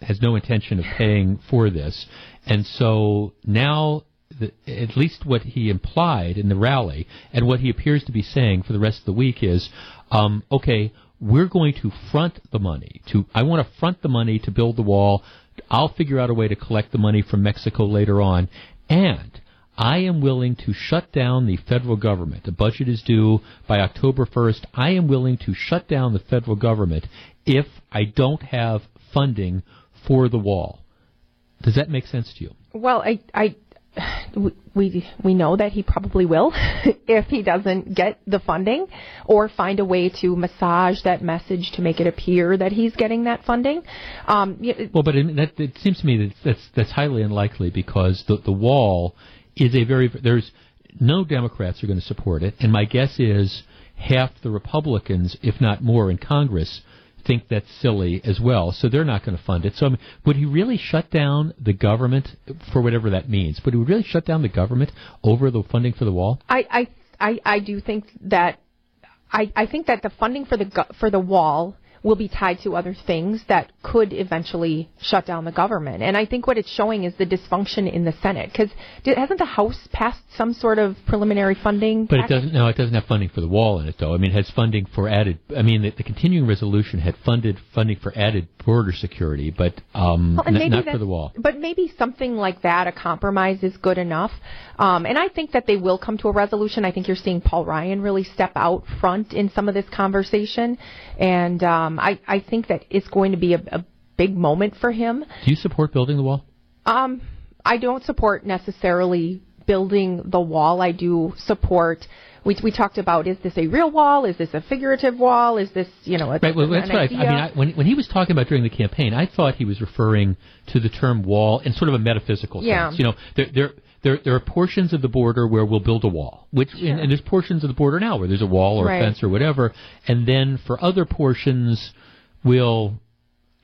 has no intention of paying for this, and so now. The, at least what he implied in the rally and what he appears to be saying for the rest of the week is, um, okay, we're going to front the money. To I want to front the money to build the wall. I'll figure out a way to collect the money from Mexico later on, and I am willing to shut down the federal government. The budget is due by October 1st. I am willing to shut down the federal government if I don't have funding for the wall. Does that make sense to you? Well, I I we we know that he probably will if he doesn't get the funding or find a way to massage that message to make it appear that he's getting that funding. Um, Well, but it, that, it seems to me that that's that's highly unlikely because the the wall is a very there's no Democrats are going to support it, and my guess is half the Republicans, if not more, in Congress think that's silly as well, so they're not going to fund it. So, I mean, would he really shut down the government for whatever that means? Would he really shut down the government over the funding for the wall? I, I I I do think that I I think that the funding for the for the wall will be tied to other things that could eventually shut down the government. And I think what it's showing is the dysfunction in the Senate because hasn't the House passed some sort of preliminary funding? But it doesn't. No, it doesn't have funding for the wall in it, though. I mean, it has funding for added. I mean, the, the continuing resolution had funded funding for added border security, but um, Well, n- not for the wall. But maybe something like that, a compromise, is good enough. Um, and I think that they will come to a resolution. I think you're seeing Paul Ryan really step out front in some of this conversation, and um, I, I think that it's going to be a, a big moment for him. Do you support building the wall? Um, I don't support necessarily building the wall. I do support. We, we talked about is this a real wall? Is this a figurative wall? Is this you know a, Right. Well, that's what I? I mean. I, when when he was talking about during the campaign, I thought he was referring to the term wall in sort of a metaphysical Yeah. sense. You know, there there there there are portions of the border where we'll build a wall, which and, and there's portions of the border now where there's a wall or Right. a fence or whatever, and then for other portions, we'll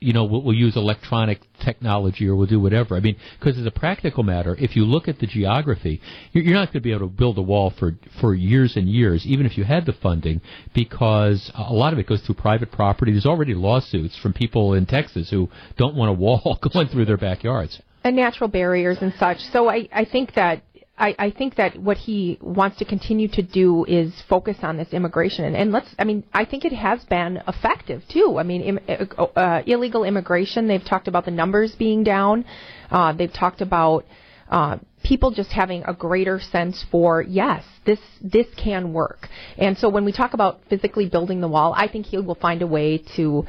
you know, we'll, we'll use electronic technology or we'll do whatever. I mean, because as a practical matter, if you look at the geography, you're, you're not going to be able to build a wall for for years and years, even if you had the funding, because a lot of it goes through private property. There's already lawsuits from people in Texas who don't want a wall going through their backyards. And natural barriers and such. So I, I think that I, I think that what he wants to continue to do is focus on this immigration and, and let's I mean I think it has been effective too. I mean Im, uh, uh, illegal immigration. They've talked about the numbers being down. Uh, they've talked about uh, people just having a greater sense for yes this this can work. And so when we talk about physically building the wall, I think he will find a way to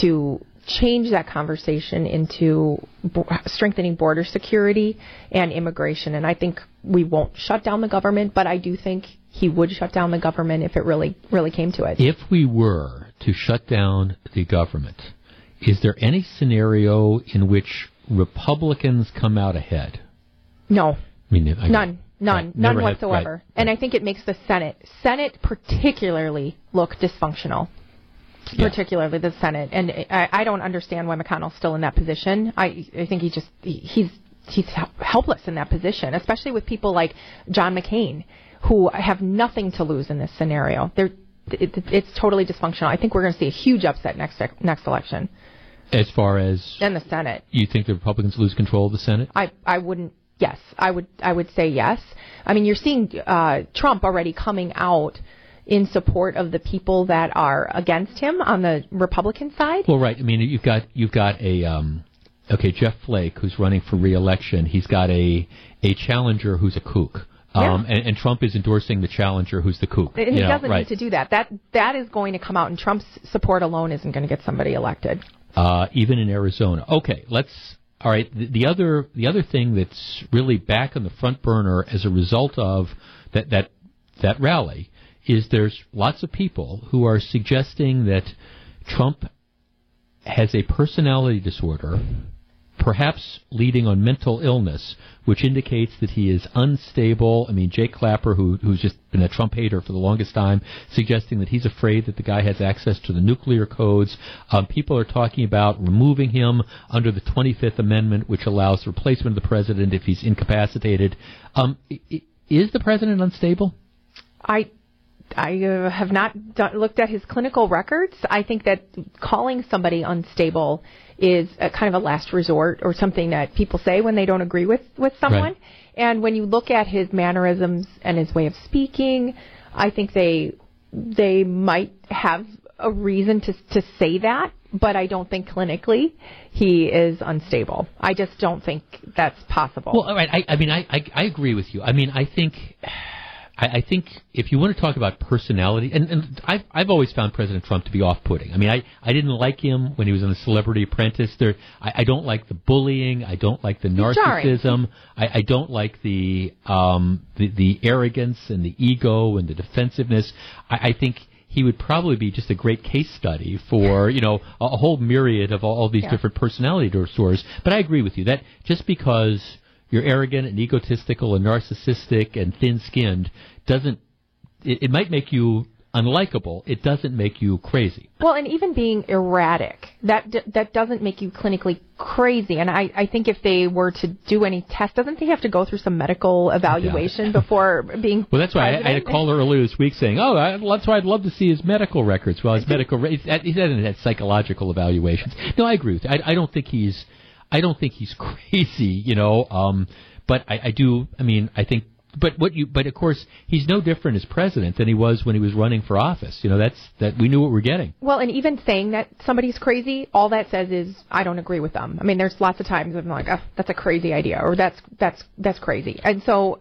to change that conversation into bo- strengthening border security and immigration. And I think we won't shut down the government, but I do think he would shut down the government if it really, really came to it. If we were to shut down the government, is there any scenario in which Republicans come out ahead? No, I mean, I, none, none, Right. none Never had- whatsoever. right, And I think it makes the Senate, Senate particularly, look dysfunctional. Yeah. Particularly the Senate, and I, I don't understand why McConnell's still in that position. I, I think he just he- he's he's helpless in that position, especially with people like John McCain, who have nothing to lose in this scenario. They're it, it's totally dysfunctional. I think we're going to see a huge upset next next election As far as in the Senate. you think the Republicans lose control of the Senate? I I wouldn't. Yes, I would. I would say yes. I mean, you're seeing uh, Trump already coming out in support of the people that are against him on the Republican side. Well, right. I mean, you've got you've got a um, okay Jeff Flake who's running for reelection. He's got a a challenger who's a kook. Um, and, and Trump is endorsing the challenger who's the kook. And he know, doesn't right. need to do that. That that is going to come out, and Trump's support alone isn't going to get somebody elected. uh, even in Arizona. Okay, let's. All right. The, the other the other thing that's really back on the front burner as a result of that that that rally is there's lots of people who are suggesting that Trump has a personality disorder, perhaps leading on mental illness, which indicates that he is unstable. I mean, Jake Tapper, who, who's just been a Trump hater for the longest time, suggesting that he's afraid that the guy has access to the nuclear codes. Um, people are talking about removing him under the 25th Amendment, which allows the replacement of the president if he's incapacitated. Um, is the president unstable? I I uh, have not done, looked at his clinical records. I think that calling somebody unstable is a kind of a last resort or something that people say when they don't agree with with someone. Right. And when you look at his mannerisms and his way of speaking, I think they they might have a reason to to say that, but I don't think clinically he is unstable. I just don't think that's possible. Well, all right. I, I mean, I, I I agree with you. I mean, I think. I, I think if you want to talk about personality, and, and I've I've always found President Trump to be off-putting. I mean, I, I didn't like him when he was on the Celebrity Apprentice. There, I, I don't like the bullying. I don't like the narcissism. I, I don't like the um the, the arrogance and the ego and the defensiveness. I, I think he would probably be just a great case study for you know a, a whole myriad of all, all these Yeah. different personality disorders. But I agree with you that just because you're arrogant and egotistical and narcissistic and thin-skinned doesn't it, it might make you unlikable. It doesn't make you crazy. Well, and even being erratic, that d- that doesn't make you clinically crazy. And I, I think if they were to do any test, doesn't he have to go through some medical evaluation before being? Well, that's why I, I had a caller earlier this week saying, "Oh, I, that's why I'd love to see his medical records." Well, his medical re- he's- he hasn't had psychological evaluations. No, I agree with you. I, I don't think he's I don't think he's crazy, you know. Um, but I, I do. I mean, I think. But what you? But of course, he's no different as president than he was when he was running for office. You know, that's that we knew what we're getting. Well, and even saying that somebody's crazy, all that says is I don't agree with them. I mean, there's lots of times I'm like, oh, that's a crazy idea, or that's that's that's crazy, and so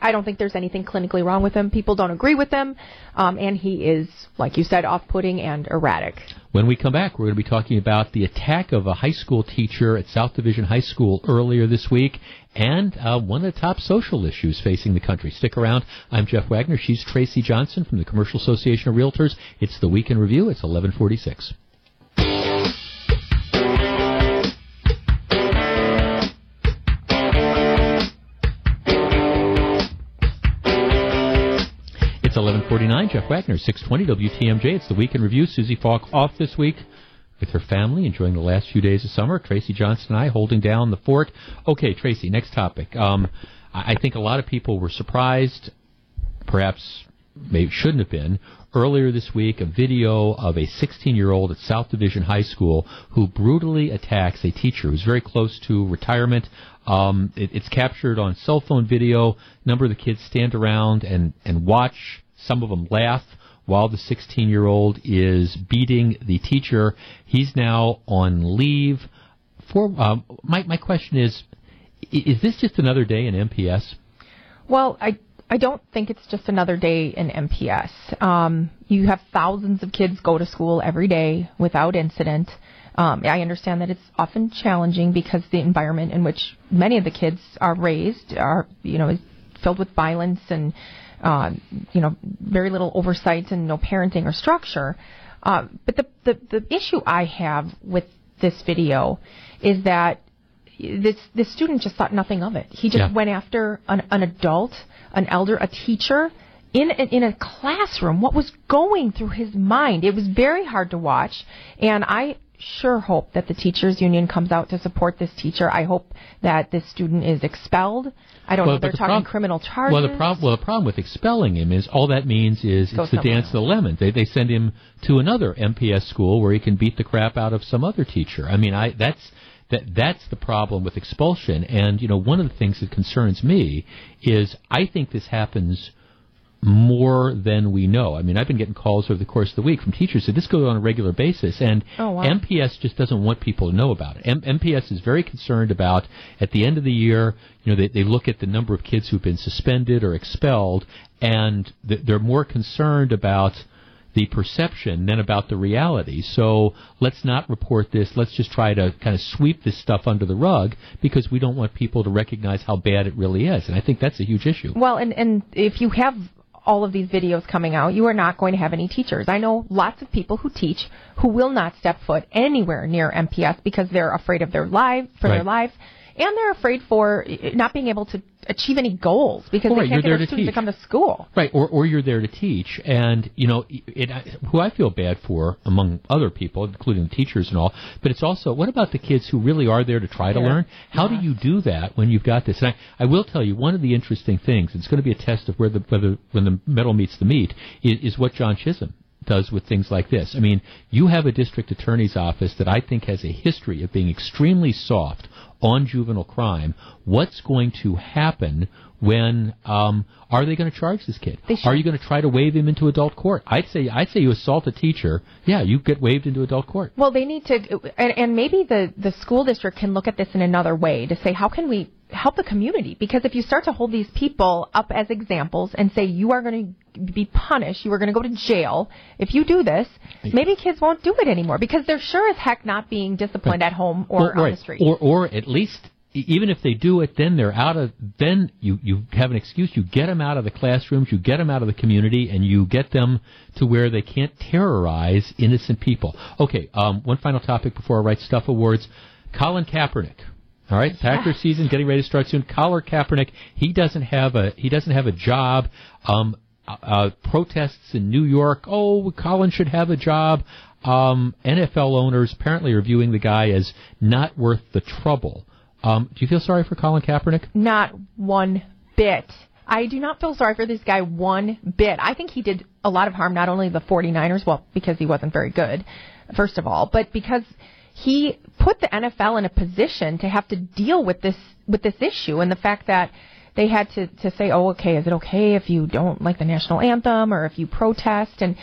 I don't think there's anything clinically wrong with him. People don't agree with him, um, and he is, like you said, off-putting and erratic. When we come back, we're going to be talking about the attack of a high school teacher at South Division High School earlier this week and uh, one of the top social issues facing the country. Stick around. I'm Jeff Wagner. She's Tracy Johnson from the Commercial Association of Realtors. It's the Week in Review. It's 1146. 549, Jeff Wagner, 620 WTMJ. It's the Week in Review. Susie Falk off this week with her family, enjoying the last few days of summer. Tracy Johnson and I holding down the fort. Okay, Tracy, next topic. Um, I think a lot of people were surprised, perhaps maybe shouldn't have been, earlier this week a video of a 16 year old at South Division High School who brutally attacks a teacher who's very close to retirement. Um, it, it's captured on cell phone video. A number of the kids stand around and, and watch. Some of them laugh while the 16 year old is beating the teacher. He's now on leave. For um, my my question is, is this just another day in MPS? Well, I I don't think it's just another day in MPS. Um, you have thousands of kids go to school every day without incident. Um, I understand that it's often challenging because the environment in which many of the kids are raised are, you know, is filled with violence and, uh, you know, very little oversight and no parenting or structure. Uh, but the, the the issue I have with this video is that this this student just thought nothing of it. He just Yeah. went after an, an adult, an elder, a teacher in a, in a classroom. What was going through his mind? It was very hard to watch, and I sure hope that the teachers union comes out to support this teacher. I hope that this student is expelled. I don't Well, know. They're the talking prob- criminal charges. Well, the problem well the problem with expelling him is all that means is Go it's the dance of the lemon. They they send him to another MPS school where he can beat the crap out of some other teacher. I mean, I that's that that's the problem with expulsion. And you know, one of the things that concerns me is I think this happens more than we know. I mean, I've been getting calls over the course of the week from teachers that this goes on a regular basis, and Oh, wow. MPS just doesn't want people to know about it. M- MPS is very concerned about at the end of the year, you know, they, they look at the number of kids who've been suspended or expelled, and th- they're more concerned about the perception than about the reality. So let's not report this. Let's just try to kind of sweep this stuff under the rug because we don't want people to recognize how bad it really is. And I think that's a huge issue. Well, and and if you have all of these videos coming out, you are not going to have any teachers. I know lots of people who teach who will not step foot anywhere near MPS because they're afraid of their life for their Right. And they're afraid for not being able to achieve any goals because Well, they can't get their to students to come to school. Right, or or you're there to teach, and you know, it, who I feel bad for, among other people, including the teachers and all. But it's also, what about the kids who really are there to try to learn? How do you do that when you've got this? And I, I will tell you, one of the interesting things, it's going to be a test of where the whether when the metal meets the meat, is, is what John Chisholm does with things like this. I mean, you have a district attorney's office that I think has a history of being extremely soft on juvenile crime. What's going to happen when um, are they going to charge this kid? Are you going to try to waive him into adult court? I'd say I'd say you assault a teacher, yeah, you get waived into adult court. Well, they need to, and, and maybe the the school district can look at this in another way to say how can we help the community? Because if you start to hold these people up as examples and say you are going to be punished, you are going to go to jail if you do this, maybe kids won't do it anymore because they're sure as heck not being disciplined at home or Well, on the street. Or or at least even if they do it, then they're out of. Then you you have an excuse. You get them out of the classrooms. You get them out of the community, and you get them to where they can't terrorize innocent people. Okay. Um, one final topic before I Right stuff awards. Colin Kaepernick. All right, Packer season getting ready to start soon. Colin Kaepernick, he doesn't have a he doesn't have a job. Um, uh, uh, protests in New York. Oh, Colin should have a job. Um, NFL owners apparently are viewing the guy as not worth the trouble. Um, do you feel sorry for Colin Kaepernick? Not one bit. I do not feel sorry for this guy one bit. I think he did a lot of harm, not only the 49ers, well, because he wasn't very good, first of all, but because he put the NFL in a position to have to deal with this with this issue and the fact that they had to to say, "Oh, okay, is it okay if you don't like the national anthem or if you protest?" and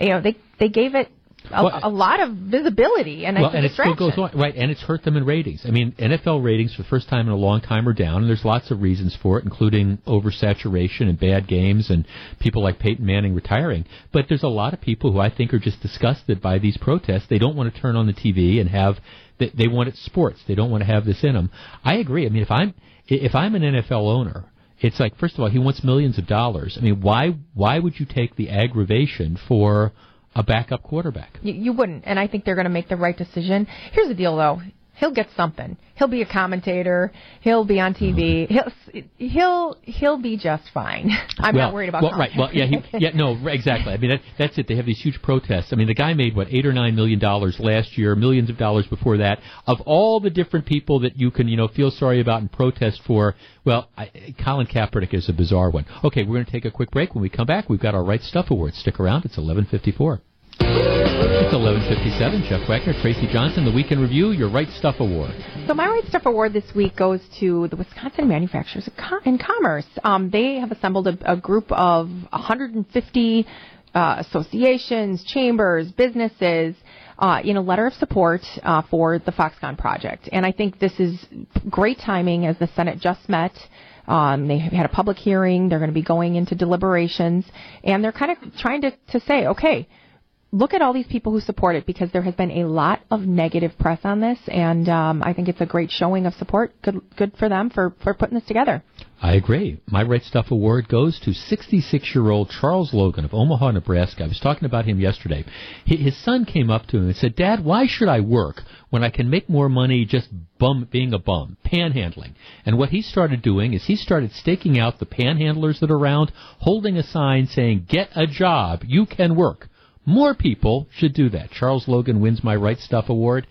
you know, they they gave it a, Well, a lot of visibility and well, and it still goes on, right? And it's hurt them in ratings. I mean, NFL ratings for the first time in a long time are down, and there's lots of reasons for it, including oversaturation and bad games and people like Peyton Manning retiring. But there's a lot of people who I think are just disgusted by these protests. They don't want to turn on the TV and have. They, they want it sports. They don't want to have this in them. I agree. I mean, if I'm if I'm an NFL owner. It's like, first of all, he wants millions of dollars. I mean, why why would you take the aggravation for a backup quarterback? You, you wouldn't, and I think they're going to make the right decision. Here's the deal, though. He'll get something. He'll be a commentator. He'll be on TV. He'll he'll he'll be just fine. I'm well, not worried about. Well, right. Well, yeah, he, yeah, no, exactly. I mean, that, that's it. They have these huge protests. I mean, the guy made what eight or nine million dollars last year, millions of dollars before that. Of all the different people that you can, you know, feel sorry about and protest for, well, I, Colin Kaepernick is a bizarre one. Okay, we're going to take a quick break. When we come back, we've got our Right Stuff Awards. Stick around. It's 11:54. It's 11:57. Jeff Wagner, Tracy Johnson, the Weekend Review, your Right Stuff Award. So my Right Stuff Award this week goes to the Wisconsin Manufacturers and Commerce. Um, they have assembled a, a group of 150 uh, associations, chambers, businesses. Uh, in a letter of support uh, for the Foxconn project. And I think this is great timing as the Senate just met. Um, they had a public hearing. They're going to be going into deliberations, and they're kind of trying to, to say, okay, look at all these people who support it because there has been a lot of negative press on this, and um, I think it's a great showing of support. Good, good for them for, for putting this together. I agree. My Right Stuff Award goes to 66 year old Charles Logan of Omaha, Nebraska. I was talking about him yesterday. His son came up to him and said, Dad, why should I work when I can make more money just bum, being a bum, panhandling? And what he started doing is he started staking out the panhandlers that are around, holding a sign saying, Get a job, you can work. More people should do that. Charles Logan wins my Right Stuff Award.